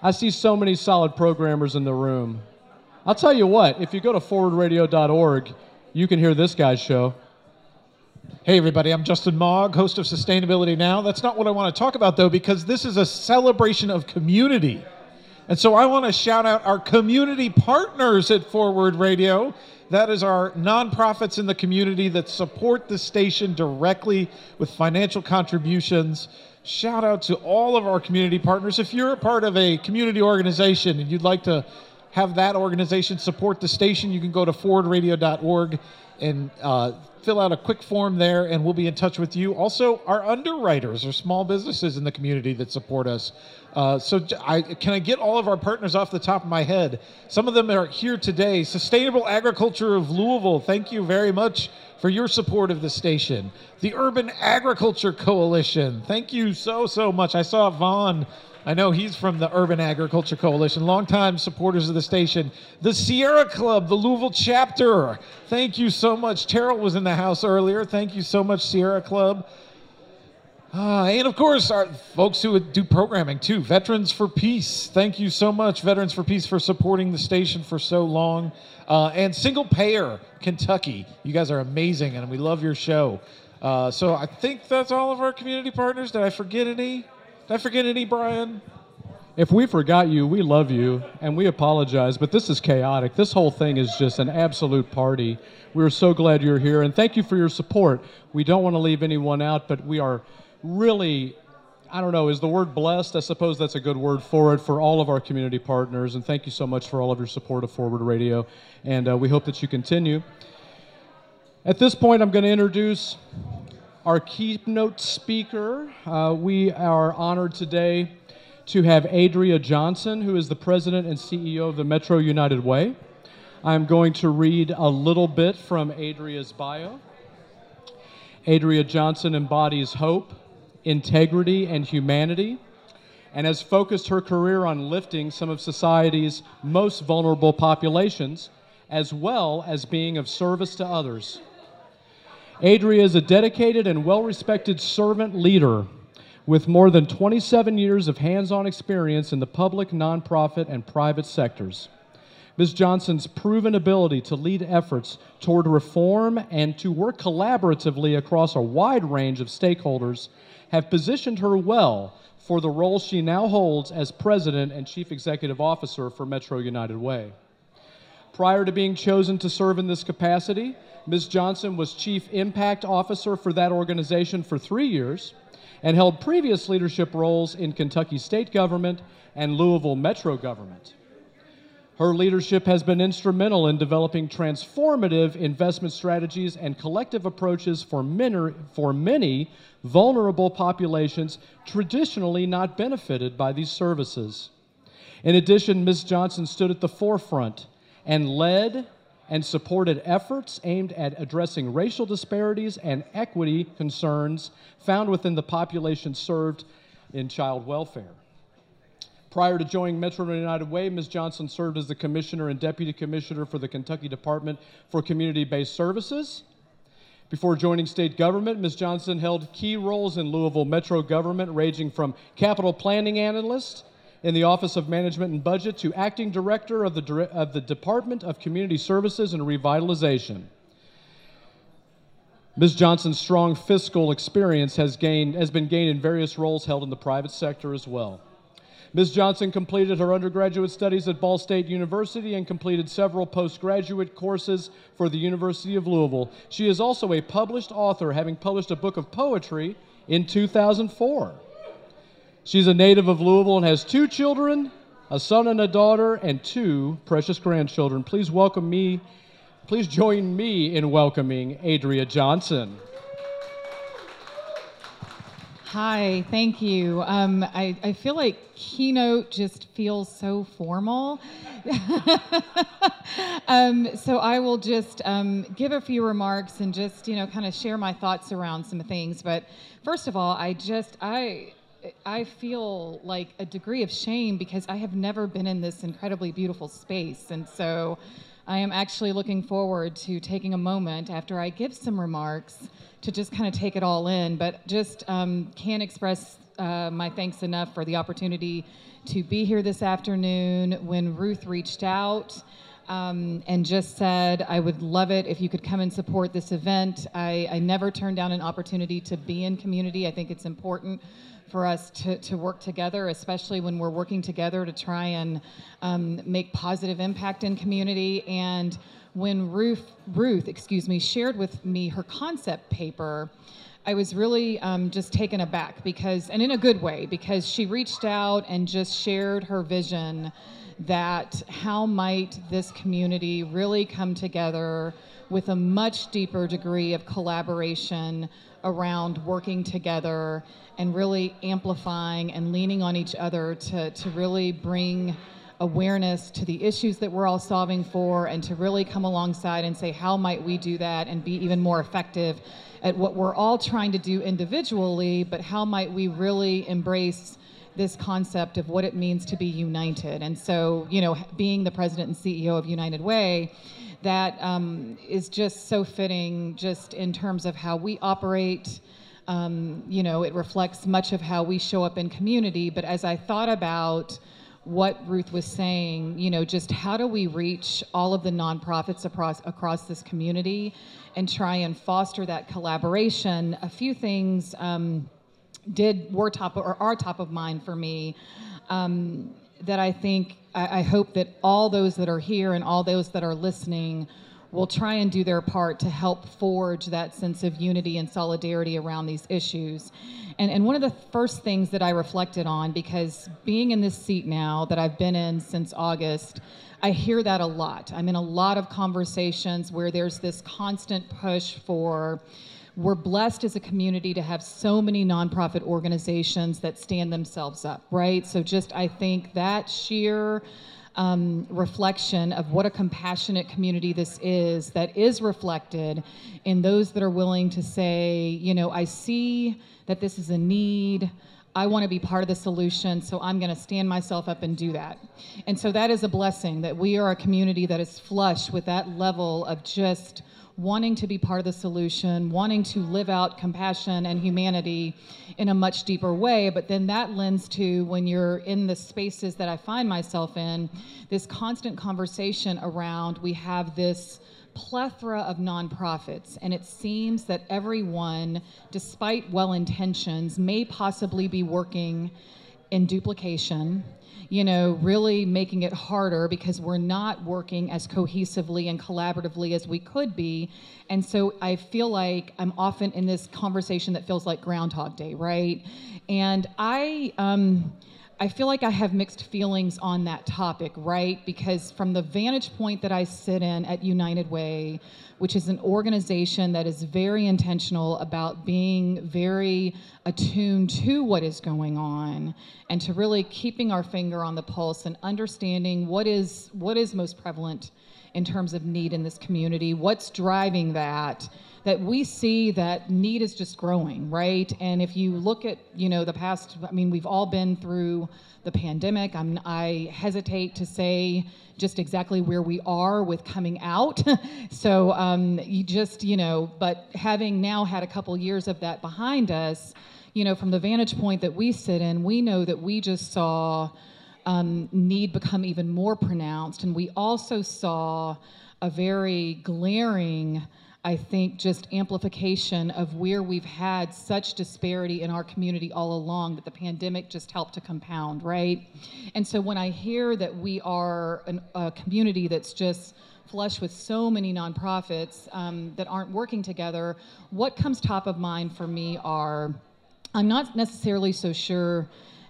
[SPEAKER 3] I see so many solid programmers in the room. I'll tell you what. If you go to forwardradio.org, you can hear this guy's show.
[SPEAKER 1] Hey, everybody, I'm Justin Mog, host of Sustainability Now. That's not what I want to talk about, though, because this is a celebration of community. And so I want to shout out our community partners at Forward Radio. That is our nonprofits in the community that support the station directly with financial contributions. Shout out to all of our community partners. If you're a part of a community organization and you'd like to have that organization support the station, you can go to forwardradio.org and uh, fill out a quick form there, and we'll be in touch with you. Also, our underwriters are small businesses in the community that support us. Uh, so, I, can I get all of our partners off the top of my head? Some of them are here today. Sustainable Agriculture of Louisville, thank you very much for your support of the station. The Urban Agriculture Coalition, thank you so, so much. I saw Vaughn. I know he's from the Urban Agriculture Coalition, longtime supporters of the station. The Sierra Club, the Louisville chapter, thank you so much. Terrell was in the house earlier. Thank you so much, Sierra Club. Uh, and of course, our folks who do programming too. Veterans for Peace. Thank you so much, Veterans for Peace, for supporting the station for so long. Uh, and Single Payer Kentucky. You guys are amazing, and we love your show. Uh, so I think that's all of our community partners. Did I forget any? Did I forget any, Brian?
[SPEAKER 3] If we forgot you, we love you and we apologize, but this is chaotic. This whole thing is just an absolute party. We're so glad you're here and thank you for your support. We don't want to leave anyone out, but we are really, I don't know, is the word blessed? I suppose that's a good word for it for all of our community partners. And thank you so much for all of your support of Forward Radio. And uh, we hope that you continue. At this point, I'm going to introduce our keynote speaker. Uh, we are honored today to have Adria Johnson, who is the president and CEO of the Metro United Way. I'm going to read a little bit from Adria's bio. Adria Johnson embodies hope, integrity, and humanity, and has focused her career on lifting some of society's most vulnerable populations, as well as being of service to others. Adria is a dedicated and well respected servant leader with more than 27 years of hands on experience in the public, nonprofit, and private sectors. Ms. Johnson's proven ability to lead efforts toward reform and to work collaboratively across a wide range of stakeholders have positioned her well for the role she now holds as President and Chief Executive Officer for Metro United Way. Prior to being chosen to serve in this capacity, Ms. Johnson was Chief Impact Officer for that organization for three years and held previous leadership roles in Kentucky state government and Louisville metro government. Her leadership has been instrumental in developing transformative investment strategies and collective approaches for many, for many vulnerable populations traditionally not benefited by these services. In addition, Ms. Johnson stood at the forefront and led and supported efforts aimed at addressing racial disparities and equity concerns found within the population served in child welfare. Prior to joining Metro United Way, Ms. Johnson served as the Commissioner and Deputy Commissioner for the Kentucky Department for Community Based Services. Before joining state government, Ms. Johnson held key roles in Louisville Metro government, ranging from capital planning analyst in the Office of Management and Budget to acting director of the, of the Department of Community Services and Revitalization. Ms. Johnson's strong fiscal experience has, gained, has been gained in various roles held in the private sector as well. Ms. Johnson completed her undergraduate studies at Ball State University and completed several postgraduate courses for the University of Louisville. She is also a published author, having published a book of poetry in 2004. She's a native of Louisville and has two children, a son and a daughter, and two precious grandchildren. Please welcome me, please join me in welcoming Adria Johnson.
[SPEAKER 13] Hi, thank you. Um, I, I feel like keynote just feels so formal. um, so I will just um, give a few remarks and just, you know, kind of share my thoughts around some things. But first of all, I just, I, I feel like a degree of shame because I have never been in this incredibly beautiful space. And so I am actually looking forward to taking a moment after I give some remarks to just kind of take it all in. But just um, can't express uh, my thanks enough for the opportunity to be here this afternoon. When Ruth reached out, um, and just said, I would love it if you could come and support this event. I, I never turn down an opportunity to be in community. I think it's important for us to, to work together, especially when we're working together to try and um, make positive impact in community. And when Ruth, Ruth, excuse me, shared with me her concept paper, I was really um, just taken aback because, and in a good way, because she reached out and just shared her vision that how might this community really come together with a much deeper degree of collaboration around working together and really amplifying and leaning on each other to, to really bring awareness to the issues that we're all solving for and to really come alongside and say how might we do that and be even more effective at what we're all trying to do individually but how might we really embrace this concept of what it means to be united? And so you know being the president and ceo of united way that um, is just so fitting just in terms of how we operate um, you know it reflects much of how we show up in community but as i thought about what Ruth was saying, you know, just how do we reach all of the nonprofits across across this community and try and foster that collaboration? A few things um, did were top or are top of mind for me um, that I think I, I hope that all those that are here and all those that are listening will try and do their part to help forge that sense of unity and solidarity around these issues. And, and one of the first things that I reflected on, because being in this seat now that I've been in since August, I hear that a lot. I'm in a lot of conversations where there's this constant push for we're blessed as a community to have so many nonprofit organizations that stand themselves up, right? So just I think that sheer um, reflection of what a compassionate community this is that is reflected in those that are willing to say, you know, I see that this is a need. I want to be part of the solution, so I'm going to stand myself up and do that. And so that is a blessing that we are a community that is flush with that level of just wanting to be part of the solution, wanting to live out compassion and humanity in a much deeper way. But then that lends to when you're in the spaces that I find myself in, this constant conversation around we have this plethora of nonprofits, and it seems that everyone, despite well intentions, may possibly be working in duplication you know, really making it harder because we're not working as cohesively and collaboratively as we could be. And so I feel like I'm often in this conversation that feels like Groundhog Day, right? And I, um, I feel like I have mixed feelings on that topic, right? Because from the vantage point that I sit in at United Way, which is an organization that is very intentional about being very attuned to what is going on and to really keeping our finger on the pulse and understanding what is what is most prevalent in terms of need in this community, what's driving that that we see that need is just growing, right? And if you look at, you know, the past, I mean, we've all been through the pandemic. I'm, I hesitate to say just exactly where we are with coming out. so um, you just, you know, but having now had a couple years of that behind us, you know, from the vantage point that we sit in, we know that we just saw um, need become even more pronounced. And we also saw a very glaring I think just amplification of where we've had such disparity in our community all along that the pandemic just helped to compound, right? And so when I hear that we are an, a community that's just flush with so many nonprofits um, that aren't working together, what comes top of mind for me are I'm not necessarily so sure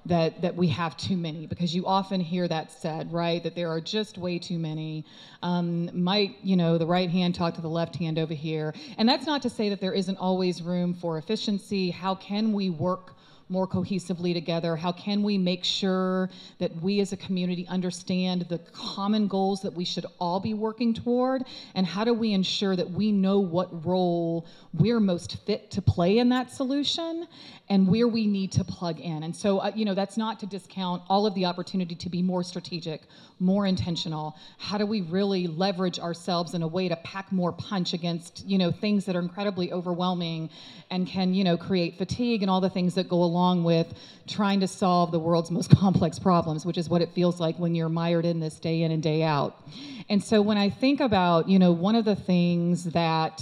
[SPEAKER 13] that that we have too many because you often hear that said right that there are just way too many. Um, might you know the right hand talk to the left hand over here. And that's not to say that there isn't always room for efficiency. How can we work more cohesively together? How can we make sure that we as a community understand the common goals that we should all be working toward? And how do we ensure that we know what role we're most fit to play in that solution and where we need to plug in? And so, uh, you know, that's not to discount all of the opportunity to be more strategic, more intentional. How do we really leverage ourselves in a way to pack more punch against, you know, things that are incredibly overwhelming and can, you know, create fatigue and all the things that go along? with trying to solve the world's most complex problems, which is what it feels like when you're mired in this day in and day out. And so when I think about, you know, one of the things that,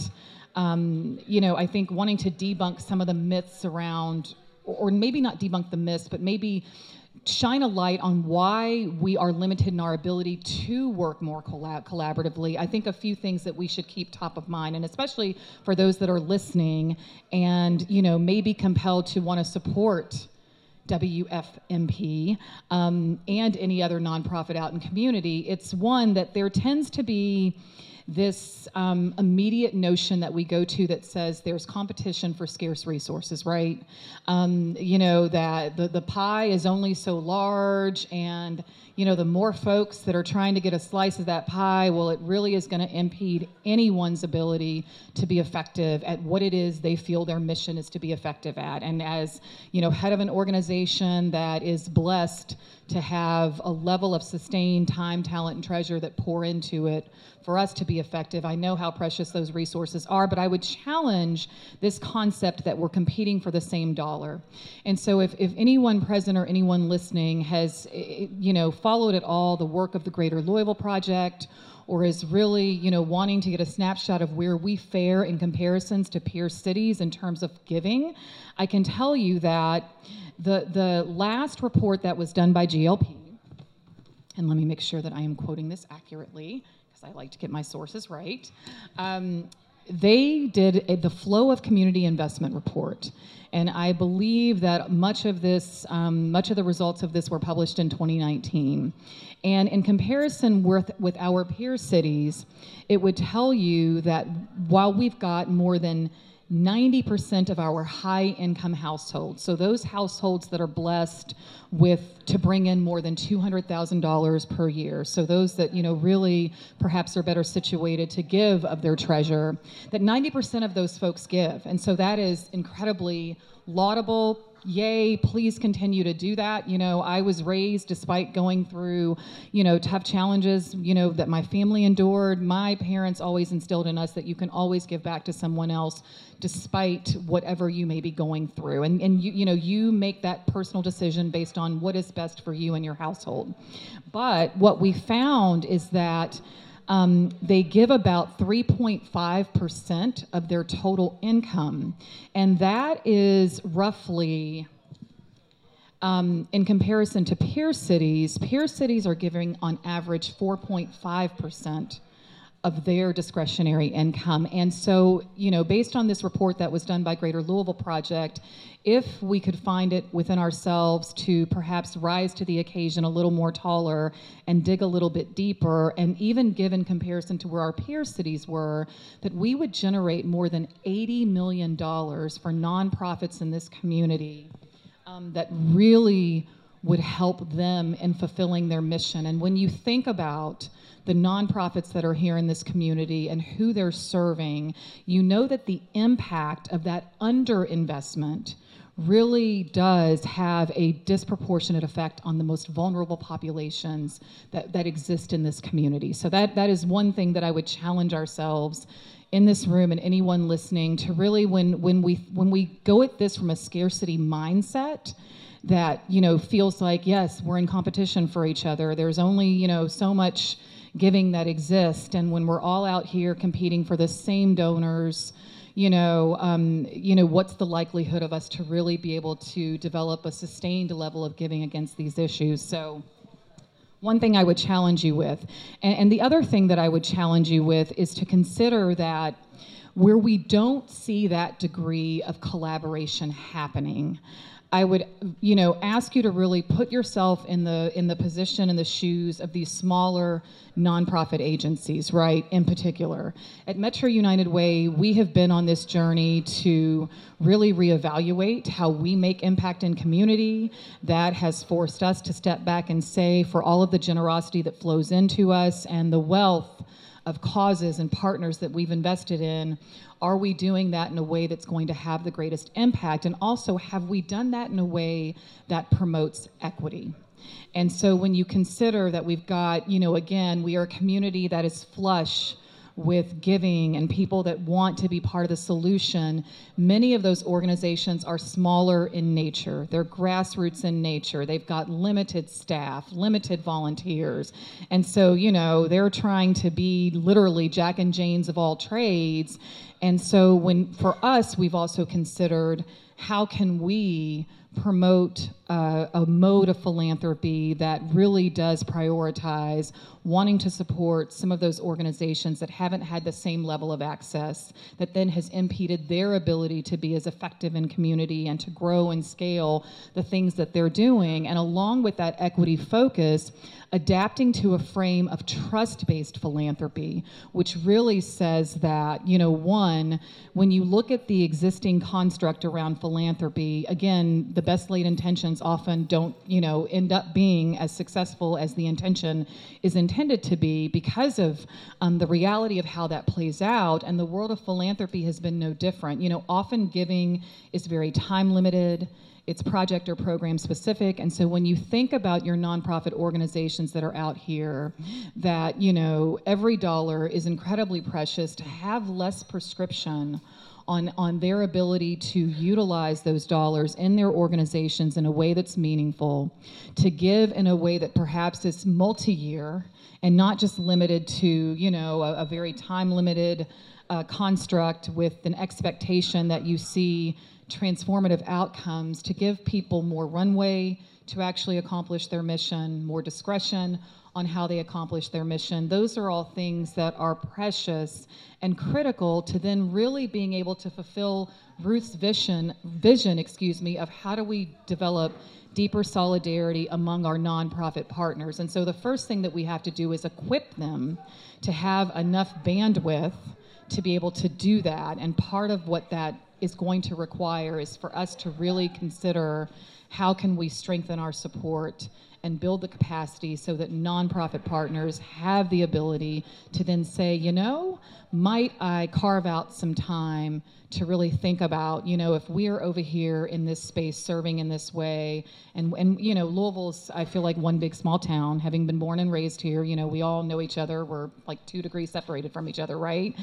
[SPEAKER 13] um, you know, I think wanting to debunk some of the myths around, or maybe not debunk the myths, but maybe shine a light on why we are limited in our ability to work more collab- collaboratively. I think a few things that we should keep top of mind, and especially for those that are listening and you know may be compelled to want to support WFMP um, and any other nonprofit out in community. It's one that there tends to be this um, immediate notion that we go to that says there's competition for scarce resources, right? Um, you know, that the, the pie is only so large, and, you know, the more folks that are trying to get a slice of that pie, well, it really is going to impede anyone's ability to be effective at what it is they feel their mission is to be effective at. And as, you know, head of an organization that is blessed to have a level of sustained time, talent, and treasure that pour into it for us to be effective. I know how precious those resources are, but I would challenge this concept that we're competing for the same dollar. And so if, if anyone present or anyone listening has, eh, you know, followed at all the work of the Greater Louisville Project or is really, you know, wanting to get a snapshot of where we fare in comparisons to peer cities in terms of giving, I can tell you that the, the last report that was done by GLP, and let me make sure that I am quoting this accurately, because I like to get my sources right. Um, they did a, the flow of community investment report and i believe that much of this um, much of the results of this were published in 2019 and in comparison with, with our peer cities it would tell you that while we've got more than 90% of our high income households, so those households that are blessed with to bring in more than $200,000 per year, so those that, you know, really perhaps are better situated to give of their treasure, that 90% of those folks give. And so that is incredibly laudable, yay please continue to do that. You know i was raised despite going through you know tough challenges you know that my family endured my parents always instilled in us that you can always give back to someone else despite whatever you may be going through. And, and you, you know you make that personal decision based on what is best for you and your household. But what we found is that um, they give about 3.5% of their total income. And that is roughly, um, in comparison to peer cities, peer cities are giving on average 4.5% of their discretionary income. And so, you know, based on this report that was done by Greater Louisville Project, if we could find it within ourselves to perhaps rise to the occasion a little more taller and dig a little bit deeper, and even give in comparison to where our peer cities were, that we would generate more than $80 million for nonprofits in this community um, that really would help them in fulfilling their mission. And when you think about the nonprofits that are here in this community and who they're serving, you know that the impact of that underinvestment really does have a disproportionate effect on the most vulnerable populations that, that exist in this community. So that, that is one thing that I would challenge ourselves in this room and anyone listening to really when when we when we go at this from a scarcity mindset that you know feels like yes we're in competition for each other there's only you know so much giving that exists and when we're all out here competing for the same donors you know, um, you know, what's the likelihood of us to really be able to develop a sustained level of giving against these issues? So, one thing I would challenge you with, and, and the other thing that I would challenge you with is to consider that where we don't see that degree of collaboration happening. I would, you know, ask you to really put yourself in the in the position and the shoes of these smaller nonprofit agencies, right? In particular, at Metro United Way, we have been on this journey to really reevaluate how we make impact in community. That has forced us to step back and say, for all of the generosity that flows into us and the wealth of causes and partners that we've invested in, are we doing that in a way that's going to have the greatest impact? And also, have we done that in a way that promotes equity? And so when you consider that we've got, you know, again, we are a community that is flush with giving and people that want to be part of the solution, many of those organizations are smaller in nature. They're grassroots in nature. They've got limited staff, limited volunteers. And so, you know, they're trying to be literally Jack and Janes of all trades. And so when for us, we've also considered how can we promote uh, a mode of philanthropy that really does prioritize wanting to support some of those organizations that haven't had the same level of access, that then has impeded their ability to be as effective in community and to grow and scale the things that they're doing. And along with that equity focus, adapting to a frame of trust based philanthropy, which really says that, you know, one, when you look at the existing construct around philanthropy, again, the best laid intentions often don't, you know, end up being as successful as the intention is intended to be because of um, the reality of how that plays out. And the world of philanthropy has been no different. You know, often giving is very time limited it's project or program specific. And so when you think about your nonprofit organizations that are out here that you know every dollar is incredibly precious to have less prescription on, on their ability to utilize those dollars in their organizations in a way that's meaningful, to give in a way that perhaps is multi-year and not just limited to, you know, a, a very time-limited uh, construct with an expectation that you see transformative outcomes to give people more runway to actually accomplish their mission, more discretion on how they accomplish their mission. Those are all things that are precious and critical to then really being able to fulfill Ruth's vision, vision, excuse me, of how do we develop deeper solidarity among our nonprofit partners. And so the first thing that we have to do is equip them to have enough bandwidth to be able to do that. And part of what that is going to require is for us to really consider how can we strengthen our support and build the capacity so that nonprofit partners have the ability to then say, you know, might I carve out some time to really think about, you know, if we're over here in this space serving in this way, and and you know, Louisville's I feel like one big small town, having been born and raised here, you know, we all know each other. We're like two degrees separated from each other, right?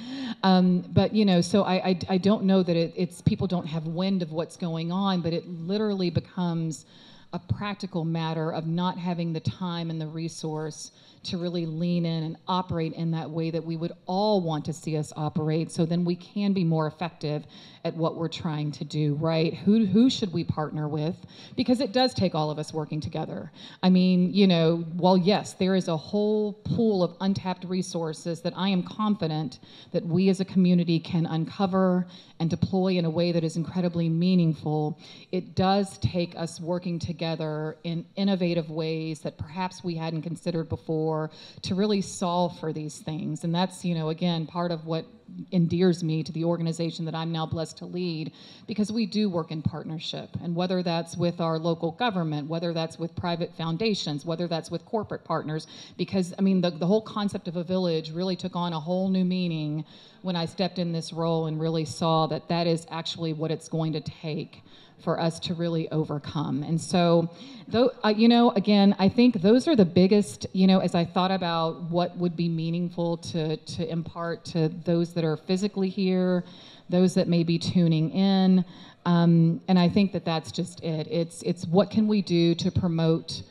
[SPEAKER 13] Um, but you know, so I, I I don't know that it, it's people don't have wind of what's going on, but it literally becomes a practical matter of not having the time and the resource to really lean in and operate in that way that we would all want to see us operate so then we can be more effective at what we're trying to do right? Who who should we partner with? Because it does take all of us working together. I mean you know while yes there is a whole pool of untapped resources that i am confident that we as a community can uncover and deploy in a way that is incredibly meaningful it does take us working together in innovative ways that perhaps we hadn't considered before for to really solve for these things. And that's, you know, again, part of what endears me to the organization that I'm now blessed to lead because we do work in partnership. And whether that's with our local government, whether that's with private foundations, whether that's with corporate partners, because I mean, the, the whole concept of a village really took on a whole new meaning when I stepped in this role and really saw that that is actually what it's going to take for us to really overcome. And so, though, uh, you know, again, I think those are the biggest, you know, as I thought about what would be meaningful to, to impart to those that are physically here, those that may be tuning in. Um, and I think that that's just it. It's, it's what can we do to promote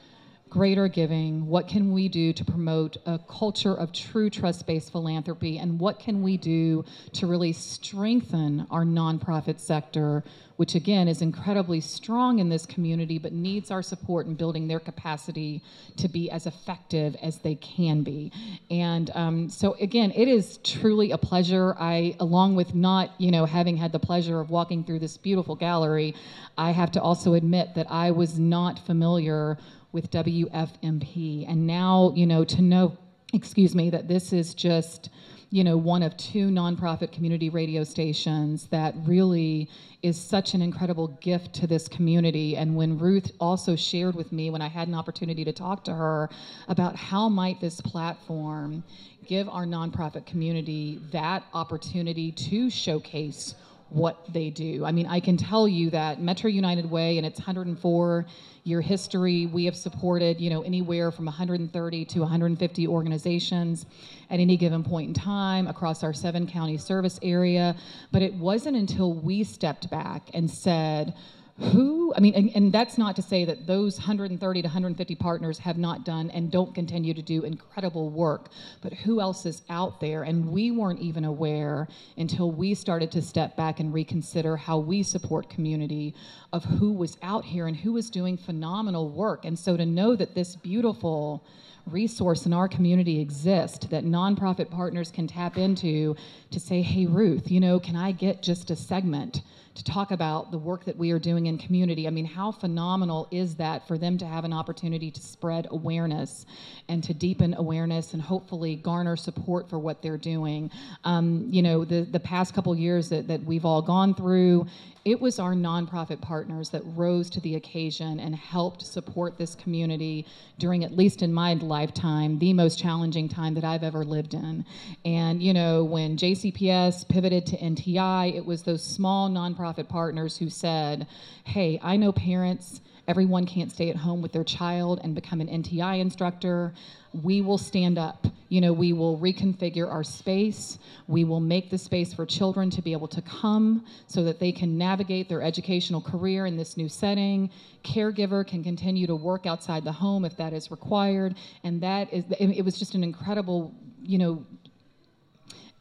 [SPEAKER 13] greater giving? What can we do to promote a culture of true trust based philanthropy? And what can we do to really strengthen our nonprofit sector, which again is incredibly strong in this community but needs our support in building their capacity to be as effective as they can be? And um, so, again, it is truly a pleasure. I, along with not, you know, having had the pleasure of walking through this beautiful gallery, I have to also admit that I was not familiar with WFMP. And now, you know, to know, excuse me, that this is just, you know, one of two nonprofit community radio stations that really is such an incredible gift to this community. And when Ruth also shared with me, when I had an opportunity to talk to her about how might this platform give our nonprofit community that opportunity to showcase what they do. I mean, I can tell you that Metro United Way and its 104 year history, we have supported, you know, anywhere from 130 to 150 organizations at any given point in time across our seven county service area. But it wasn't until we stepped back and said, who i mean and, and, that's not to say that those 130 to 150 partners have not done and don't continue to do incredible work but who else is out there? And we weren't even aware until we started to step back and reconsider how we support community of who was out here and who was doing phenomenal work. And so to know that this beautiful resource in our community exists that nonprofit partners can tap into to say hey ruth you know can i get just a segment to talk about the work that we are doing in community. I mean, how phenomenal is that for them to have an opportunity to spread awareness and to deepen awareness and hopefully garner support for what they're doing? Um, you know, the, the past couple years that, that we've all gone through, it was our nonprofit partners that rose to the occasion and helped support this community during, at least in my lifetime, the most challenging time that I've ever lived in. And, you know, when JCPS pivoted to NTI, it was those small nonprofit partners who said, hey, I know parents everyone can't stay at home with their child and become an NTI instructor we will stand up. You know, we will reconfigure our space. We will make the space for children to be able to come so that they can navigate their educational career in this new setting. Caregiver can continue to work outside the home if that is required. And that is, it was just an incredible, you know,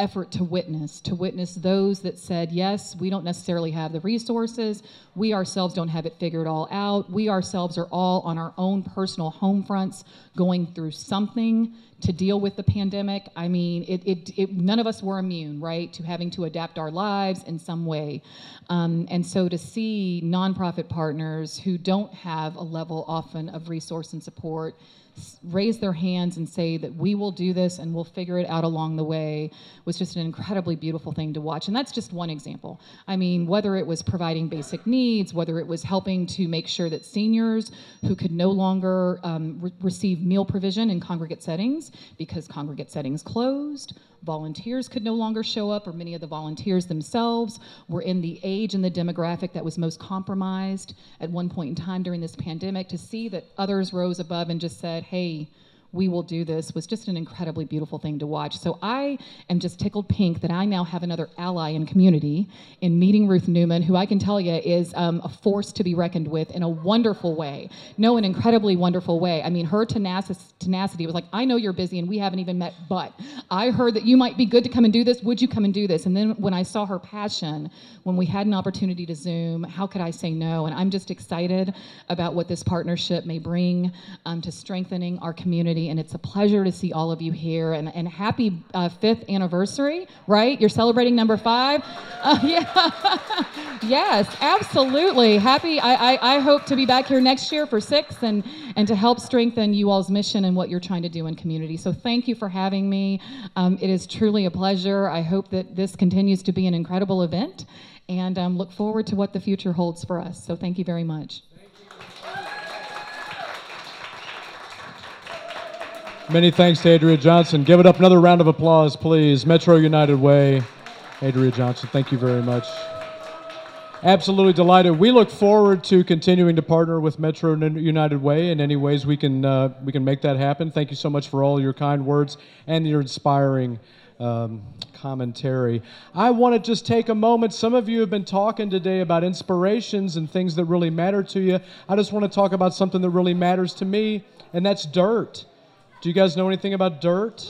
[SPEAKER 13] effort to witness, to witness those that said, yes, we don't necessarily have the resources. We ourselves don't have it figured all out. We ourselves are all on our own personal home fronts going through something to deal with the pandemic. I mean, it, it, it none of us were immune, right, to having to adapt our lives in some way. Um, and so to see nonprofit partners who don't have a level often of resource and support raise their hands and say that we will do this and we'll figure it out along the way was just an incredibly beautiful thing to watch. And that's just one example. I mean, whether it was providing basic needs, whether it was helping to make sure that seniors who could no longer um, re- receive meal provision in congregate settings because congregate settings closed, volunteers could no longer show up, or many of the volunteers themselves were in the age and the demographic that was most compromised at one point in time during this pandemic, to see that others rose above and just said, hey, we will do this was just an incredibly beautiful thing to watch. So I am just tickled pink that I now have another ally in community in meeting Ruth Newman, who I can tell you is um, a force to be reckoned with in a wonderful way. No, an incredibly wonderful way. I mean, her tenacity was like, I know you're busy and we haven't even met, but I heard that you might be good to come and do this. Would you come and do this? And then when I saw her passion, when we had an opportunity to Zoom, how could I say no? And I'm just excited about what this partnership may bring um, to strengthening our community and it's a pleasure to see all of you here. And, and happy uh, fifth anniversary, right? You're celebrating number five? Uh, yeah. yes, absolutely. Happy. I, I, I, hope to be back here next year for six and, and to help strengthen you all's mission and what you're trying to do in community. So thank you for having me. Um, it is truly a pleasure. I hope that this continues to be an incredible event and um, look forward to what the future holds for us. So thank you very much.
[SPEAKER 3] Many thanks to Adria Johnson. Give it up another round of applause, please. Metro United Way. Adria Johnson, thank you very much. Absolutely delighted. We look forward to continuing to partner with Metro United Way in any ways we can uh, we can make that happen. Thank you so much for all your kind words and your inspiring um, commentary. I want to just take a moment. Some of you have been talking today about inspirations and things that really matter to you. I just want to talk about something that really matters to me, and that's dirt. Do you guys know anything about dirt?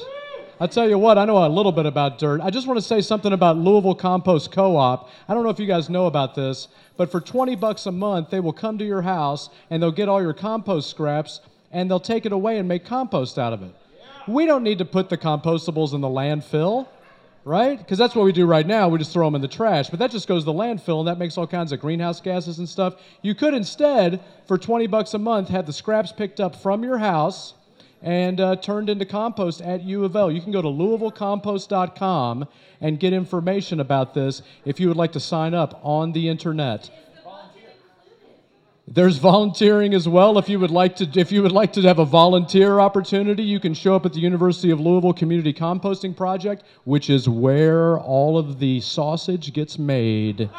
[SPEAKER 3] I'll tell you what, I know a little bit about dirt. I just want to say something about Louisville Compost Co op. I don't know if you guys know about this, but for 20 bucks a month, they will come to your house and they'll get all your compost scraps and they'll take it away and make compost out of it. We don't need to put the compostables in the landfill, right? Because that's what we do right now. We just throw them in the trash. But that just goes to the landfill and that makes all kinds of greenhouse gases and stuff. You could instead, for 20 bucks a month, have the scraps picked up from your house and uh, turned into compost at U of L. You can go to louisvillecompost.com and get information about this if you would like to sign up on the internet. There's volunteering as well. If you would like to, if you would like to have a volunteer opportunity, you can show up at the University of Louisville Community Composting Project, which is where all of the sausage gets made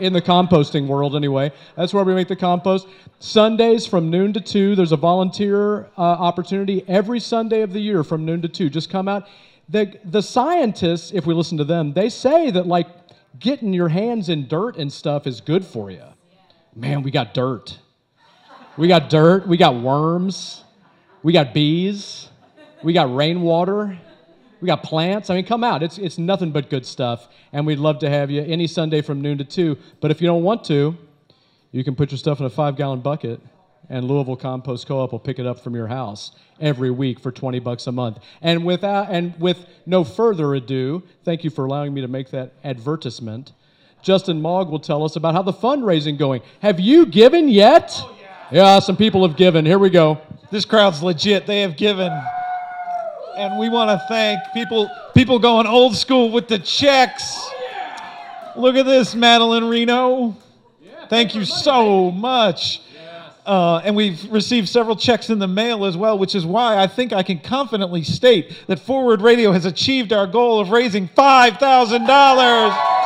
[SPEAKER 3] in the composting world. Anyway, that's where we make the compost. Sundays from noon to two. There's a volunteer uh, opportunity every Sunday of the year from noon to two. Just come out. The the scientists, if we listen to them, they say that like getting your hands in dirt and stuff is good for you. Man, we got dirt. We got dirt. We got worms. We got bees. We got rainwater. We got plants. I mean, come out. It's, it's nothing but good stuff. And we'd love to have you any Sunday from noon to 2. But if you don't want to, you can put your stuff in a five gallon bucket, and Louisville Compost Co op will pick it up from your house every week for 20 bucks a month. And, without, and with no further ado, thank you for allowing me to make that advertisement. Justin Mog will tell us about how the fundraising going. Have you given yet? Oh, yeah. yeah, some people have given. Here we go.
[SPEAKER 1] This crowd's legit. They have given. And we want to thank people people going old school with the checks. Look at this, Madeline Reno. Thank you so much. Uh, and we've received several checks in the mail as well, which is why I think I can confidently state that Forward Radio has achieved our goal of raising $5,000.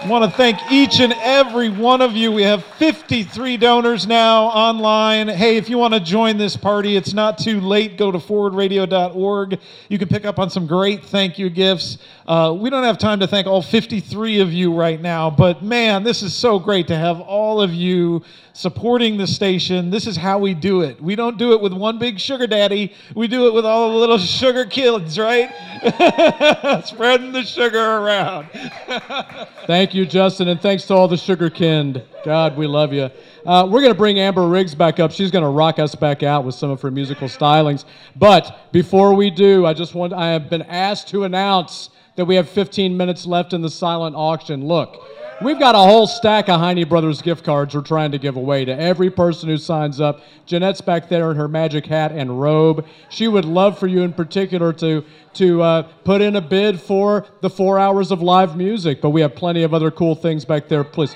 [SPEAKER 1] I want to thank each and every one of you. We have 53 donors now online. Hey, if you want to join this party, it's not too late. Go to forwardradio.org. You can pick up on some great thank you gifts. Uh, we don't have time to thank all 53 of you right now, but man, this is so great to have all of you supporting the station. This is how we do it. We don't do it with one big sugar daddy, we do it with all the little sugar kids, right? Spreading the sugar around.
[SPEAKER 3] Thank you, Justin, and thanks to all the sugar kind. God, we love you. Uh, we're going to bring Amber Riggs back up. She's going to rock us back out with some of her musical stylings. But before we do, I just want I have been asked to announce that we have 15 minutes left in the silent auction. Look, we've got a whole stack of Heine Brothers gift cards we're trying to give away to every person who signs up. Jeanette's back there in her magic hat and robe. She would love for you in particular to to uh, put in a bid for the four hours of live music, but we have plenty of other cool things back there. Please.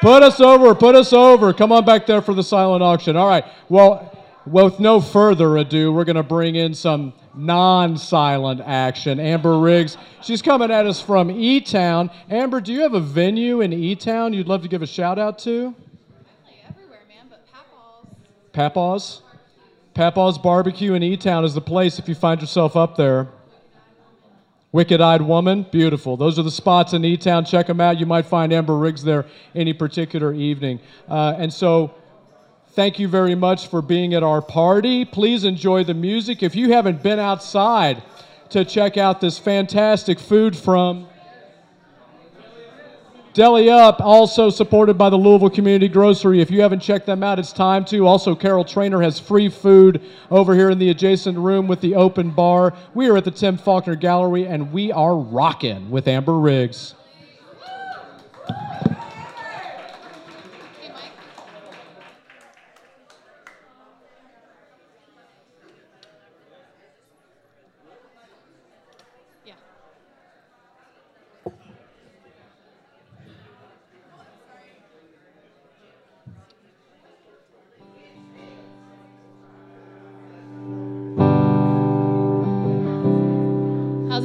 [SPEAKER 3] Put us over, put us over. Come on back there for the silent auction. All right. Well, with no further ado, we're going to bring in some non silent action. Amber Riggs, she's coming at us from E Town. Amber, do you have a venue in E Town you'd love to give a shout out to?
[SPEAKER 14] Everywhere, man, but Papaw's.
[SPEAKER 3] Papaw's? Papaw's Barbecue in E Town is the place if you find yourself up there. Wicked Eyed Woman, beautiful. Those are the spots in E Town. Check them out. You might find Amber Riggs there any particular evening. Uh, and so, Thank you very much for being at our party. Please enjoy the music. If you haven't been outside to check out this fantastic food from Deli Up, also supported by the Louisville Community Grocery. If you haven't checked them out, it's time to. Also, Carol Trainer has free food over here in the adjacent room with the open bar. We are at the Tim Faulkner Gallery, and we are rocking with Amber Riggs.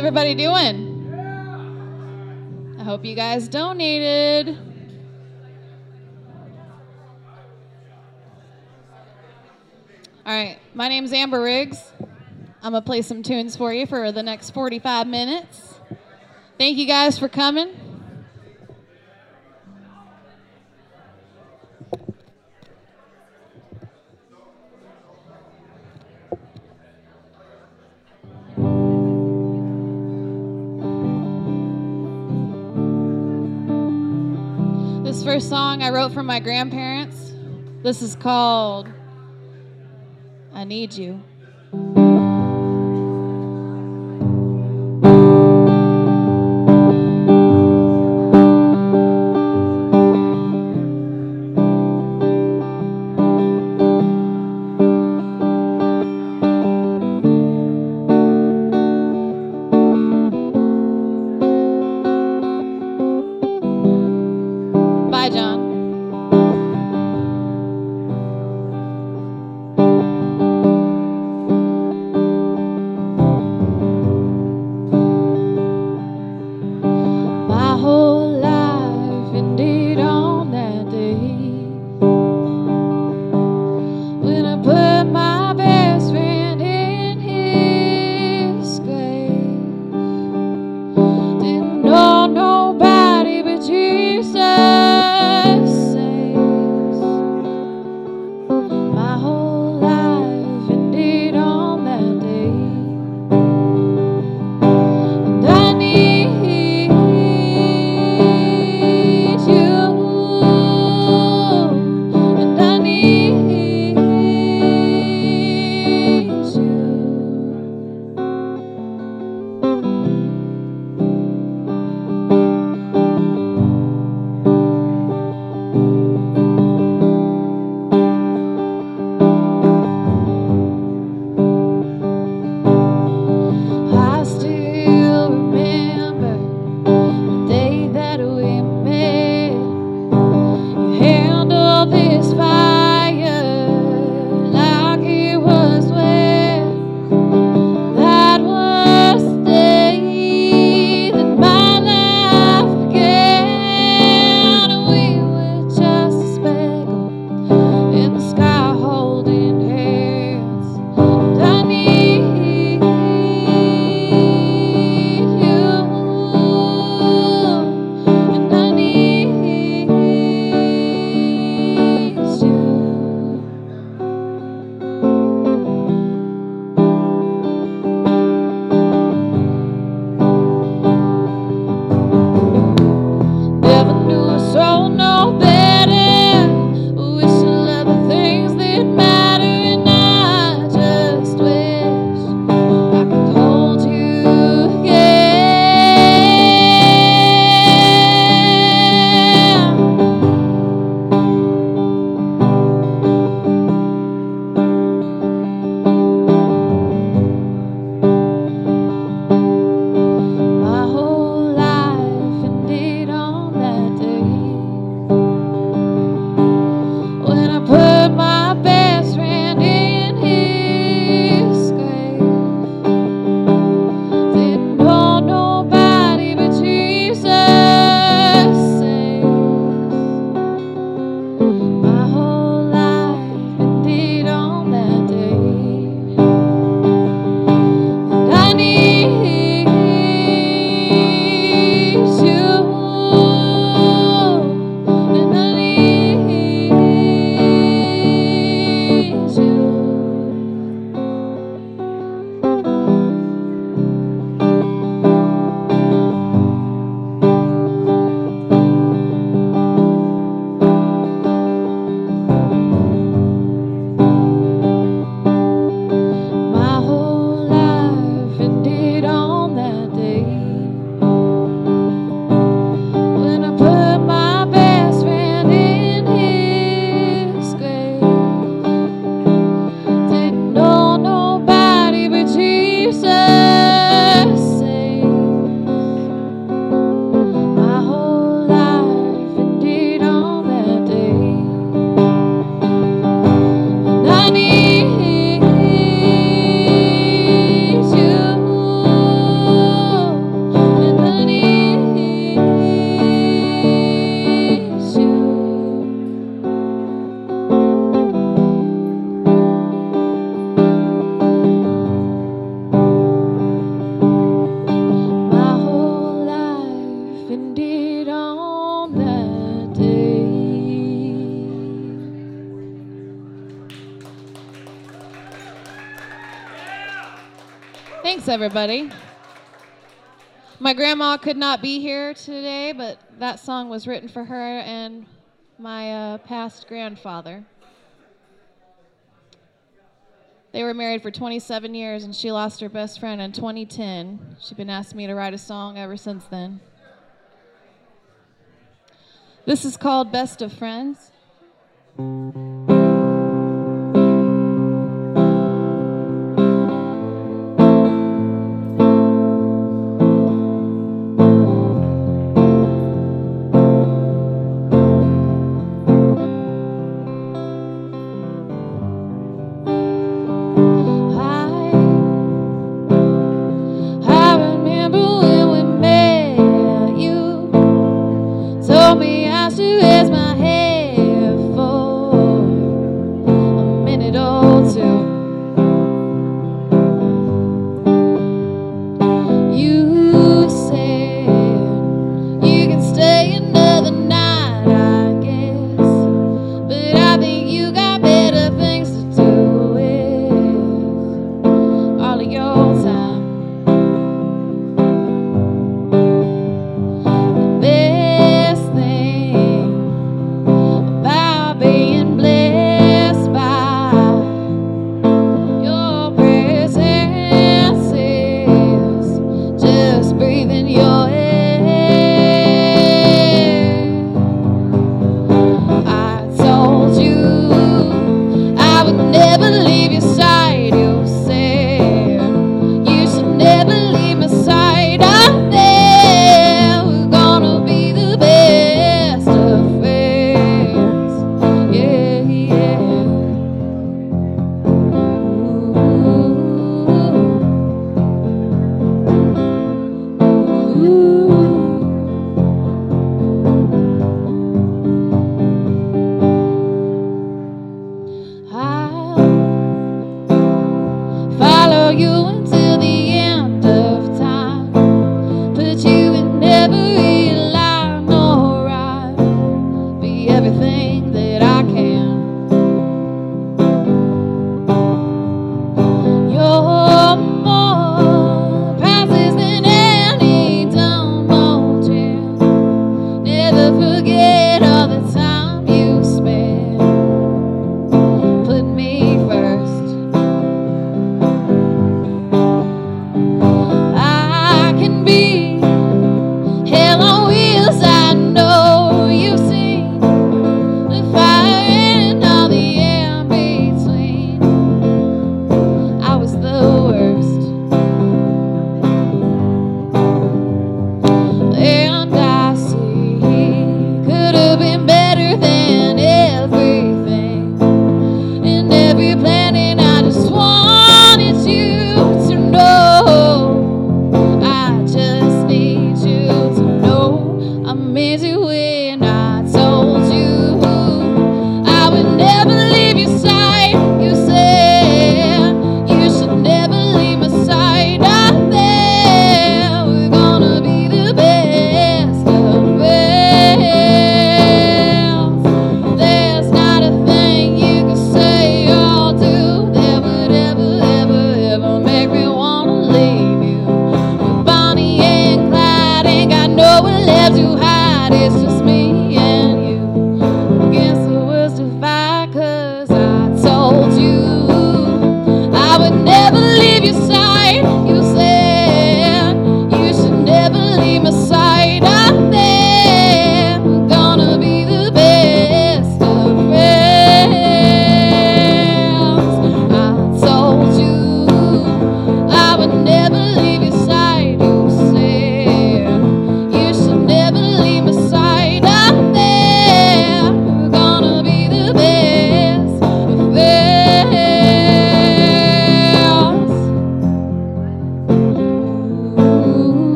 [SPEAKER 14] Everybody doing? I hope you guys donated. All right, my name's Amber Riggs. I'm gonna play some tunes for you for the next 45 minutes. Thank you guys for coming. This first song I wrote for my grandparents. This is called I Need You.
[SPEAKER 6] Everybody. My grandma could not be here today, but that song was written for her and my uh, past grandfather. They were married for 27 years, and she lost her best friend in 2010. She's been asking me to write a song ever since then. This is called Best of Friends.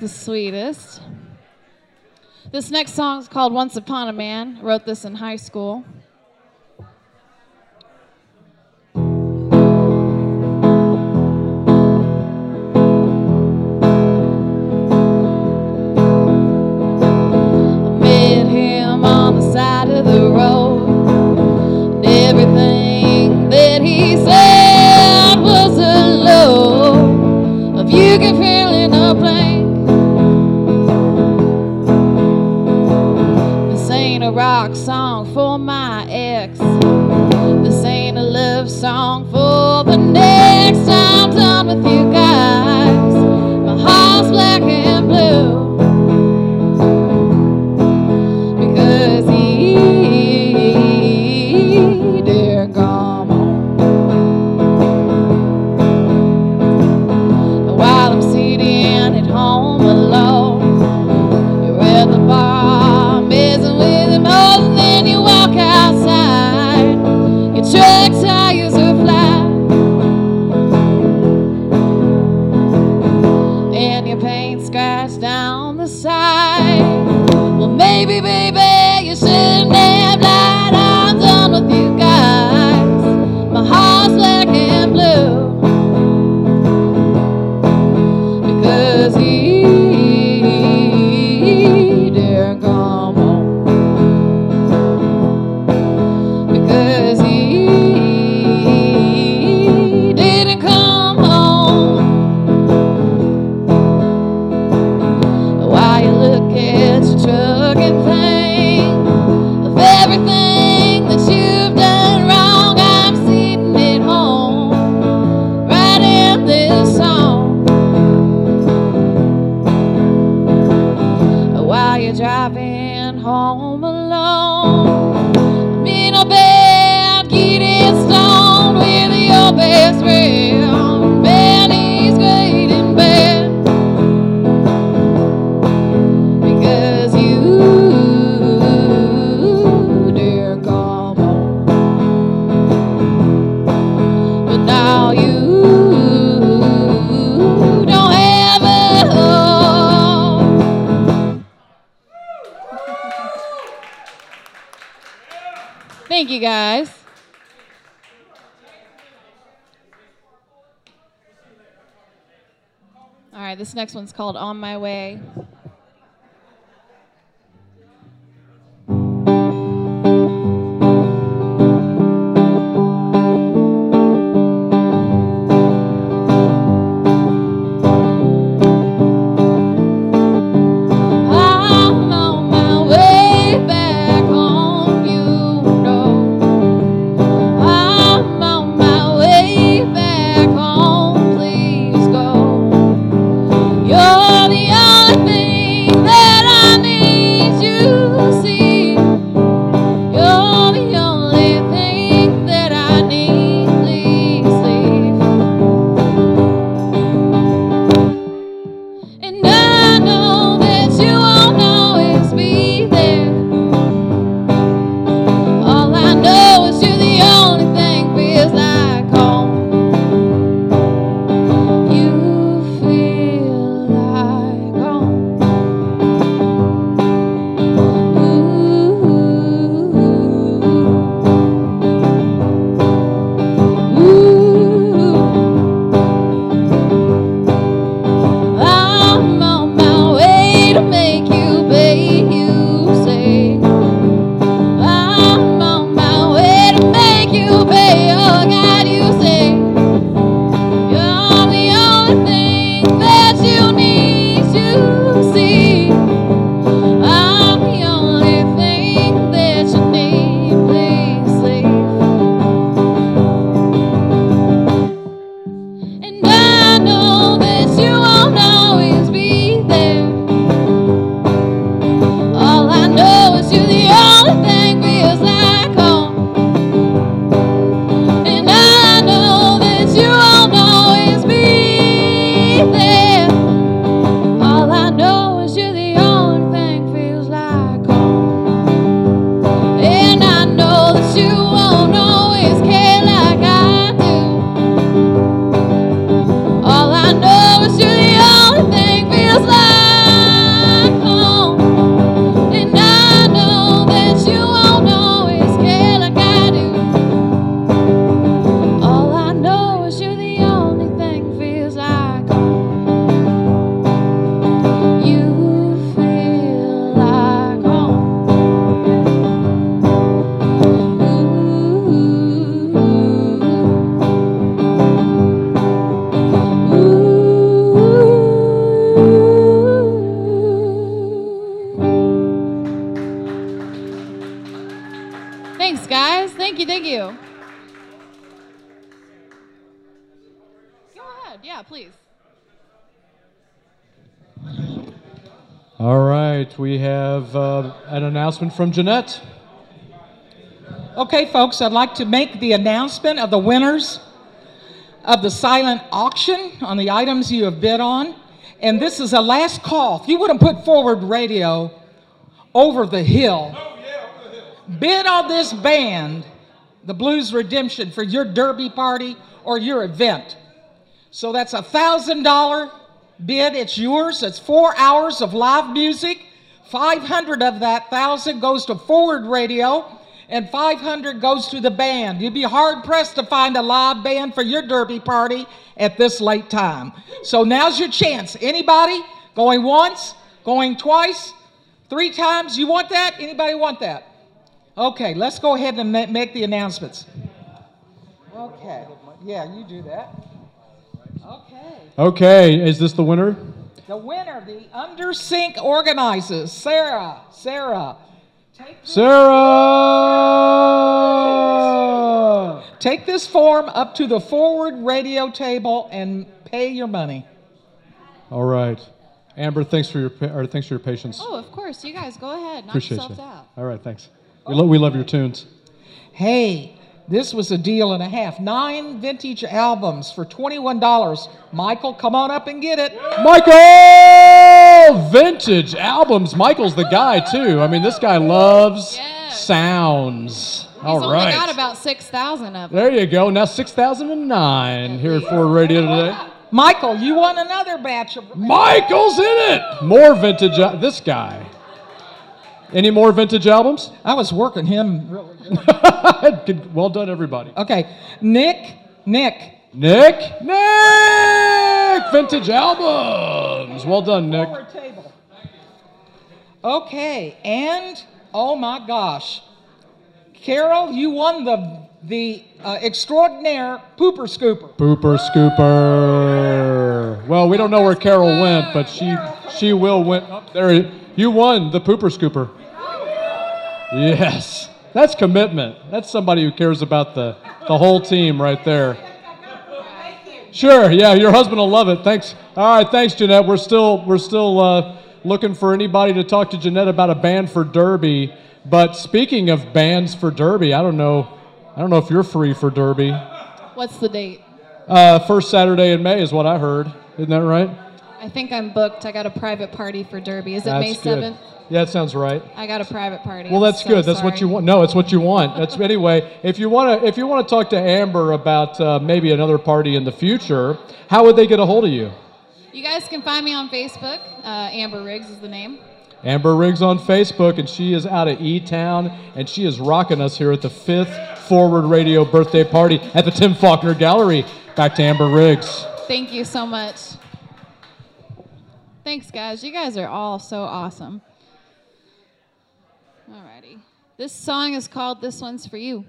[SPEAKER 6] the sweetest. This next song is called Once Upon a Man. I wrote this in high school. next one's called On My Way.
[SPEAKER 3] Announcement from Jeanette.
[SPEAKER 10] Okay, folks, I'd like to make the announcement of the winners of the silent auction on the items you have bid on. And this is a last call. If you would have put forward radio over the hill, bid on this band, the Blues Redemption, for your derby party or your event. So that's a thousand dollar bid. It's yours. It's four hours of live music. 500 of that thousand goes to Forward Radio, and 500 goes to the band. You'd be hard pressed to find a live band for your derby party at this late time. So now's your chance. Anybody going once, going twice, three times? You want that? Anybody want that? Okay, let's go ahead and ma- make the announcements. Okay, yeah, you do that. Okay.
[SPEAKER 3] Okay, is this the winner?
[SPEAKER 10] The winner, the Under Sync organizers, Sarah. Sarah.
[SPEAKER 3] Take Sarah!
[SPEAKER 10] Take this form up to the forward radio table and pay your money.
[SPEAKER 3] All right. Amber, thanks for your or thanks for your patience.
[SPEAKER 14] Oh, of course. You guys go ahead. Knock
[SPEAKER 3] Appreciate
[SPEAKER 14] yourselves
[SPEAKER 3] you.
[SPEAKER 14] out.
[SPEAKER 3] All right, thanks. We, lo- we love your tunes.
[SPEAKER 10] Hey, this was a deal and a half. Nine vintage albums for $21. Michael, come on up and get it.
[SPEAKER 3] Michael! Vintage albums. Michael's the guy, too. I mean, this guy loves sounds.
[SPEAKER 14] He's
[SPEAKER 3] All
[SPEAKER 14] only got about 6,000 of them.
[SPEAKER 3] There you go. Now 6009 here at Forward Radio today.
[SPEAKER 10] Michael, you won another batch of.
[SPEAKER 3] Michael's in it. More vintage. Uh, this guy. Any more vintage albums?
[SPEAKER 10] I was working him really
[SPEAKER 3] good. well done, everybody.
[SPEAKER 10] Okay, Nick, Nick.
[SPEAKER 3] Nick, Nick, vintage albums. Well done, Nick.
[SPEAKER 10] Okay, and oh my gosh, Carol, you won the the uh, extraordinaire pooper scooper.
[SPEAKER 3] Pooper scooper. Well, we don't know where Carol went, but she she will win. Oh, there, you won the pooper scooper. Yes, that's commitment. That's somebody who cares about the the whole team right there. Sure, yeah, your husband will love it. Thanks. All right, thanks, Jeanette. We're still we're still uh, looking for anybody to talk to Jeanette about a band for Derby. But speaking of bands for Derby, I don't know. I don't know if you're free for Derby.
[SPEAKER 14] What's the date?
[SPEAKER 3] Uh, first Saturday in May is what I heard. Isn't that right?
[SPEAKER 14] I think I'm booked. I got a private party for Derby. Is it May
[SPEAKER 3] That's good.
[SPEAKER 14] 7th?
[SPEAKER 3] Yeah, that sounds right.
[SPEAKER 14] I got a private party.
[SPEAKER 3] Well, that's
[SPEAKER 14] so
[SPEAKER 3] good. That's what you want. No, it's what you want. That's anyway. If you want to, if you want to talk to Amber about uh, maybe another party in the future, how would they get a hold of you?
[SPEAKER 14] You guys can find me on Facebook. Uh, Amber Riggs is the name.
[SPEAKER 3] Amber Riggs on Facebook, and she is out of E Town, and she is rocking us here at the fifth Forward Radio birthday party at the Tim Faulkner Gallery. Back to Amber Riggs.
[SPEAKER 14] Thank you so much. Thanks, guys. You guys are all so awesome. Alrighty. This song is called This One's For You.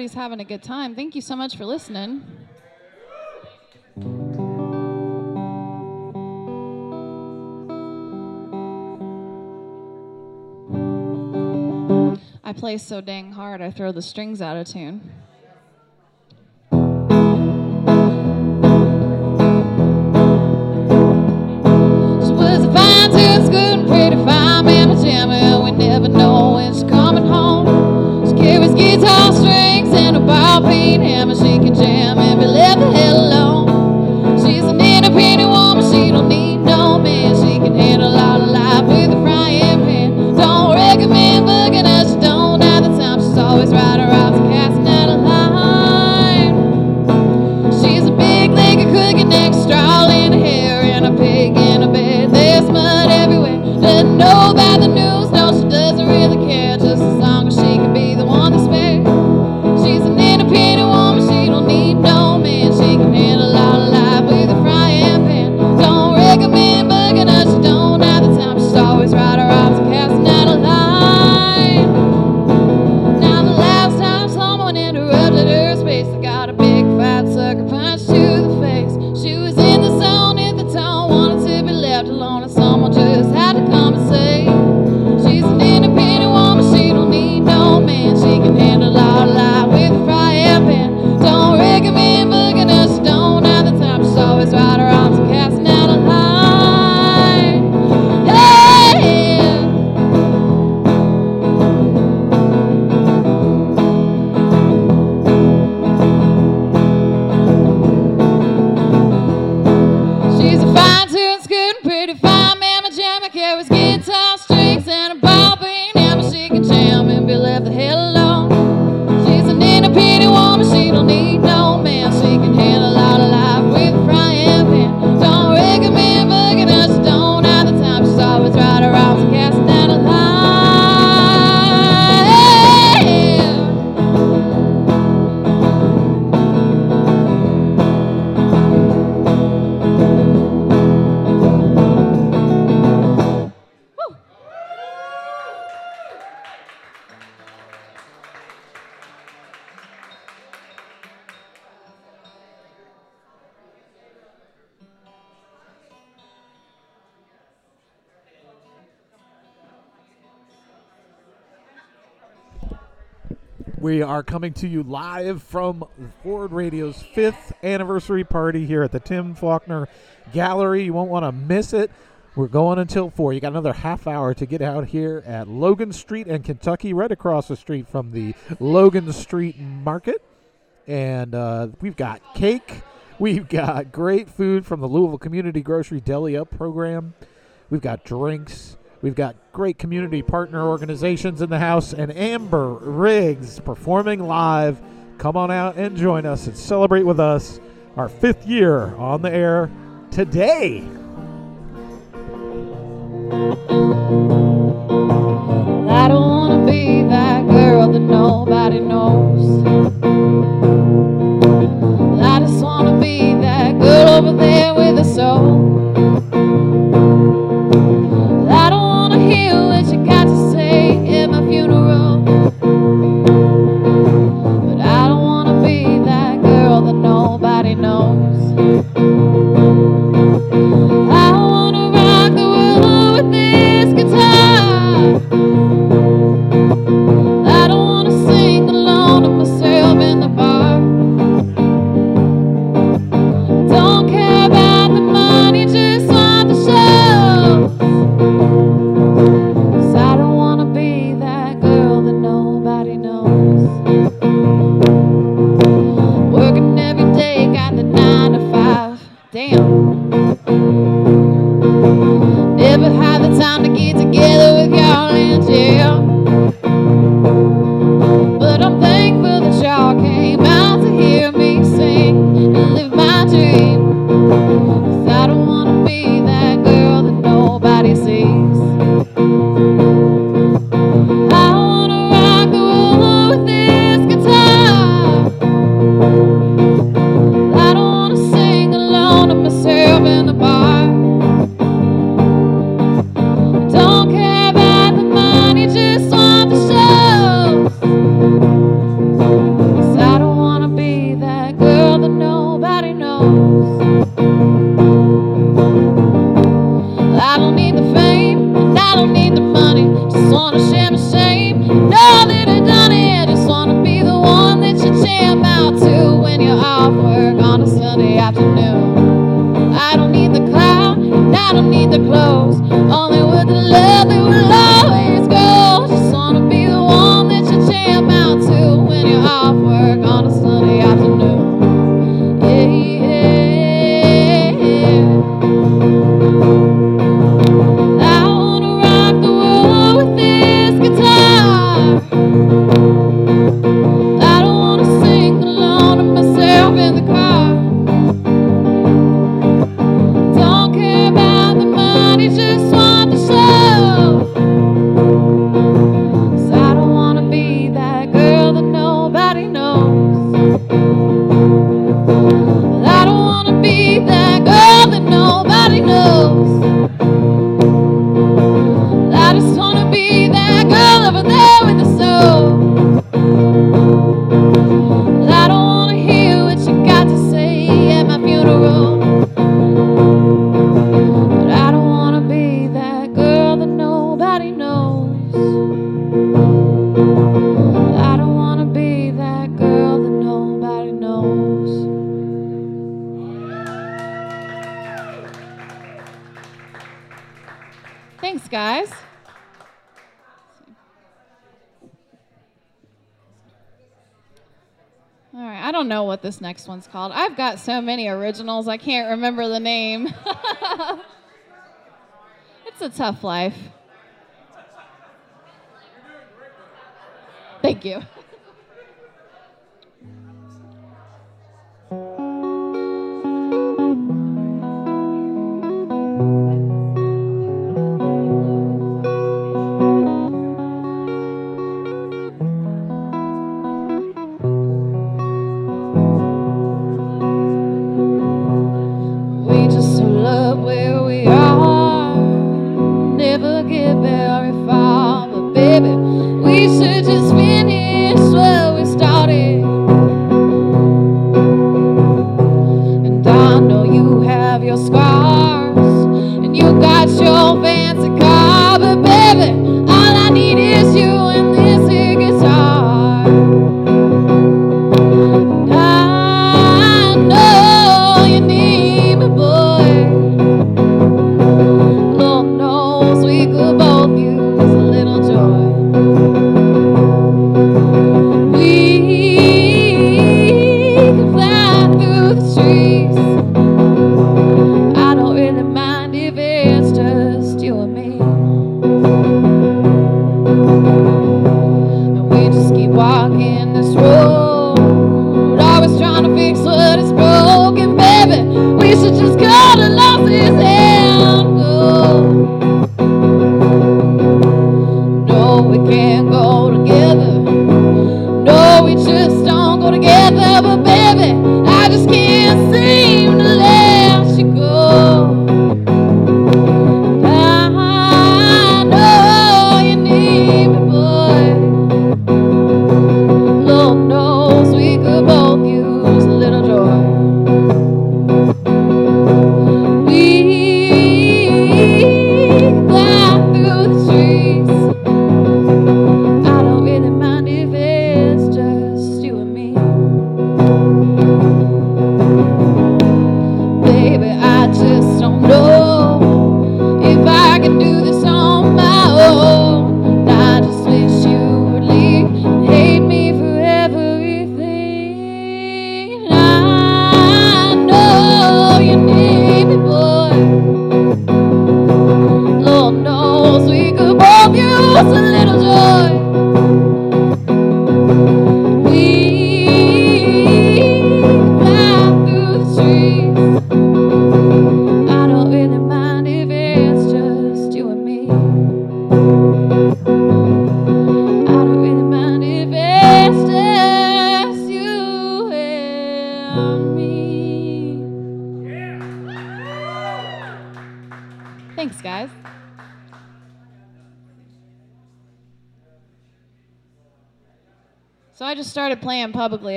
[SPEAKER 6] everybody's having a good time. Thank you so much for listening. I play so dang hard, I throw the strings out of tune. coming to
[SPEAKER 1] you live from Forward Radio's fifth anniversary party here at the Tim Faulkner Gallery. You won't want to miss it. We're going until four. You got another half hour to get out here at Logan Street and Kentucky, right across the street from the Logan Street Market. And uh, we've got cake. We've got great food from the Louisville Community Grocery Deli Up program. We've got drinks. We've got great community partner organizations in the house and Amber Riggs performing live. Come on out and join us and celebrate with us our fifth year on the air today.
[SPEAKER 6] I don't want to be that girl that nobody knows. I just want to be that girl over there with a soul. next one's called. I've got so many originals, I can't remember the name. it's a tough life.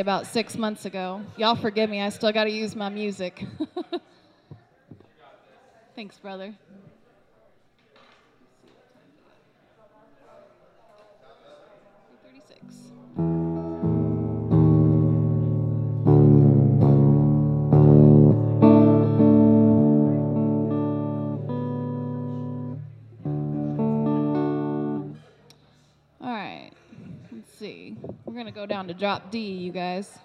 [SPEAKER 6] about six months ago. Y'all forgive me, I still got to use my music. Thanks, brother. go down to drop D, you guys.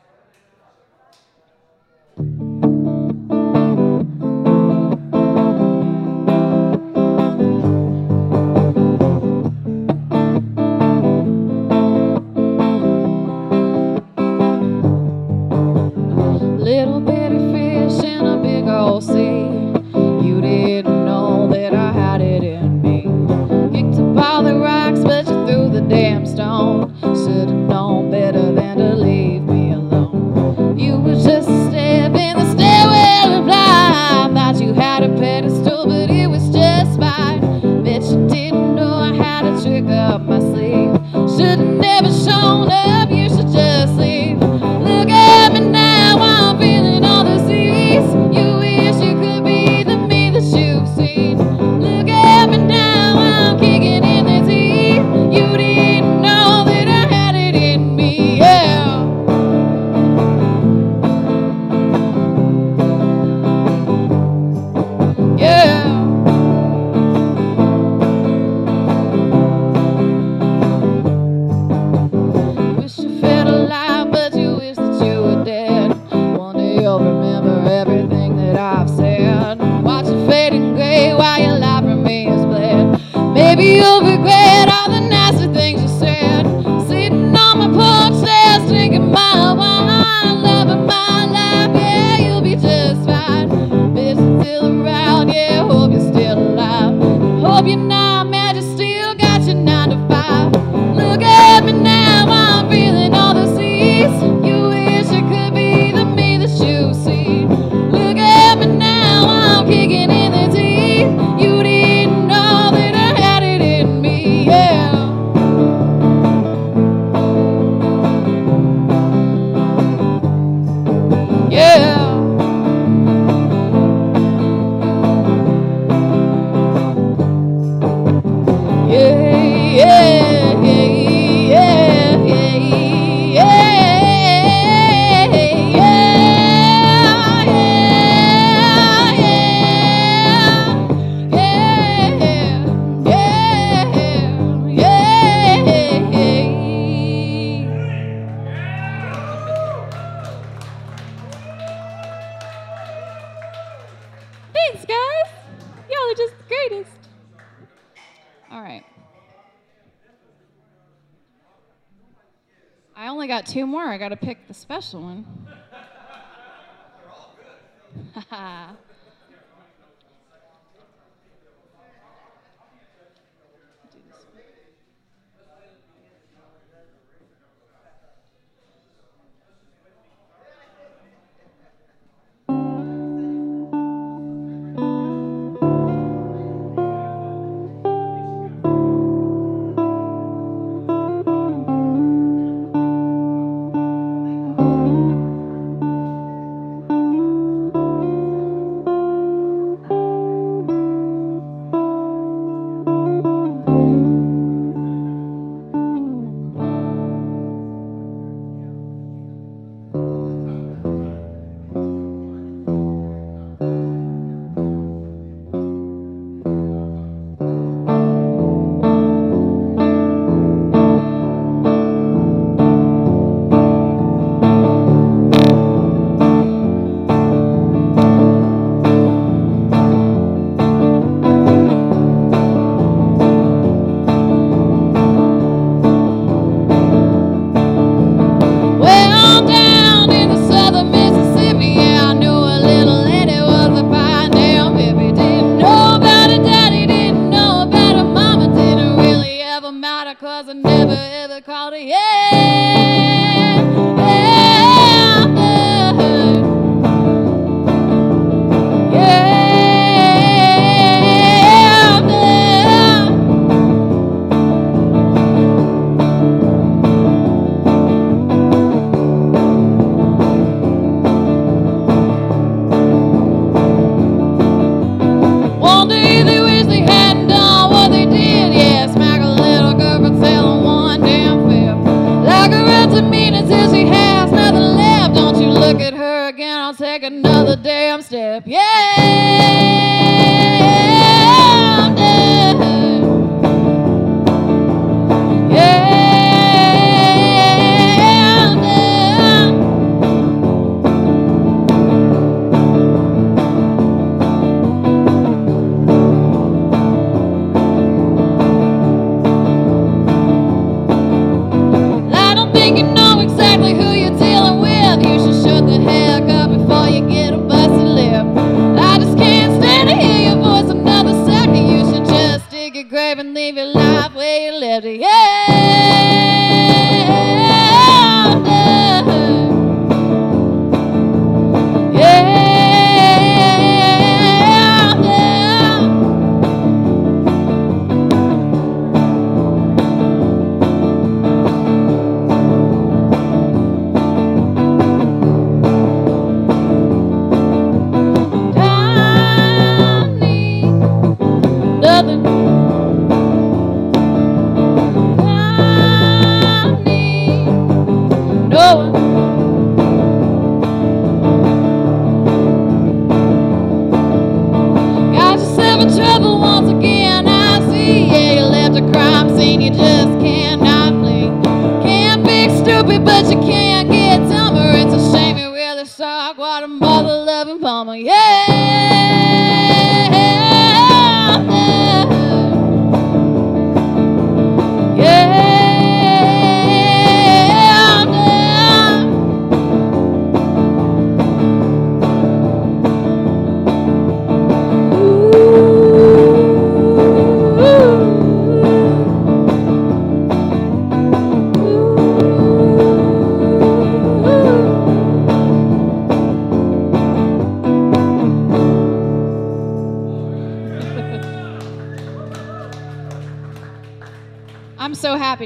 [SPEAKER 6] two more. I got to pick the special one.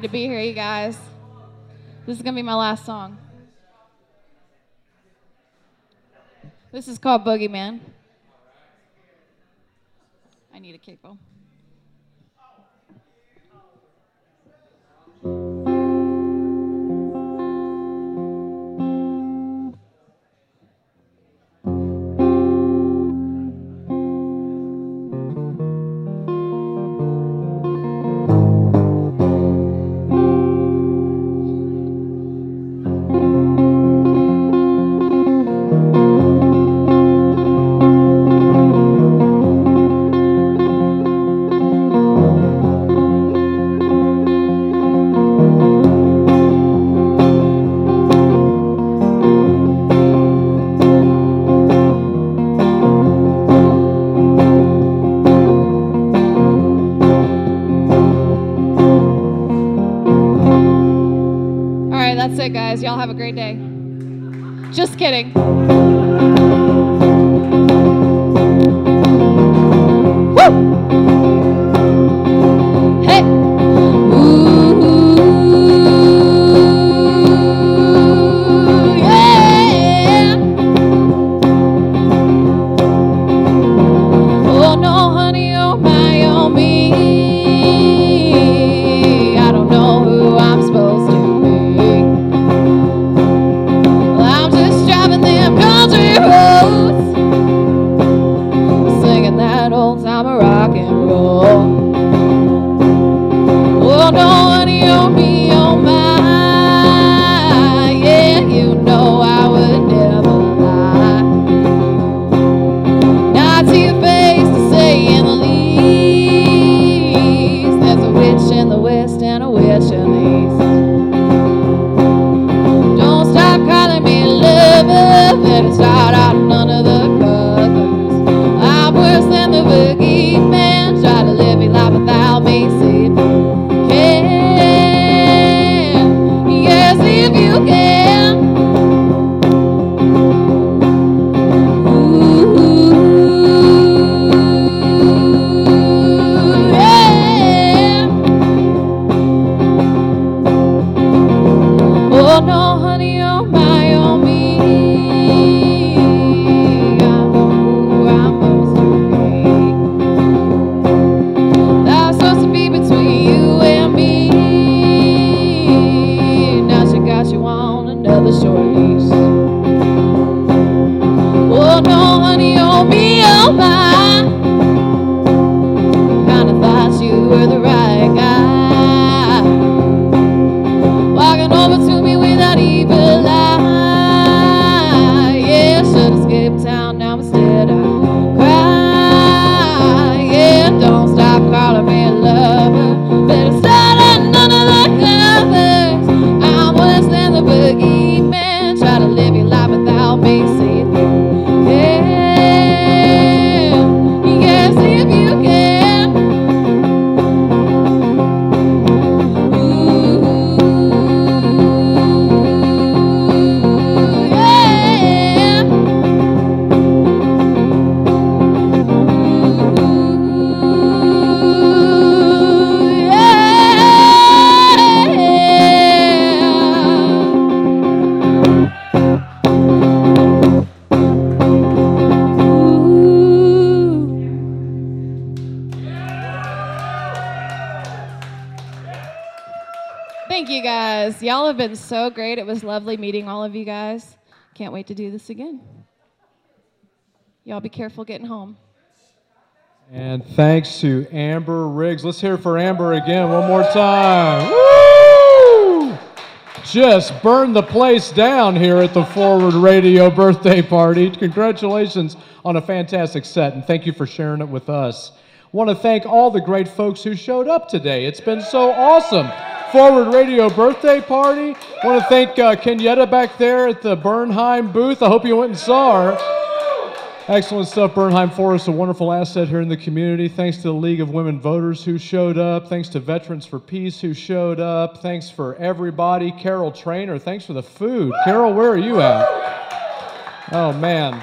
[SPEAKER 6] to be here, you guys. This is going to be my last song. This is called Boogeyman. Y'all have a great day. Just kidding. So great. It was lovely meeting all of you guys. Can't wait to do this again. Y'all be careful getting home.
[SPEAKER 3] And thanks to Amber Riggs. Let's hear it for Amber again one more time. Woo! Just burned the place down here at the Forward Radio birthday party. Congratulations on a fantastic set, and thank you for sharing it with us. Want to thank all the great folks who showed up today. It's been so awesome. Forward Radio birthday party. Want to thank uh, Kenyetta back there at the Bernheim booth. I hope you went and saw her. Excellent stuff, Bernheim Forest, a wonderful asset here in the community. Thanks to the League of Women Voters who showed up. Thanks to Veterans for Peace who showed up. Thanks for everybody. Carol Trainer, thanks for the food. Carol, where are you at? Oh, man.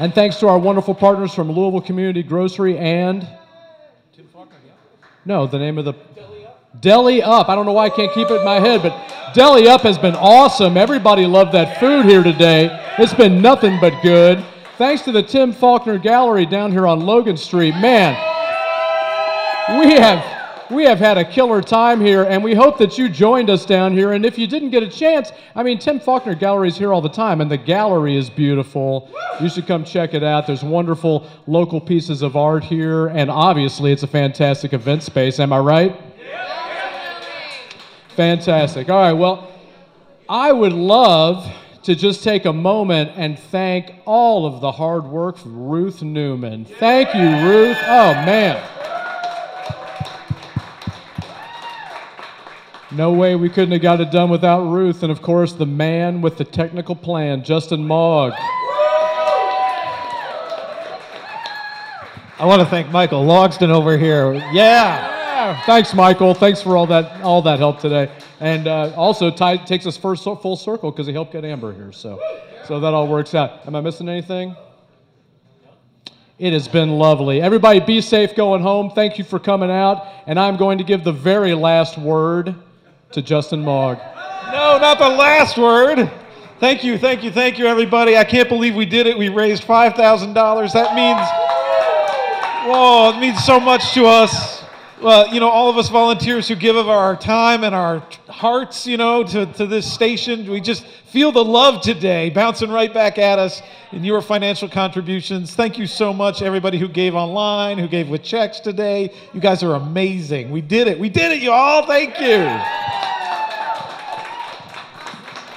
[SPEAKER 3] And thanks to our wonderful partners from Louisville Community Grocery and. No, the name of the. Deli Up. I don't know why I can't keep it in my head, but Deli Up has been awesome. Everybody loved that food here today. It's been nothing but good. Thanks to the Tim Faulkner Gallery down here on Logan Street. Man, we have we have had a killer time here, and we hope that you joined us down here. And if you didn't get a chance, I mean, Tim Faulkner Gallery is here all the time, and the gallery is beautiful. You should come check it out. There's wonderful local pieces of art here, and obviously, it's a fantastic event space. Am I right? Fantastic. All right, well, I would love to just take a moment and thank all of the hard work of Ruth Newman. Thank you, Ruth. Oh, man. No way we couldn't have got it done without Ruth. And of course, the man with the technical plan, Justin Mog.
[SPEAKER 1] I want to thank Michael Logston over here. Yeah.
[SPEAKER 3] Thanks, Michael. Thanks for all that all that help today, and uh, also Ty takes us first full circle because he helped get Amber here. So, so that all works out. Am I missing anything? It has been lovely. Everybody, be safe going home. Thank you for coming out, and I'm going to give the very last word to Justin Mog.
[SPEAKER 1] No, not the last word. Thank you, thank you, thank you, everybody. I can't believe we did it. We raised $5,000. That means, whoa, it means so much to us. Well, you know, all of us volunteers who give of our time and our hearts, you know, to, to this station, we just feel the love today bouncing right back at us in your financial contributions. Thank you so much, everybody who gave online, who gave with checks today. You guys are amazing. We did it. We did it, you all. Thank you.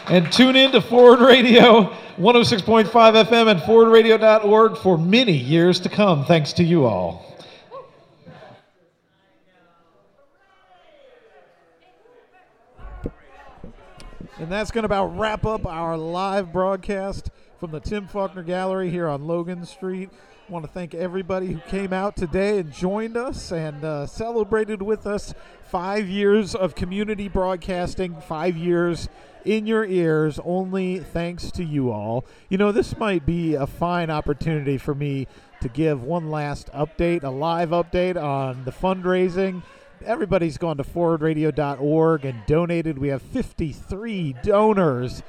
[SPEAKER 1] And tune in to Forward Radio 106.5 FM and forwardradio.org for many years to come. Thanks to you all. And that's going to about wrap up our live broadcast from the Tim Faulkner Gallery here on Logan Street. I want to thank everybody who came out today and joined us and uh, celebrated with us five years of community broadcasting, five years in your ears, only thanks to you all. You know, this might be a fine opportunity for me to give one last update, a live update on the fundraising everybody's gone to forwardradio.org and donated. We have 53 donors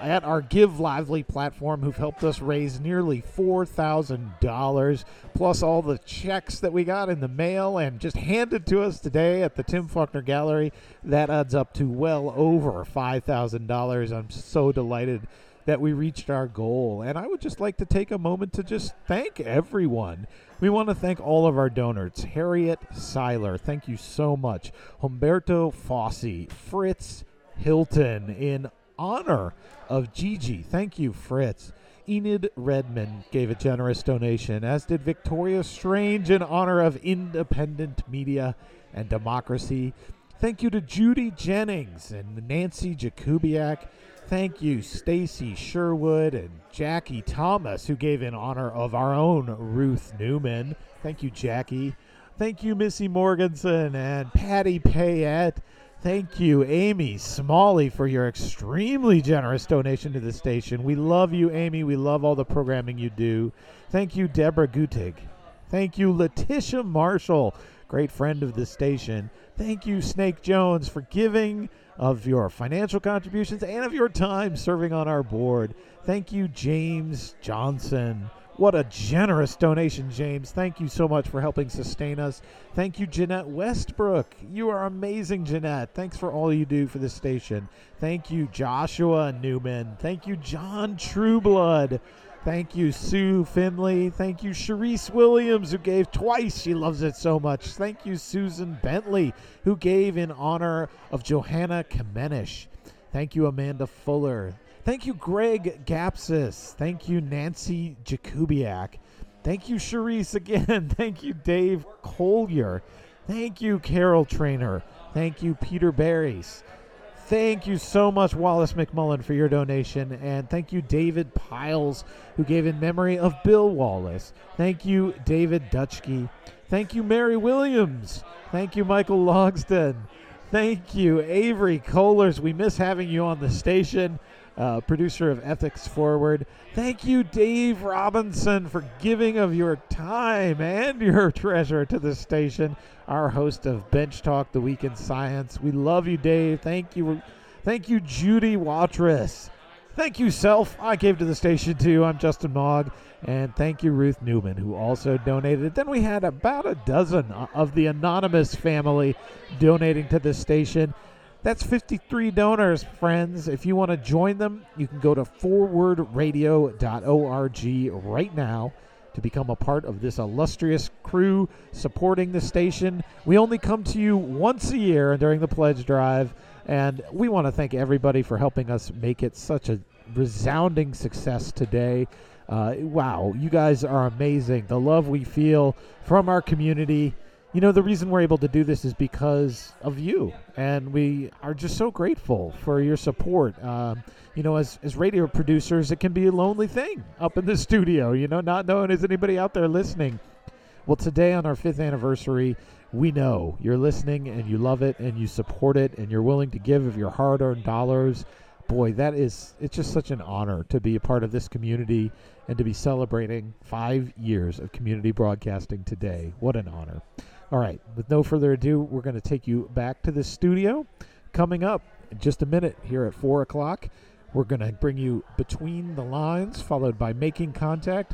[SPEAKER 1] at our Give Lively platform who've helped us raise nearly $4,000, plus all the checks that we got in the mail and just handed to us today at the Tim Faulkner Gallery. That adds up to well over $5,000. I'm so delighted that we reached our goal. And I would just like to take a moment to just thank everyone. We want to thank all of our donors Harriet Seiler, thank you so much. Humberto Fossi, Fritz Hilton, in honor of Gigi. Thank you, Fritz. Enid Redman gave a generous donation, as did Victoria Strange in honor of independent media and democracy. Thank you to Judy Jennings and Nancy Jakubiak. Thank you, Stacy Sherwood and Jackie Thomas, who gave in honor of our own Ruth Newman. Thank you, Jackie. Thank you, Missy Morganson and Patty Payette. Thank you, Amy Smalley, for your extremely generous donation to the station. We love you, Amy. We love all the programming you do. Thank you, Deborah Gutig. Thank you, Letitia Marshall, great friend of the station. Thank you, Snake Jones, for giving of your financial contributions and of your time serving on our board. Thank you, James Johnson. What a generous donation, James. Thank you so much for helping sustain us. Thank you, Jeanette Westbrook. You are amazing, Jeanette. Thanks for all you do for the station. Thank you, Joshua Newman. Thank you, John Trueblood. Thank you, Sue Finley. Thank you, Sharice Williams, who gave twice. She loves it so much. Thank you, Susan Bentley, who gave in honor of Johanna Kamenish. Thank you, Amanda Fuller. Thank you, Greg Gapsis. Thank you, Nancy Jakubiak. Thank you, Sharice again. Thank you, Dave Collier. Thank you, Carol Trainer. Thank you, Peter Barrys. Thank you so much, Wallace McMullen, for your donation. And thank you, David Piles, who gave in memory of Bill Wallace. Thank you, David Dutchke. Thank you, Mary Williams. Thank you, Michael Logston. Thank you, Avery Kohlers. We miss having you on the station, uh, producer of Ethics Forward. Thank you, Dave Robinson, for giving of your time and your treasure to the station. Our host of Bench Talk, the Week in Science. We love you, Dave. Thank you, thank you, Judy Watrous. Thank you, Self. I gave to the station too. I'm Justin Mog. And thank you, Ruth Newman, who also donated. Then we had about a dozen of the anonymous family donating to the station. That's 53 donors, friends. If you want to join them, you can go to forwardradio.org right now to become a part of this illustrious crew supporting the station. We only come to you once a year during the pledge drive, and we want to thank everybody for helping us make it such a resounding success today. Uh, wow, you guys are amazing. The love we feel from our community. You know, the reason we're able to do this is because of you, and we are just so grateful for your support. Um, you know, as, as radio producers, it can be a lonely thing up in the studio, you know, not knowing is anybody out there listening. Well, today on our fifth anniversary, we know you're listening and you love it and you support it and you're willing to give of your hard earned dollars. Boy, that is, it's just such an honor to be a part of this community and to be celebrating five years of community broadcasting today. What an honor. All right, with no further ado, we're going to take you back to the studio. Coming up in just a minute here at 4 o'clock, we're going to bring you Between the Lines, followed by Making Contact,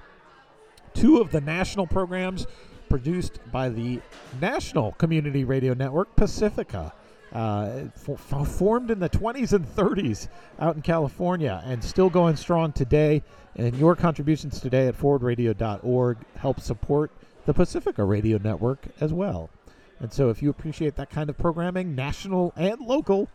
[SPEAKER 1] two of the national programs produced by the National Community Radio Network, Pacifica. Uh, f- formed in the 20s and 30s out in California and still going strong today. And your contributions today at forwardradio.org help support the Pacifica Radio Network as well. And so if you appreciate that kind of programming, national and local,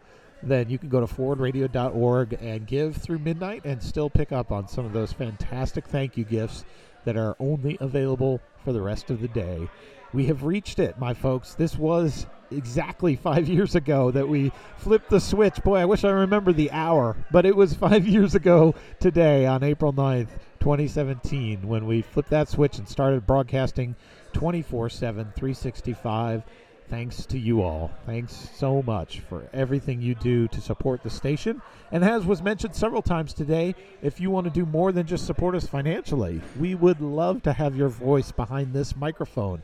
[SPEAKER 1] then you can go to forwardradio.org and give through midnight and still pick up on some of those fantastic thank you gifts that are only available for the rest of the day. We have reached it, my folks. This was exactly five years ago that we flipped the switch. Boy, I wish I remember the hour, but it was five years ago today on April 9th, 2017, when we flipped that switch and started broadcasting 24 7, 365 thanks to you all. Thanks so much for everything you do to support the station. And as was mentioned several times today, if you want to do more than just support us financially, we would love to have your voice behind this microphone.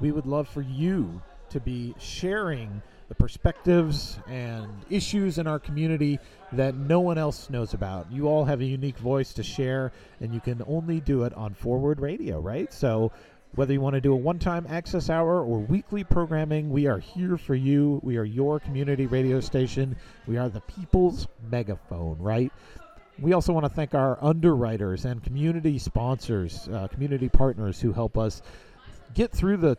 [SPEAKER 1] We would love for you to be sharing the perspectives and issues in our community that no one else knows about. You all have a unique voice to share, and you can only do it on Forward Radio, right? So whether you want to do a one time access hour or weekly programming, we are here for you. We are your community radio station. We are the people's megaphone, right? We also want to thank our underwriters and community sponsors, uh, community partners who help us get through the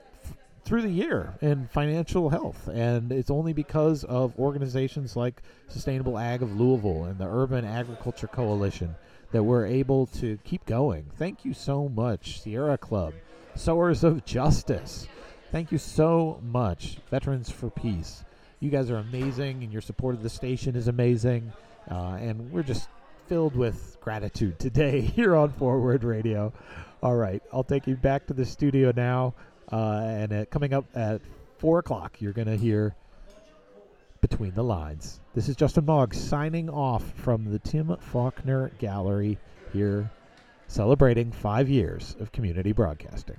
[SPEAKER 1] through the year in financial health. And it's only because of organizations like Sustainable Ag of Louisville and the Urban Agriculture Coalition that we're able to keep going. Thank you so much, Sierra Club, Sowers of Justice. Thank you so much, Veterans for Peace. You guys are amazing, and your support of the station is amazing. Uh, and we're just filled with gratitude today here on Forward Radio. All right, I'll take you back to the studio now. Uh, and uh, coming up at 4 o'clock, you're going to hear Between the Lines. This is Justin Mog signing off from the Tim Faulkner Gallery here, celebrating five years of community broadcasting.